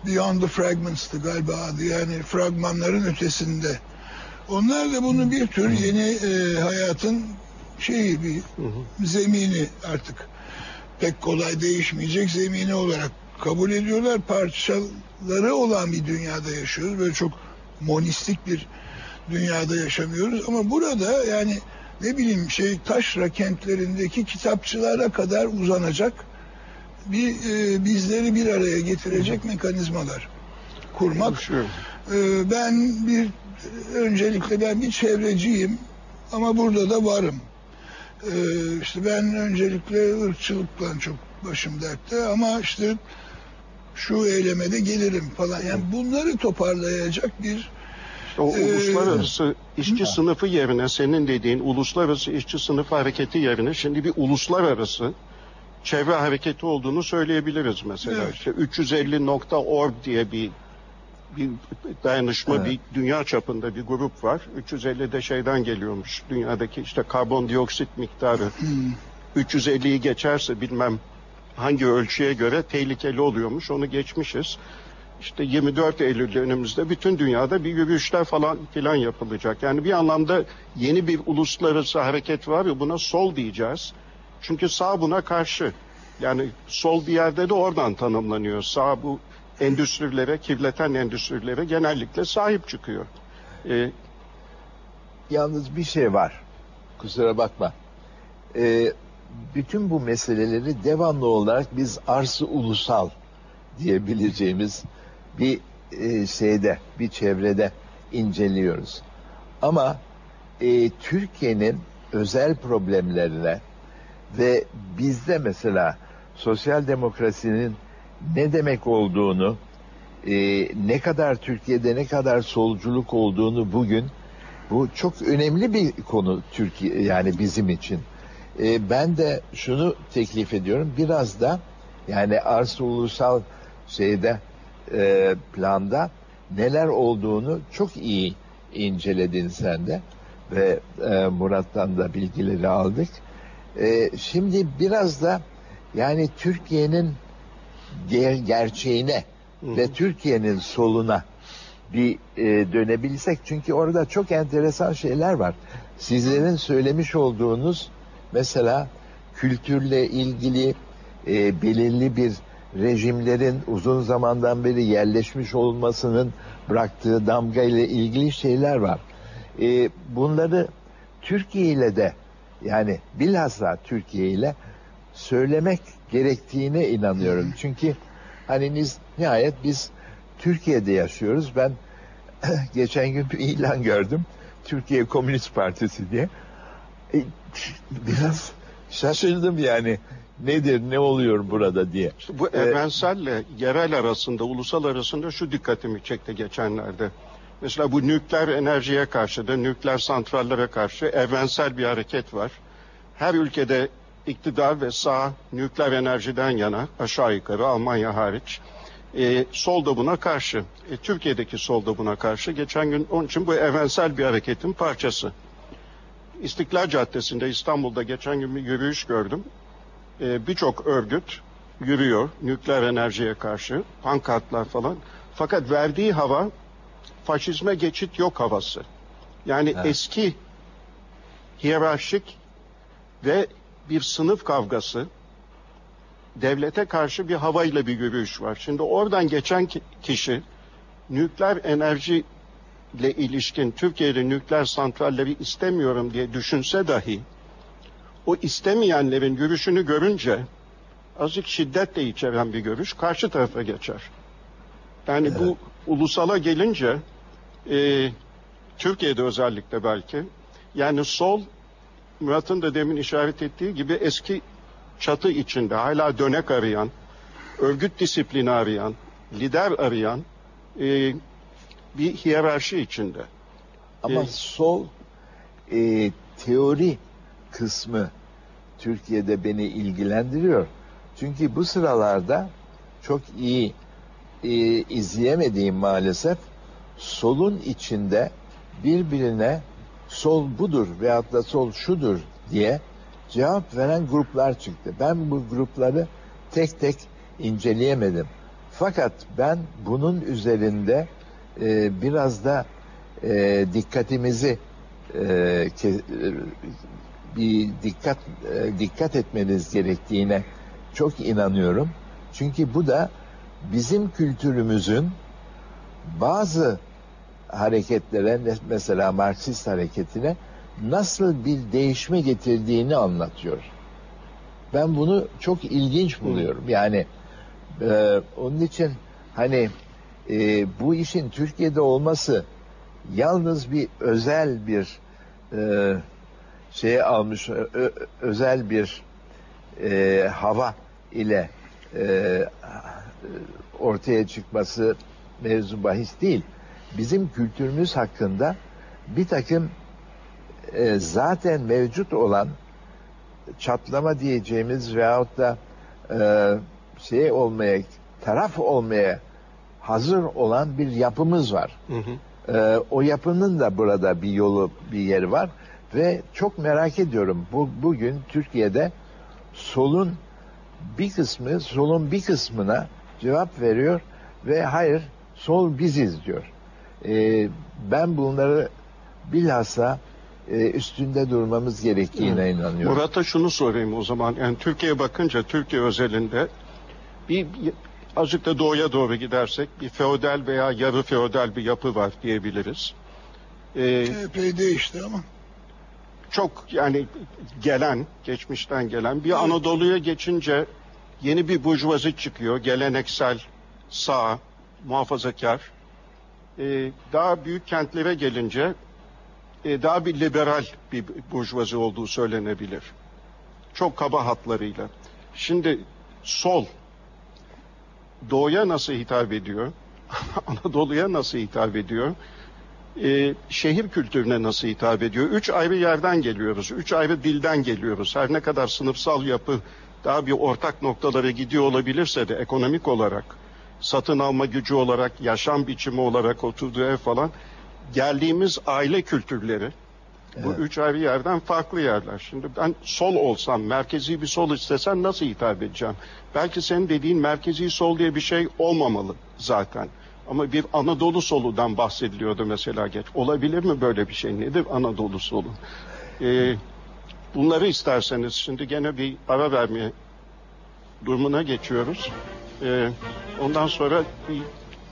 Beyond the Fragments'tı galiba adı yani fragmanların ötesinde. Onlar da bunu bir tür yeni e, hayatın şeyi bir zemini artık pek kolay değişmeyecek zemini olarak kabul ediyorlar. Parçaları olan bir dünyada yaşıyoruz. Böyle çok monistik bir dünyada yaşamıyoruz ama burada yani ne bileyim şey taşra kentlerindeki kitapçılara kadar uzanacak bir e, bizleri bir araya getirecek mekanizmalar kurmak. E, ben bir öncelikle ben bir çevreciyim ama burada da varım. E, işte ben öncelikle ırkçılıkla çok başım dertte ama işte şu eylemede gelirim falan. Yani bunları toparlayacak bir İşte o Ee, uluslararası işçi sınıfı yerine senin dediğin uluslararası işçi sınıfı hareketi yerine şimdi bir uluslararası çevre hareketi olduğunu söyleyebiliriz mesela. Evet. İşte 350.org diye bir bir dayanışma Evet. bir dünya çapında bir grup var. 350 de şeyden geliyormuş. Dünyadaki işte karbondioksit miktarı 350'yi geçerse bilmem hangi ölçüye göre tehlikeli oluyormuş. Onu geçmişiz. İşte 24 Eylül'de önümüzde bütün dünyada bir yürüyüşler falan filan yapılacak. Yani bir anlamda yeni bir uluslararası hareket var ve buna sol diyeceğiz. Çünkü sağ buna karşı. Yani sol bir yerde de oradan tanımlanıyor. Sağ bu endüstrilere, kirleten endüstrilere genellikle sahip çıkıyor. Ee, Yalnız bir şey var. Kusura bakma. Ee, bütün bu meseleleri devamlı olarak biz arsı ulusal diyebileceğimiz bir e, şeyde, bir çevrede inceliyoruz. Ama e, Türkiye'nin özel problemlerine ve bizde mesela sosyal demokrasinin ne demek olduğunu, e, ne kadar Türkiye'de ne kadar solculuk olduğunu bugün bu çok önemli bir konu Türkiye yani bizim için. E, ben de şunu teklif ediyorum biraz da yani arz ulusal şeyde e, planda neler olduğunu çok iyi inceledin sen de ve e, Murat'tan da bilgileri aldık. E, şimdi biraz da yani Türkiye'nin ger- gerçeğine ve Türkiye'nin soluna bir e, dönebilsek çünkü orada çok enteresan şeyler var. Sizlerin söylemiş olduğunuz mesela kültürle ilgili e, belirli bir rejimlerin uzun zamandan beri yerleşmiş olmasının bıraktığı damga ile ilgili şeyler var. e, bunları Türkiye ile de yani bilhassa Türkiye ile söylemek gerektiğine inanıyorum. Çünkü hani biz nihayet biz Türkiye'de yaşıyoruz. Ben geçen gün bir ilan gördüm. Türkiye Komünist Partisi diye. E, biraz şaşırdım yani. Nedir, ne oluyor burada diye. Bu evrenselle yerel arasında, ulusal arasında şu dikkatimi çekti geçenlerde. Mesela bu nükleer enerjiye karşı da, nükleer santrallere karşı evrensel bir hareket var. Her ülkede iktidar ve sağ nükleer enerjiden yana, aşağı yukarı Almanya hariç, e, sol da buna karşı. E, Türkiye'deki sol da buna karşı. Geçen gün onun için bu evrensel bir hareketin parçası. İstiklal Caddesi'nde İstanbul'da geçen gün bir yürüyüş gördüm. E, Birçok örgüt yürüyor nükleer enerjiye karşı, pankartlar falan. Fakat verdiği hava faşizme geçit yok havası. Yani Evet. eski hiyerarşik ve bir sınıf kavgası, devlete karşı bir havayla bir yürüyüş var. Şimdi oradan geçen ki- kişi nükleer enerji ile ilişkin Türkiye'de nükleer santralleri istemiyorum diye düşünse dahi o istemeyenlerin görüşünü görünce azıcık şiddet de içeren bir görüş karşı tarafa geçer. Yani bu ulusala gelince e, Türkiye'de özellikle belki yani sol Murat'ın da demin işaret ettiği gibi eski çatı içinde hala dönek arayan, örgüt disiplini arayan, lider arayan e, bir hiyerarşi içinde. Ama E, sol e, teori kısmı Türkiye'de beni ilgilendiriyor. Çünkü bu sıralarda çok iyi e, izleyemediğim maalesef solun içinde birbirine sol budur veyahut da sol şudur diye cevap veren gruplar çıktı. Ben bu grupları tek tek inceleyemedim. Fakat ben bunun üzerinde e, biraz da e, dikkatimizi e, ke- e, bir dikkat e, dikkat etmeniz gerektiğine çok inanıyorum. Çünkü bu da bizim kültürümüzün bazı hareketlere mesela Marksist hareketine nasıl bir değişme getirdiğini anlatıyor. Ben bunu çok ilginç buluyorum. Yani e, onun için hani e, bu işin Türkiye'de olması yalnız bir özel bir e, şeye almış ö- özel bir e, hava ile e, ortaya çıkması mevzu bahis değil. Bizim kültürümüz hakkında bir takım e, zaten mevcut olan çatlama diyeceğimiz veyahut da e, şey olmaya taraf olmaya hazır olan bir yapımız var. Hı hı. Ee, o yapının da burada bir yolu, bir yeri var ve çok merak ediyorum. Bu bugün Türkiye'de solun bir kısmı, solun bir kısmına cevap veriyor ve hayır, sol biziz diyor. Ee, ben bunları bilhassa e, üstünde durmamız gerektiğine inanıyorum. Murat'a şunu sorayım o zaman. Yani Türkiye'ye bakınca Türkiye özelinde bir, bir azıcık da doğuya doğru gidersek bir feodal veya yarı feodal bir yapı var diyebiliriz. Ee, Epey değişti ama. çok yani gelen, geçmişten gelen bir Anadolu'ya geçince yeni bir burjuvazi çıkıyor. Geleneksel, sağ, muhafazakar. Ee, daha büyük kentlere gelince e, daha bir liberal bir burjuvazi olduğu söylenebilir. Çok kaba hatlarıyla. Şimdi sol doğuya nasıl hitap ediyor? Anadolu'ya nasıl hitap ediyor? Ee, şehir kültürüne nasıl hitap ediyor? Üç ayrı yerden geliyoruz. Üç ayrı dilden geliyoruz. Her ne kadar sınıfsal yapı daha bir ortak noktalara gidiyor olabilirse de ekonomik olarak, satın alma gücü olarak, yaşam biçimi olarak, oturduğu ev falan geldiğimiz aile kültürleri bu Evet. üç ayrı yerden farklı yerler. Şimdi ben sol olsam, merkezi bir sol istesem nasıl hitap edeceğim? Belki senin dediğin merkezi sol diye bir şey olmamalı zaten. Ama bir Anadolu soludan bahsediliyordu mesela geç. Olabilir mi böyle bir şey? Nedir Anadolu solu? Ee, bunları isterseniz şimdi gene bir ara vermeye durumuna geçiyoruz. Ee, ondan sonra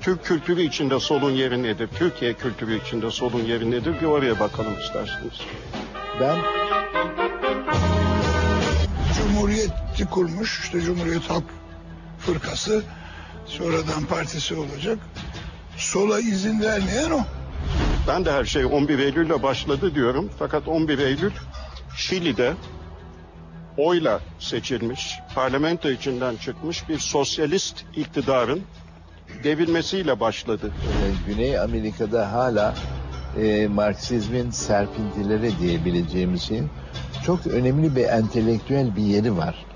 Türk kültürü içinde solun yeri nedir? Türkiye kültürü içinde solun yeri nedir? Bir oraya bakalım isterseniz. Ben Cumhuriyeti kurmuş. işte Cumhuriyet Halk Fırkası. Sonradan partisi olacak. Sola izin vermeyen o. Ben de her şey 11 Eylül'le başladı diyorum. Fakat 11 Eylül Şili'de oyla seçilmiş, parlamento içinden çıkmış bir sosyalist iktidarın devilmesiyle başladı. e, Güney Amerika'da hala e, Marksizmin serpintileri diyebileceğimiz şeyin çok önemli bir entelektüel bir yeri var.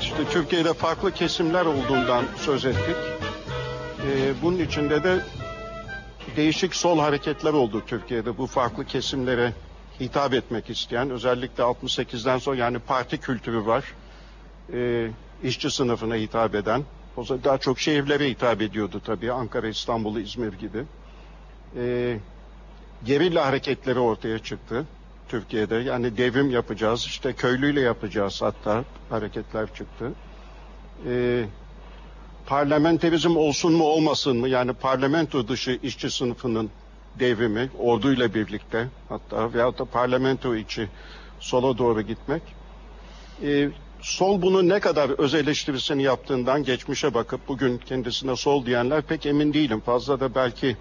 İşte Türkiye'de farklı kesimler olduğundan söz ettik. Ee, bunun içinde de değişik sol hareketler oldu Türkiye'de. Bu farklı kesimlere hitap etmek isteyen özellikle 68'den sonra yani parti kültürü var. Ee, işçi sınıfına hitap eden. O zaman daha çok şehirlere hitap ediyordu tabii. Ankara, İstanbul, İzmir gibi. Ee, gerilla hareketleri ortaya çıktı. Türkiye'de. Yani devrim yapacağız, işte köylüyle yapacağız hatta hareketler çıktı. Ee, parlamenterizm olsun mu olmasın mı? Yani parlamento dışı işçi sınıfının devrimi orduyla birlikte hatta veyahut da parlamento içi sola doğru gitmek. Ee, sol bunu ne kadar öz eleştirisini yaptığından geçmişe bakıp bugün kendisine sol diyenler pek emin değilim. Fazla da belki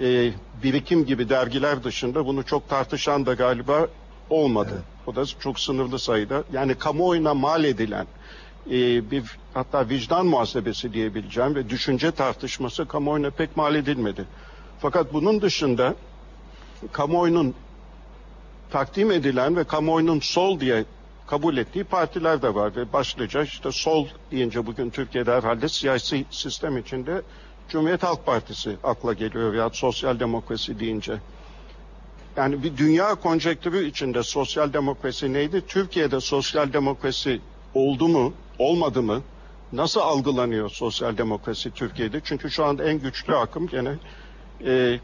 e, birikim gibi dergiler dışında bunu çok tartışan da galiba olmadı. O da çok sınırlı sayıda. Yani kamuoyuna mal edilen e, bir hatta vicdan muhasebesi diyebileceğim ve düşünce tartışması kamuoyuna pek mal edilmedi. Fakat bunun dışında kamuoyunun takdim edilen ve kamuoyunun sol diye kabul ettiği partiler de var ve başlıca işte sol deyince bugün Türkiye'de herhalde siyasi sistem içinde Cumhuriyet Halk Partisi akla geliyor veya sosyal demokrasi deyince. Yani bir dünya konjektürü içinde sosyal demokrasi neydi? Türkiye'de sosyal demokrasi oldu mu, olmadı mı? Nasıl algılanıyor sosyal demokrasi Türkiye'de? Çünkü şu anda en güçlü akım gene e,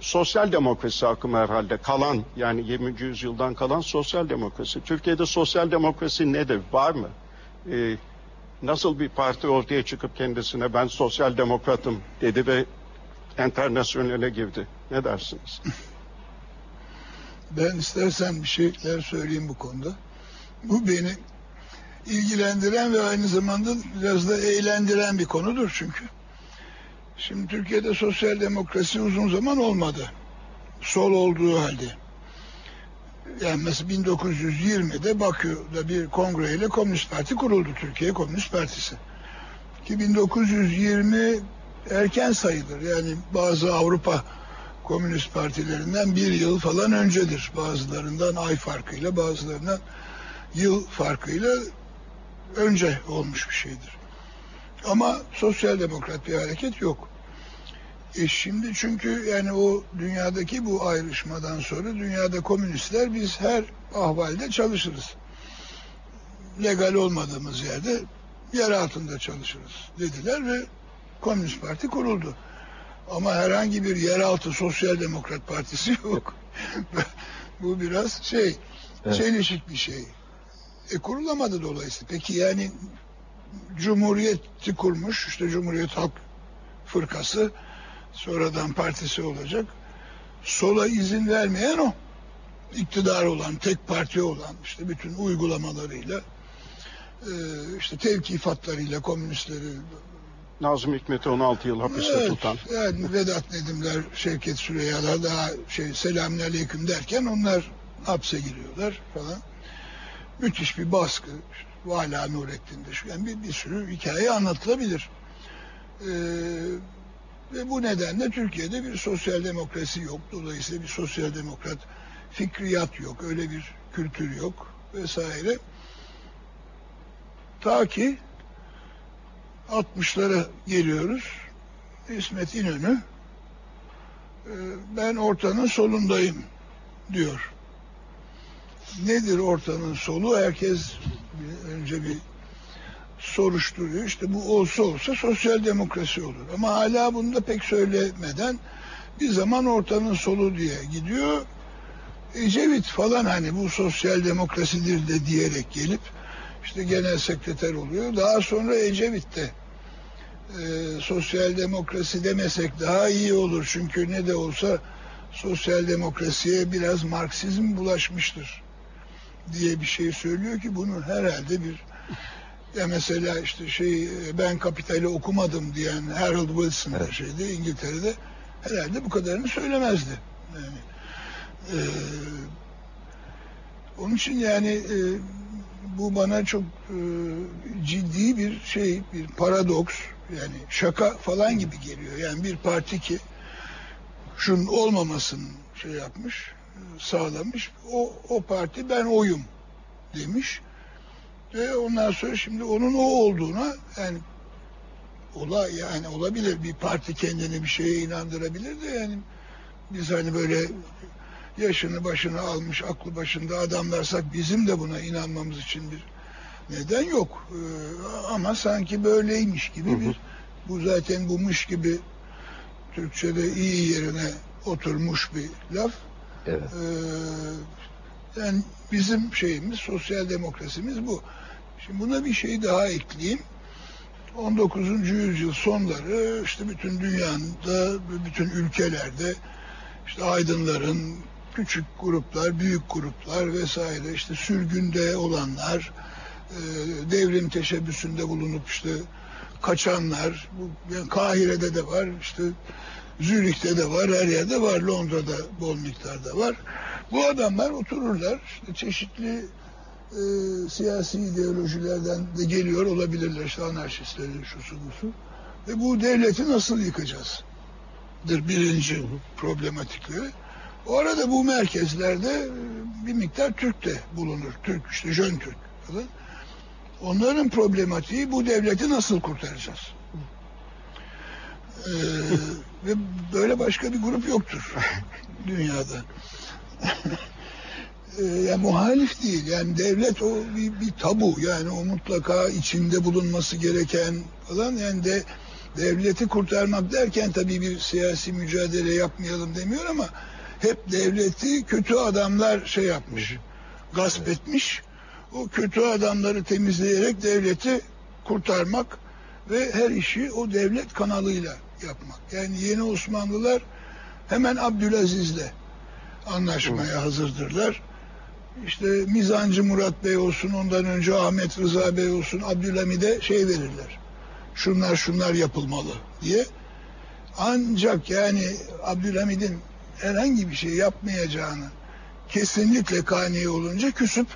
sosyal demokrasi akımı herhalde kalan yani 20. yüzyıldan kalan sosyal demokrasi. Türkiye'de sosyal demokrasi nedir? Var mı? E, nasıl bir parti ortaya çıkıp kendisine ben sosyal demokratım dedi ve internasyonele girdi. Ne dersiniz? Ben istersen bir şeyler söyleyeyim bu konuda. Bu beni ilgilendiren ve aynı zamanda biraz da eğlendiren bir konudur çünkü. Şimdi Türkiye'de sosyal demokrasi uzun zaman olmadı. Sol olduğu halde. Yani mesela 1920'de Bakü'de bir kongreyle Komünist Parti kuruldu. Türkiye Komünist Partisi. Ki 1920 erken sayılır. Yani bazı Avrupa Komünist Partilerinden bir yıl falan öncedir. Bazılarından ay farkıyla bazılarından yıl farkıyla önce olmuş bir şeydir. Ama sosyal demokrat bir hareket yok. E şimdi çünkü yani o dünyadaki bu ayrışmadan sonra dünyada komünistler biz her ahvalde çalışırız. Legal olmadığımız yerde yer altında çalışırız dediler ve Komünist Parti kuruldu. Ama herhangi bir yeraltı sosyal demokrat partisi yok. bu biraz şey, Evet. çelişik bir şey. E kurulamadı dolayısıyla. Peki yani Cumhuriyeti kurmuş, işte Cumhuriyet Halk Fırkası sonradan partisi olacak. Sola izin vermeyen o. İktidar olan, tek parti olan, işte bütün uygulamalarıyla, e, işte tevkifatlarıyla komünistleri Nazım Hikmet'i 16 yıl hapiste Evet, tutan. Yani Vedat Nedimler, Şevket Süreyyalar daha şey selamünaleyküm derken onlar hapse giriyorlar falan. Müthiş bir baskı. Vala Nurettin'de şu yani bir, bir sürü hikaye anlatılabilir. Ee, ve bu nedenle Türkiye'de bir sosyal demokrasi yok. Dolayısıyla bir sosyal demokrat fikriyat yok. Öyle bir kültür yok vesaire. Ta ki 60'lara geliyoruz. İsmet İnönü e, ben ortanın solundayım diyor. Nedir ortanın solu? Herkes önce bir soruşturuyor. İşte bu olsa olsa sosyal demokrasi olur. Ama hala bunu da pek söylemeden Bir zaman ortanın solu diye gidiyor. Ecevit falan hani bu sosyal demokrasidir de diyerek gelip işte genel sekreter oluyor. Daha sonra Ecevit de e, sosyal demokrasi demesek daha iyi olur. Çünkü ne de olsa sosyal demokrasiye biraz Marksizm bulaşmıştır diye bir şey söylüyor ki bunun herhalde bir ya mesela işte şey ben kapitali okumadım diyen Harold Wilson Evet. şeyde İngiltere'de herhalde bu kadarını söylemezdi. Yani e, onun için yani e, bu bana çok e, ciddi bir şey, bir paradoks yani şaka falan gibi geliyor. Yani bir parti ki şunun olmamasını şey yapmış, e, sağlamış. O, o parti ben oyum demiş. Ve ondan sonra şimdi onun o olduğuna yani ola yani olabilir bir parti kendini bir şeye inandırabilir de yani biz hani böyle yaşını başına almış aklı başında adamlarsak bizim de buna inanmamız için bir neden yok. Ee, ama sanki böyleymiş gibi Hı hı. bir bu zaten bumuş gibi Türkçe'de iyi yerine oturmuş bir laf. Evet. Ee, yani bizim şeyimiz, sosyal demokrasimiz bu. Şimdi buna bir şey daha ekleyeyim. 19. yüzyıl sonları işte bütün dünyada, bütün ülkelerde işte aydınların küçük gruplar, büyük gruplar vesaire işte sürgünde olanlar, e, devrim teşebbüsünde bulunup işte kaçanlar, bu yani Kahire'de de var, işte Zürih'te de var, her yerde var, Londra'da bol miktarda var. Bu adamlar otururlar, işte çeşitli e, siyasi ideolojilerden de geliyor olabilirler, işte anarşistleri, şusu busu. Ve bu devleti nasıl yıkacağız? dır birinci problematikleri. O arada bu merkezlerde e, bir miktar Türk de bulunur. Türk işte Jön Türk falan. Onların problematiği bu devleti nasıl kurtaracağız? Ee, ve böyle başka bir grup yoktur dünyada. Yani muhalif değil. Yani devlet o bir, bir tabu. Yani o mutlaka içinde bulunması gereken falan. Yani de devleti kurtarmak derken tabii bir siyasi mücadele yapmayalım demiyor ama hep devleti kötü adamlar şey yapmış. Gasp etmiş. O kötü adamları temizleyerek devleti kurtarmak ve her işi o devlet kanalıyla yapmak. Yani yeni Osmanlılar hemen Abdülaziz'le anlaşmaya hazırdırlar. İşte Mizancı Murat Bey olsun, ondan önce Ahmet Rıza Bey olsun, Abdülhamid'e şey verirler. Şunlar şunlar yapılmalı diye. Ancak yani Abdülhamid'in herhangi bir şey yapmayacağını kesinlikle kani olunca küsüp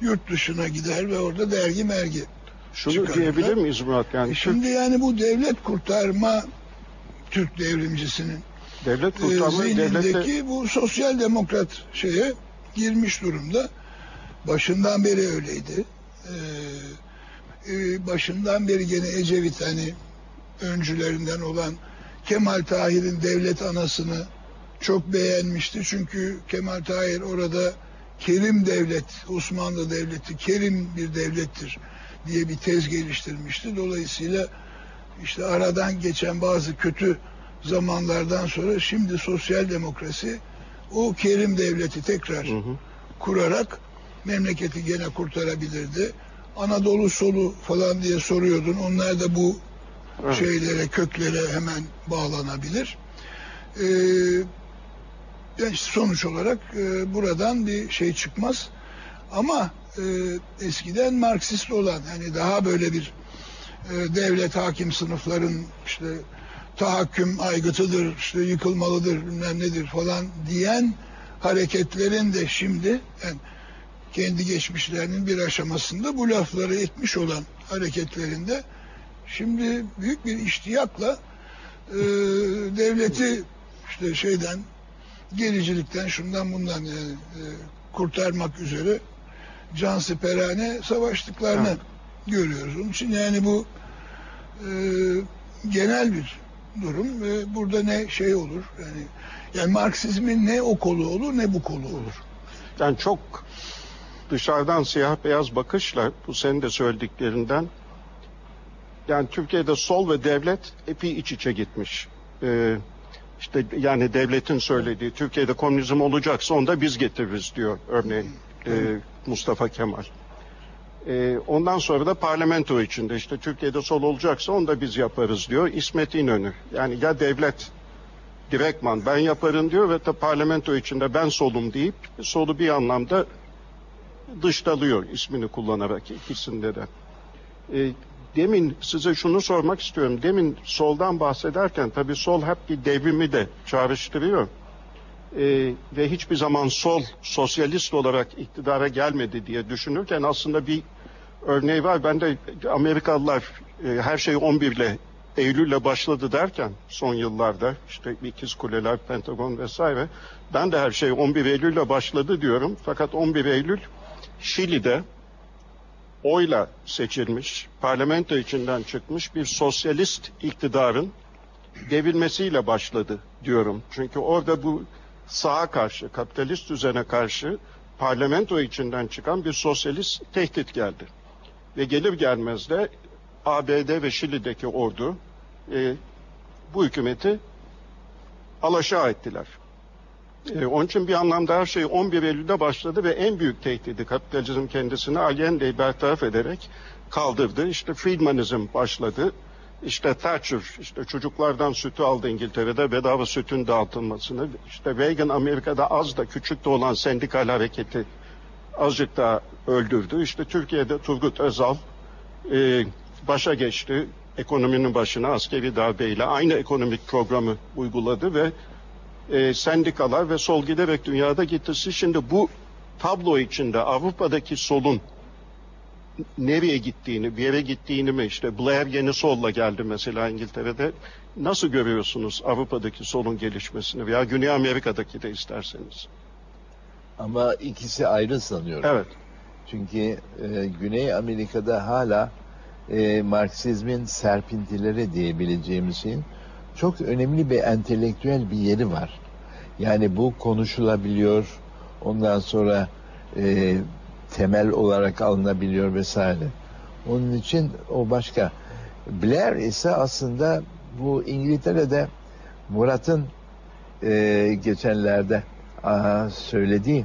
yurt dışına gider ve orada dergi mergi Şunu Çıkarırlar. diyebilir miyiz Murat? Yani E Türk Şimdi yani bu devlet kurtarma Türk devrimcisinin devlet e, kurtarma devlette zihnindeki bu sosyal demokrat şeye girmiş durumda. Başından beri öyleydi. Ee, e, başından beri gene Ecevit hani öncülerinden olan Kemal Tahir'in devlet anasını çok beğenmişti. Çünkü Kemal Tahir orada Kerim devlet, Osmanlı devleti Kerim bir devlettir diye bir tez geliştirmişti. Dolayısıyla işte aradan geçen bazı kötü zamanlardan sonra şimdi sosyal demokrasi o Kerim devleti tekrar Hı hı. kurarak memleketi gene kurtarabilirdi. Anadolu solu falan diye soruyordun. Onlar da bu Evet. şeylere, köklere hemen bağlanabilir. Ee, yani sonuç olarak e, buradan bir şey çıkmaz. Ama e, eskiden Marksist olan, hani daha böyle bir e, devlet hakim sınıfların işte tahakküm aygıtıdır, işte yıkılmalıdır, bilmem nedir falan diyen hareketlerin de şimdi yani kendi geçmişlerinin bir aşamasında bu lafları etmiş olan hareketlerinde şimdi büyük bir iştiyakla e, devleti işte şeyden gericilikten şundan bundan yani, e, kurtarmak üzere cansiperane savaştıklarını Evet. görüyoruz. Onun için yani bu e, genel bir durum ve burada ne şey olur yani yani Marksizmin ne o kolu olur ne bu kolu olur. yani çok dışarıdan siyah beyaz bakışla bu senin de söylediklerinden yani Türkiye'de sol ve devlet epey iç içe gitmiş. Ee, İşte yani devletin söylediği Türkiye'de komünizm olacaksa onu da biz getiririz diyor örneğin e, Mustafa Kemal. E, ondan sonra da parlamento içinde işte Türkiye'de sol olacaksa onu da biz yaparız diyor İsmet İnönü. Yani ya devlet direktman ben yaparım diyor ve de parlamento içinde ben solum deyip solu bir anlamda dıştalıyor ismini kullanarak ikisinde de. E, demin size şunu sormak istiyorum. Demin soldan bahsederken tabii sol hep bir devrimi de çağrıştırıyor. E, ve hiçbir zaman sol sosyalist olarak iktidara gelmedi diye düşünürken aslında bir örneği var. Ben de Amerikalılar e, her şey 11 ile Eylül'le başladı derken son yıllarda işte ikiz kuleler, Pentagon vesaire ben de her şey 11 Eylül'le başladı diyorum. Fakat 11 Eylül Şili'de oyla seçilmiş, parlamento içinden çıkmış bir sosyalist iktidarın devilmesiyle başladı diyorum. Çünkü orada bu sağa karşı, kapitalist düzene karşı parlamento içinden çıkan bir sosyalist tehdit geldi. Ve gelir gelmez de ABD ve Şili'deki ordu e, bu hükümeti alaşağı ettiler. E, onun için bir anlamda her şey 11 Eylül'de başladı ve en büyük tehdidi kapitalizm kendisini Allende'yi bertaraf ederek kaldırdı. İşte Friedmanizm başladı. İşte Thatcher, işte çocuklardan sütü aldı İngiltere'de bedava sütün dağıtılmasını. İşte Reagan Amerika'da az da küçük de olan sendikal hareketi azıcık daha öldürdü. İşte Türkiye'de Turgut Özal e, başa geçti. Ekonominin başına askeri darbeyle aynı ekonomik programı uyguladı ve e, sendikalar ve sol giderek dünyada getirsi. Şimdi bu tablo içinde Avrupa'daki solun nereye gittiğini, bir yere gittiğini mi işte Blair yeni solla geldi mesela İngiltere'de. Nasıl görüyorsunuz Avrupa'daki solun gelişmesini veya Güney Amerika'daki de isterseniz? Ama ikisi ayrı sanıyorum. Evet. Çünkü e, Güney Amerika'da hala e, Marksizmin serpintileri diyebileceğimiz şeyin çok önemli bir entelektüel bir yeri var. Yani bu konuşulabiliyor, ondan sonra e, temel olarak alınabiliyor vesaire. Onun için o başka. Blair ise aslında bu İngiltere'de Murat'ın e, geçenlerde aha, söylediği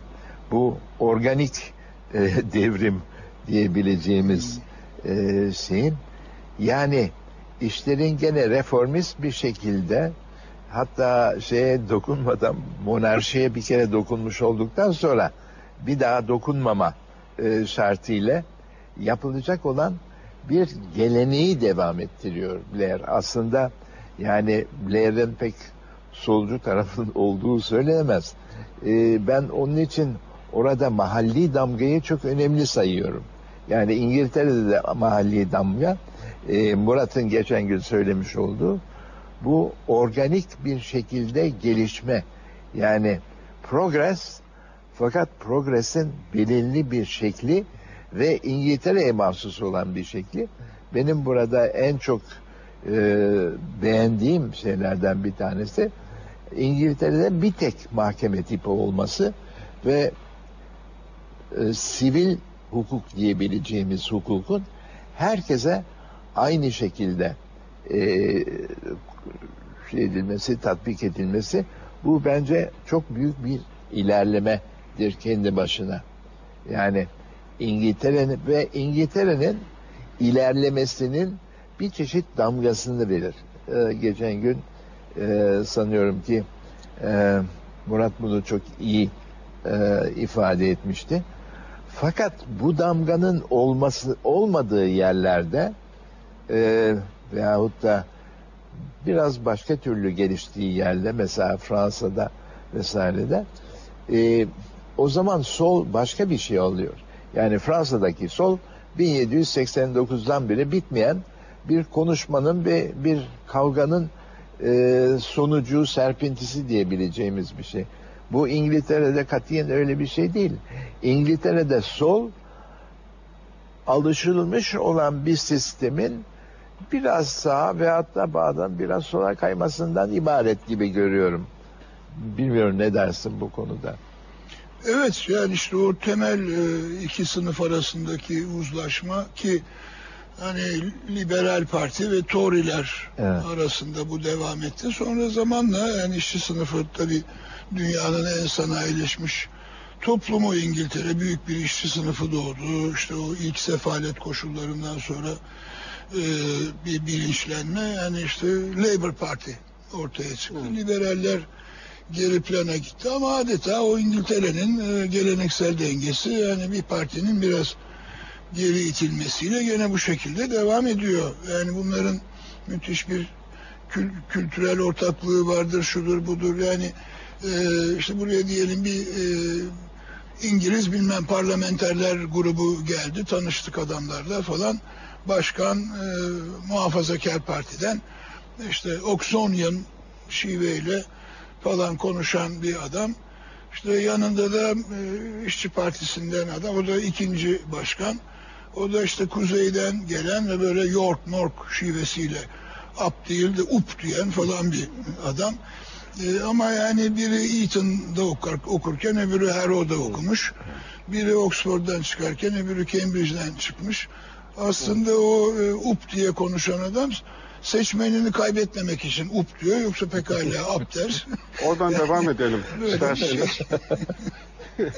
bu organik e, devrim diyebileceğimiz e, şeyin yani işlerin gene reformist bir şekilde hatta şeye dokunmadan monarşiye bir kere dokunmuş olduktan sonra bir daha dokunmama e, şartıyla yapılacak olan bir geleneği devam ettiriyor Blair. Aslında yani Blair'in pek solcu tarafın olduğu söylenemez. E, ben onun için orada mahalli damgayı çok önemli sayıyorum. Yani İngiltere'de de mahalli damga e, Murat'ın geçen gün söylemiş olduğu bu organik bir şekilde gelişme yani progress fakat progresin belirli bir şekli ve İngiltere'ye mahsus olan bir şekli. Benim burada en çok e, beğendiğim şeylerden bir tanesi İngiltere'de bir tek mahkeme tipi olması ve e, sivil hukuk diyebileceğimiz hukukun herkese aynı şekilde e, şey edilmesi, tatbik edilmesi bu bence çok büyük bir ilerlemedir kendi başına. Yani İngiltere'nin ve İngiltere'nin ilerlemesinin bir çeşit damgasını verir. Ee, geçen gün e, sanıyorum ki e, Murat bunu çok iyi e, ifade etmişti. Fakat bu damganın olması olmadığı yerlerde e, veyahut da biraz başka türlü geliştiği yerde mesela Fransa'da vesairede e, o zaman sol başka bir şey alıyor. Yani Fransa'daki sol 1789'dan beri bitmeyen bir konuşmanın ve bir kavganın e, sonucu serpintisi diyebileceğimiz bir şey. Bu İngiltere'de katiyen öyle bir şey değil. İngiltere'de sol alışılmış olan bir sistemin biraz sağa ve hatta bazen biraz sola kaymasından ibaret gibi görüyorum. Bilmiyorum ne dersin bu konuda. Evet yani işte o temel e, iki sınıf arasındaki uzlaşma ki hani liberal parti ve Tory'ler Evet. arasında bu devam etti. Sonra zamanla yani işçi sınıfı tabii dünyanın en sanayileşmiş toplumu İngiltere büyük bir işçi sınıfı doğdu. İşte o ilk sefalet koşullarından sonra e, bir bilinçlenme yani işte Labour Party ortaya çıktı. Liberaller geri plana gitti ama adeta o İngiltere'nin e, geleneksel dengesi yani bir partinin biraz geri itilmesiyle gene bu şekilde devam ediyor. Yani bunların müthiş bir kül- kültürel ortaklığı vardır, şudur budur. Yani e, işte buraya diyelim bir e, İngiliz bilmem parlamenterler grubu geldi, tanıştık adamlarla falan. Başkan e, muhafazakar partiden işte Oxonian şiveyle falan konuşan bir adam. İşte yanında da e, işçi partisinden adam. O da ikinci başkan. O da işte kuzeyden gelen ve böyle York Mork şivesiyle up değil de up diyen falan bir adam. E, ama yani biri Eton'da okur, okurken öbürü Harrow'da okumuş. Biri Oxford'dan çıkarken öbürü Cambridge'den çıkmış. Aslında o e, up diye konuşan adam seçmenini kaybetmemek için up diyor yoksa pekala up der. Oradan devam edelim Böyle isterseniz.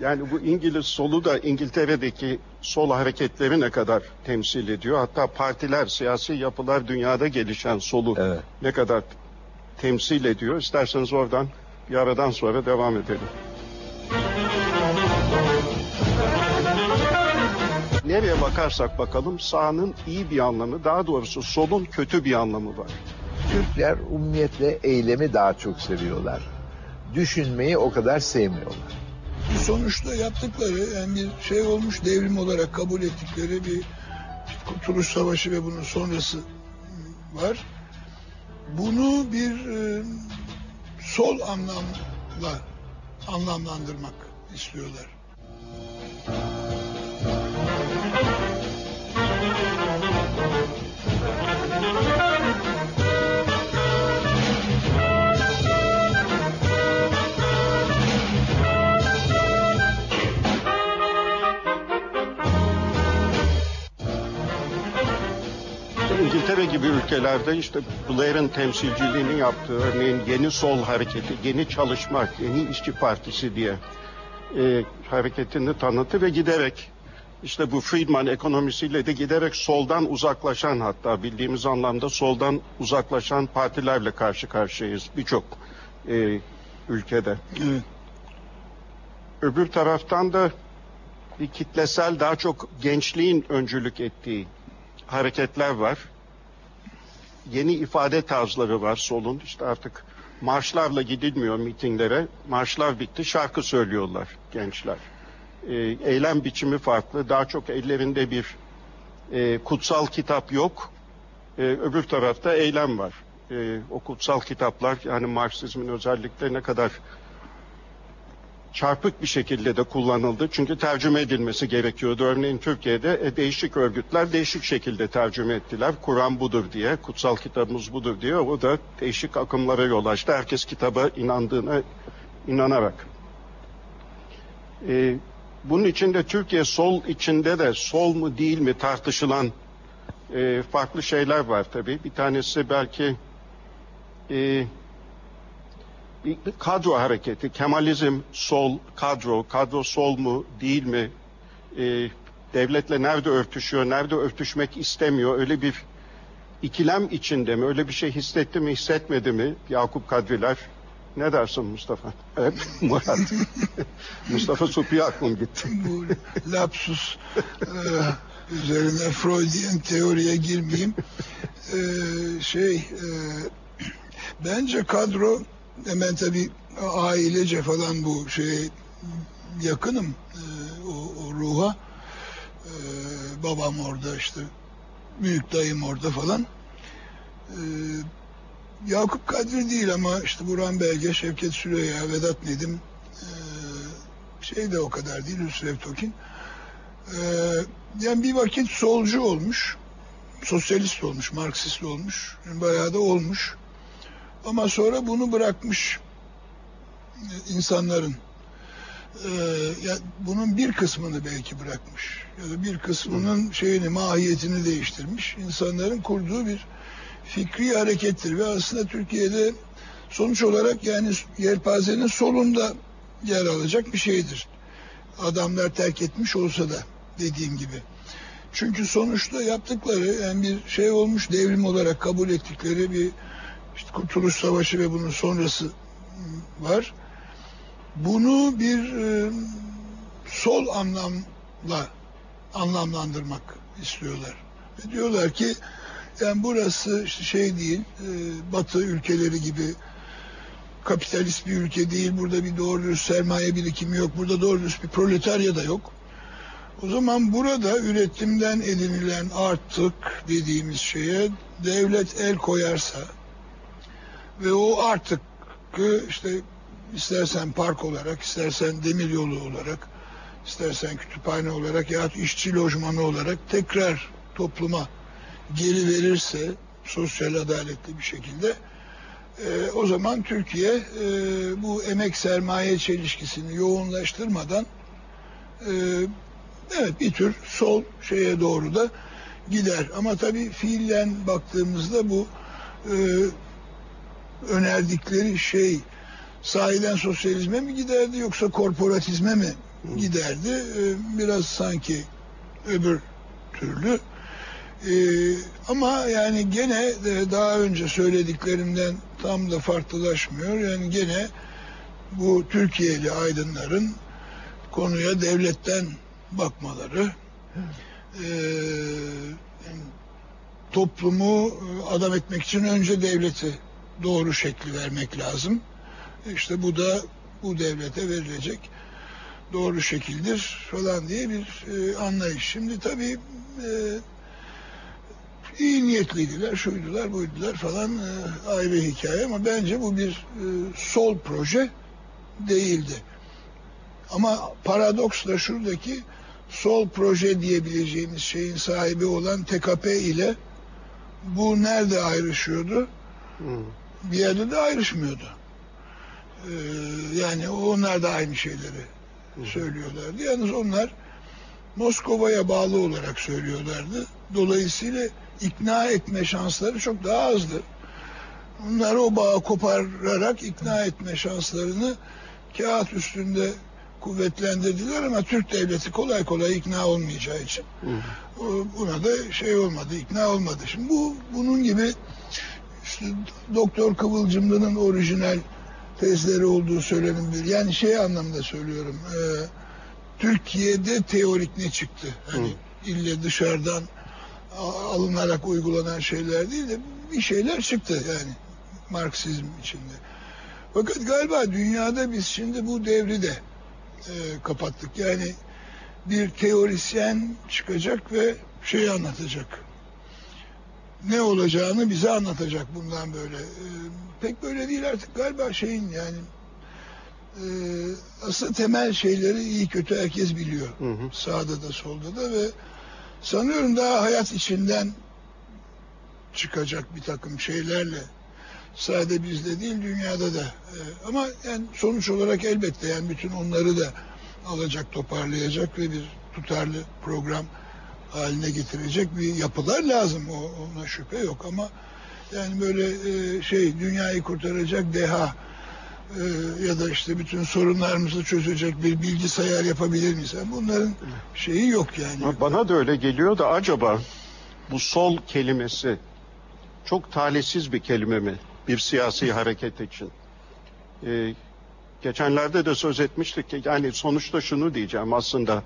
yani bu İngiliz solu da İngiltere'deki sol hareketleri ne kadar temsil ediyor? Hatta partiler, siyasi yapılar dünyada gelişen solu Evet. ne kadar temsil ediyor? İsterseniz oradan bir aradan sonra devam edelim. Nereye bakarsak bakalım sağın iyi bir anlamı, daha doğrusu solun kötü bir anlamı var. Türkler umumiyetle eylemi daha çok seviyorlar. Düşünmeyi o kadar sevmiyorlar. Sonuçta yaptıkları yani bir şey olmuş devrim olarak kabul ettikleri bir Kurtuluş Savaşı ve bunun sonrası var. Bunu bir e, sol anlamla anlamlandırmak istiyorlar. İngiltere gibi ülkelerde işte Blair'ın temsilciliğini yaptığı örneğin yeni sol hareketi, yeni çalışma, yeni işçi partisi diye e, hareketini tanıttı ve giderek işte bu Friedman ekonomisiyle de giderek soldan uzaklaşan hatta bildiğimiz anlamda soldan uzaklaşan partilerle karşı karşıyayız birçok e, ülkede. Evet. Öbür taraftan da bir kitlesel daha çok gençliğin öncülük ettiği hareketler var. Yeni ifade tarzları var solun. İşte artık marşlarla gidilmiyor mitinglere. Marşlar bitti, şarkı söylüyorlar gençler. Ee, eylem biçimi farklı. Daha çok ellerinde bir e, kutsal kitap yok. Ee, öbür tarafta eylem var. Ee, o kutsal kitaplar yani Marksizmin özellikle ne kadar çarpık bir şekilde de kullanıldı. Çünkü tercüme edilmesi gerekiyordu. Örneğin Türkiye'de e, değişik örgütler değişik şekilde tercüme ettiler. Kur'an budur diye, kutsal kitabımız budur diye. O da değişik akımlara yol açtı. Herkes kitaba inandığına inanarak. Ee, bunun içinde Türkiye sol içinde de sol mu değil mi tartışılan e, farklı şeyler var tabii. Bir tanesi belki e, kadro hareketi, Kemalizm sol, kadro, kadro sol mu değil mi, Ee, devletle nerede örtüşüyor, nerede örtüşmek istemiyor, öyle bir ikilem içinde mi, öyle bir şey hissetti mi, hissetmedi mi Yakup Kadriler? Ne dersin Mustafa? Evet, Murat. Mustafa Supi'ye aklım gitti. bu lapsus e, üzerine Freudian teoriye girmeyeyim. E, şey e, bence kadro hemen tabii ailece falan bu şeye yakınım e, o, o ruha. E, babam orada işte büyük dayım orada falan. E, Yakup Kadri değil ama işte Burhan Belge, Şevket Süreyya, Vedat Nedim e, şey de o kadar değil Hüsrev Tokin. Ee, yani bir vakit solcu olmuş, sosyalist olmuş, Marksist olmuş, bayağı da olmuş. Ama sonra bunu bırakmış insanların. e, ya bunun bir kısmını belki bırakmış ya da bir kısmının şeyini mahiyetini değiştirmiş insanların kurduğu bir fikri harekettir ve aslında Türkiye'de sonuç olarak yani yelpazenin solunda yer alacak bir şeydir. Adamlar terk etmiş olsa da dediğim gibi. Çünkü sonuçta yaptıkları yani bir şey olmuş devrim olarak kabul ettikleri bir işte Kurtuluş Savaşı ve bunun sonrası var. Bunu bir e, sol anlamla anlamlandırmak istiyorlar. Ve diyorlar ki yani burası işte şey değil, e, Batı ülkeleri gibi kapitalist bir ülke değil. Burada bir doğru dürüst sermaye birikimi yok. Burada doğru dürüst bir proletarya da yok. O zaman burada üretimden edinilen artık dediğimiz şeye devlet el koyarsa ve o artık işte istersen park olarak, istersen demir yolu olarak, istersen kütüphane olarak ya işçi lojmanı olarak tekrar topluma geri verirse sosyal adaletli bir şekilde e, o zaman Türkiye e, bu emek sermaye çelişkisini yoğunlaştırmadan e, evet bir tür sol şeye doğru da gider. Ama tabii fiilen baktığımızda bu e, önerdikleri şey sahiden sosyalizme mi giderdi yoksa korporatizme mi giderdi? E, biraz sanki öbür türlü. E, ama yani gene de daha önce söylediklerimden tam da farklılaşmıyor. Yani gene bu Türkiye'li aydınların konuya devletten bakmaları, e, toplumu adam etmek için önce devleti doğru şekli vermek lazım. İşte bu da bu devlete verilecek doğru şekildir falan diye bir e, anlayış. Şimdi tabii e, iyi niyetliydiler, şuydular, buydular falan e, ayrı hikaye ama bence bu bir e, sol proje değildi. Ama paradoks da şuradaki sol proje diyebileceğimiz şeyin sahibi olan TKP ile bu nerede ayrışıyordu? Hmm. Bir yerde de ayrışmıyordu. Ee, yani onlar da aynı şeyleri söylüyorlardı. Yalnız onlar Moskova'ya bağlı olarak söylüyorlardı. Dolayısıyla ikna etme şansları çok daha azdı. Onlar o bağı kopararak ikna etme şanslarını kağıt üstünde kuvvetlendirdiler ama Türk devleti kolay kolay ikna olmayacağı için buna da şey olmadı, ikna olmadı. Şimdi bu bunun gibi işte Doktor Kıvılcımlı'nın orijinal tezleri olduğu söylenebilir. Yani şey anlamda söylüyorum. e, Türkiye'de teorik ne çıktı? Hani ille dışarıdan alınarak uygulanan şeyler değil de bir şeyler çıktı yani Marksizm içinde. Fakat galiba dünyada biz şimdi bu devri de e, kapattık. Yani bir teorisyen çıkacak ve şey anlatacak. Ne olacağını bize anlatacak bundan böyle. E, pek böyle değil artık galiba şeyin yani e, aslında temel şeyleri iyi kötü herkes biliyor. Hı hı. Sağda da solda da ve sanıyorum daha hayat içinden çıkacak bir takım şeylerle sadece bizde değil dünyada da E, ama yani sonuç olarak elbette yani bütün onları da alacak toparlayacak ve bir tutarlı program haline getirecek bir yapılar lazım o ona şüphe yok ama yani böyle e, şey dünyayı kurtaracak deha e, ya da işte bütün sorunlarımızı çözecek bir bilgisayar yapabilir miyiz? Bunların şeyi yok yani. Ama Bana da öyle geliyor da acaba bu sol kelimesi çok talihsiz bir kelime mi bir siyasi hareket için? Ee, geçenlerde de söz etmiştik ki yani sonuçta şunu diyeceğim aslında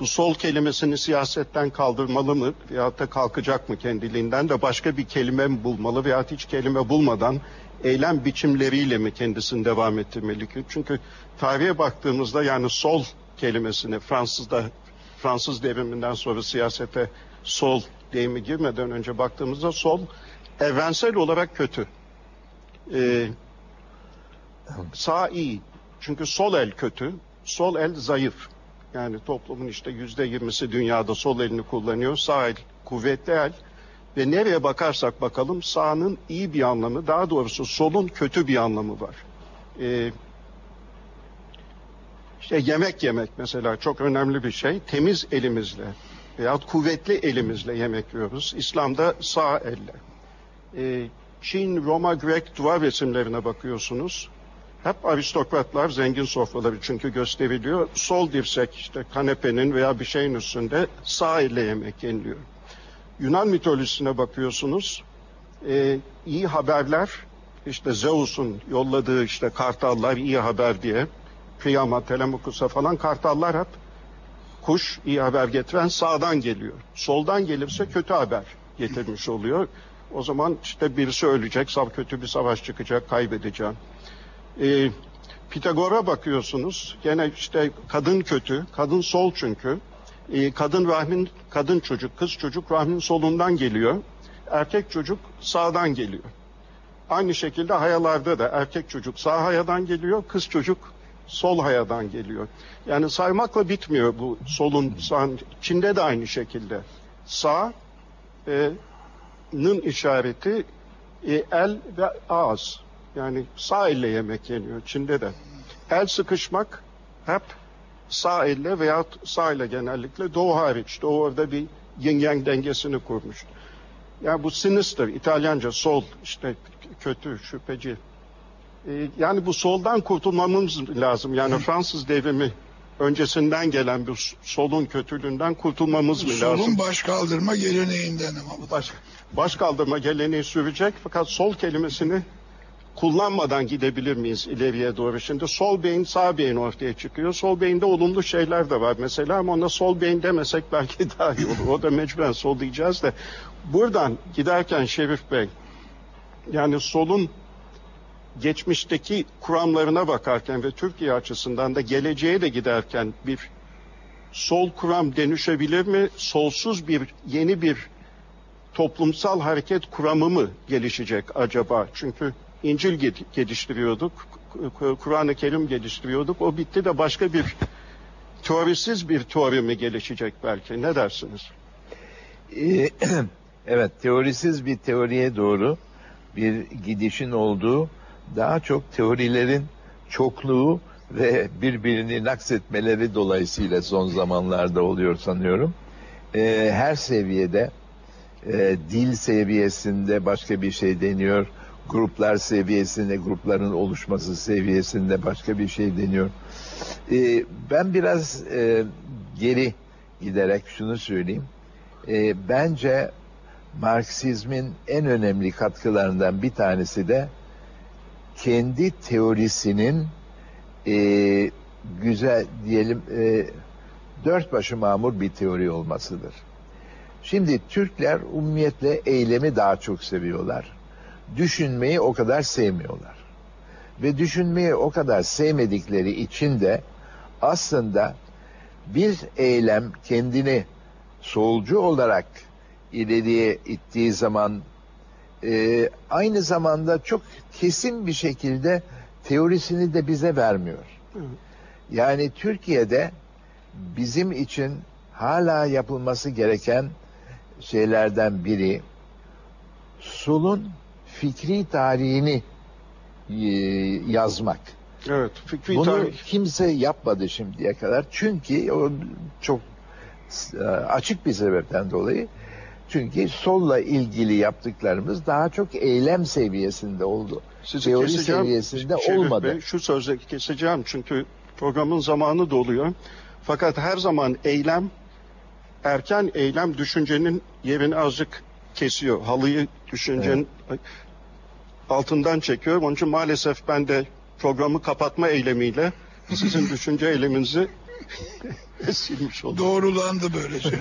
bu sol kelimesini siyasetten kaldırmalı mı veyahut da kalkacak mı kendiliğinden de başka bir kelime mi bulmalı veyahut hiç kelime bulmadan eylem biçimleriyle mi kendisini devam ettirmeli ki? Çünkü tarihe baktığımızda yani sol kelimesini Fransız'da Fransız devriminden sonra siyasete sol deyimi girmeden önce baktığımızda sol evrensel olarak kötü. Ee, sağ iyi. Çünkü sol el kötü, sol el zayıf. Yani toplumun işte yüzde yirmisi dünyada sol elini kullanıyor. Sağ el kuvvetli el. Ve nereye bakarsak bakalım sağın iyi bir anlamı, daha doğrusu solun kötü bir anlamı var. Ee, İşte yemek yemek mesela çok önemli bir şey. Temiz elimizle veyahut kuvvetli elimizle yemek yiyoruz. İslam'da sağ elle. Ee, Çin, Roma, Grek duvar resimlerine bakıyorsunuz. Hep aristokratlar zengin sofraları çünkü gösteriliyor. Sol dirsek işte kanepenin veya bir şeyin üstünde sağ elle yemek yeniliyor. Yunan mitolojisine bakıyorsunuz. Ee, iyi haberler işte Zeus'un yolladığı işte kartallar iyi haber diye Priam'a, Telemukus'a falan kartallar hep kuş iyi haber getiren sağdan geliyor. Soldan gelirse kötü haber getirmiş oluyor. O zaman işte birisi ölecek, sav- kötü bir savaş çıkacak, kaybedeceğim. Ee, Pitagor'a bakıyorsunuz. Gene işte kadın kötü, kadın sol çünkü. Ee, kadın rahmin, kadın çocuk, kız çocuk rahmin solundan geliyor. Erkek çocuk sağdan geliyor. Aynı şekilde hayalarda da erkek çocuk sağ hayadan geliyor, kız çocuk sol hayadan geliyor. Yani saymakla bitmiyor bu solun. Çin'de de aynı şekilde. Sağ e, işareti e, el ve ağız. Yani sağ elle yemek yeniyor Çin'de de. El sıkışmak hep sağ elle veya sağ ile genellikle doğu hariç. Doğu orada bir yin yang dengesini kurmuş. Yani bu sinister, İtalyanca sol, işte kötü, şüpheci. Ee, yani bu soldan kurtulmamız lazım. Yani Fransız devrimi öncesinden gelen bir solun kötülüğünden kurtulmamız mı lazım? Solun baş kaldırma geleneğinden ama bu. baş, baş kaldırma geleneği sürecek fakat sol kelimesini kullanmadan gidebilir miyiz ileriye doğru? Şimdi sol beyin sağ beyin ortaya çıkıyor. Sol beyinde olumlu şeyler de var mesela ama ona sol beyin demesek belki daha iyi olur. O da mecburen sol diyeceğiz de. Buradan giderken Şerif Bey yani solun geçmişteki kuramlarına bakarken ve Türkiye açısından da geleceğe de giderken bir sol kuram dönüşebilir mi? Solsuz bir yeni bir toplumsal hareket kuramı mı gelişecek acaba? Çünkü İncil gel- geliştiriyorduk, Kur'an-ı Kerim geliştiriyorduk. O bitti de başka bir teorisiz bir teori mi gelişecek belki? Ne dersiniz? Ee, evet, teorisiz bir teoriye doğru bir gidişin olduğu daha çok teorilerin çokluğu ve birbirini naksetmeleri dolayısıyla son zamanlarda oluyor sanıyorum. Ee, her seviyede e, dil seviyesinde başka bir şey deniyor. Gruplar seviyesinde, grupların oluşması seviyesinde başka bir şey deniyor. Ee, ben biraz e, geri giderek şunu söyleyeyim. E, bence Marksizmin en önemli katkılarından bir tanesi de kendi teorisinin e, güzel diyelim e, dört başı mamur bir teori olmasıdır. Şimdi Türkler umumiyetle eylemi daha çok seviyorlar. Düşünmeyi o kadar sevmiyorlar. Ve düşünmeyi o kadar sevmedikleri için de aslında bir eylem kendini solcu olarak ileriye ittiği zaman e, aynı zamanda çok kesin bir şekilde teorisini de bize vermiyor. Yani Türkiye'de bizim için hala yapılması gereken şeylerden biri solun fikri tarihini e, yazmak. Evet, fikri Bunu tarih. kimse yapmadı şimdiye kadar. Çünkü o çok e, açık bir sebepten dolayı. Çünkü solla ilgili yaptıklarımız daha çok eylem seviyesinde oldu. Sizi Teori keseceğim, seviyesinde Şerif olmadı. Bey, şu sözle keseceğim çünkü programın zamanı doluyor. Fakat her zaman eylem, erken eylem düşüncenin yerini azıcık kesiyor. Halıyı düşüncenin altından çekiyor. Onun için maalesef ben de programı kapatma eylemiyle sizin düşünce eyleminizi silmiş oldum. Doğrulandı böylece.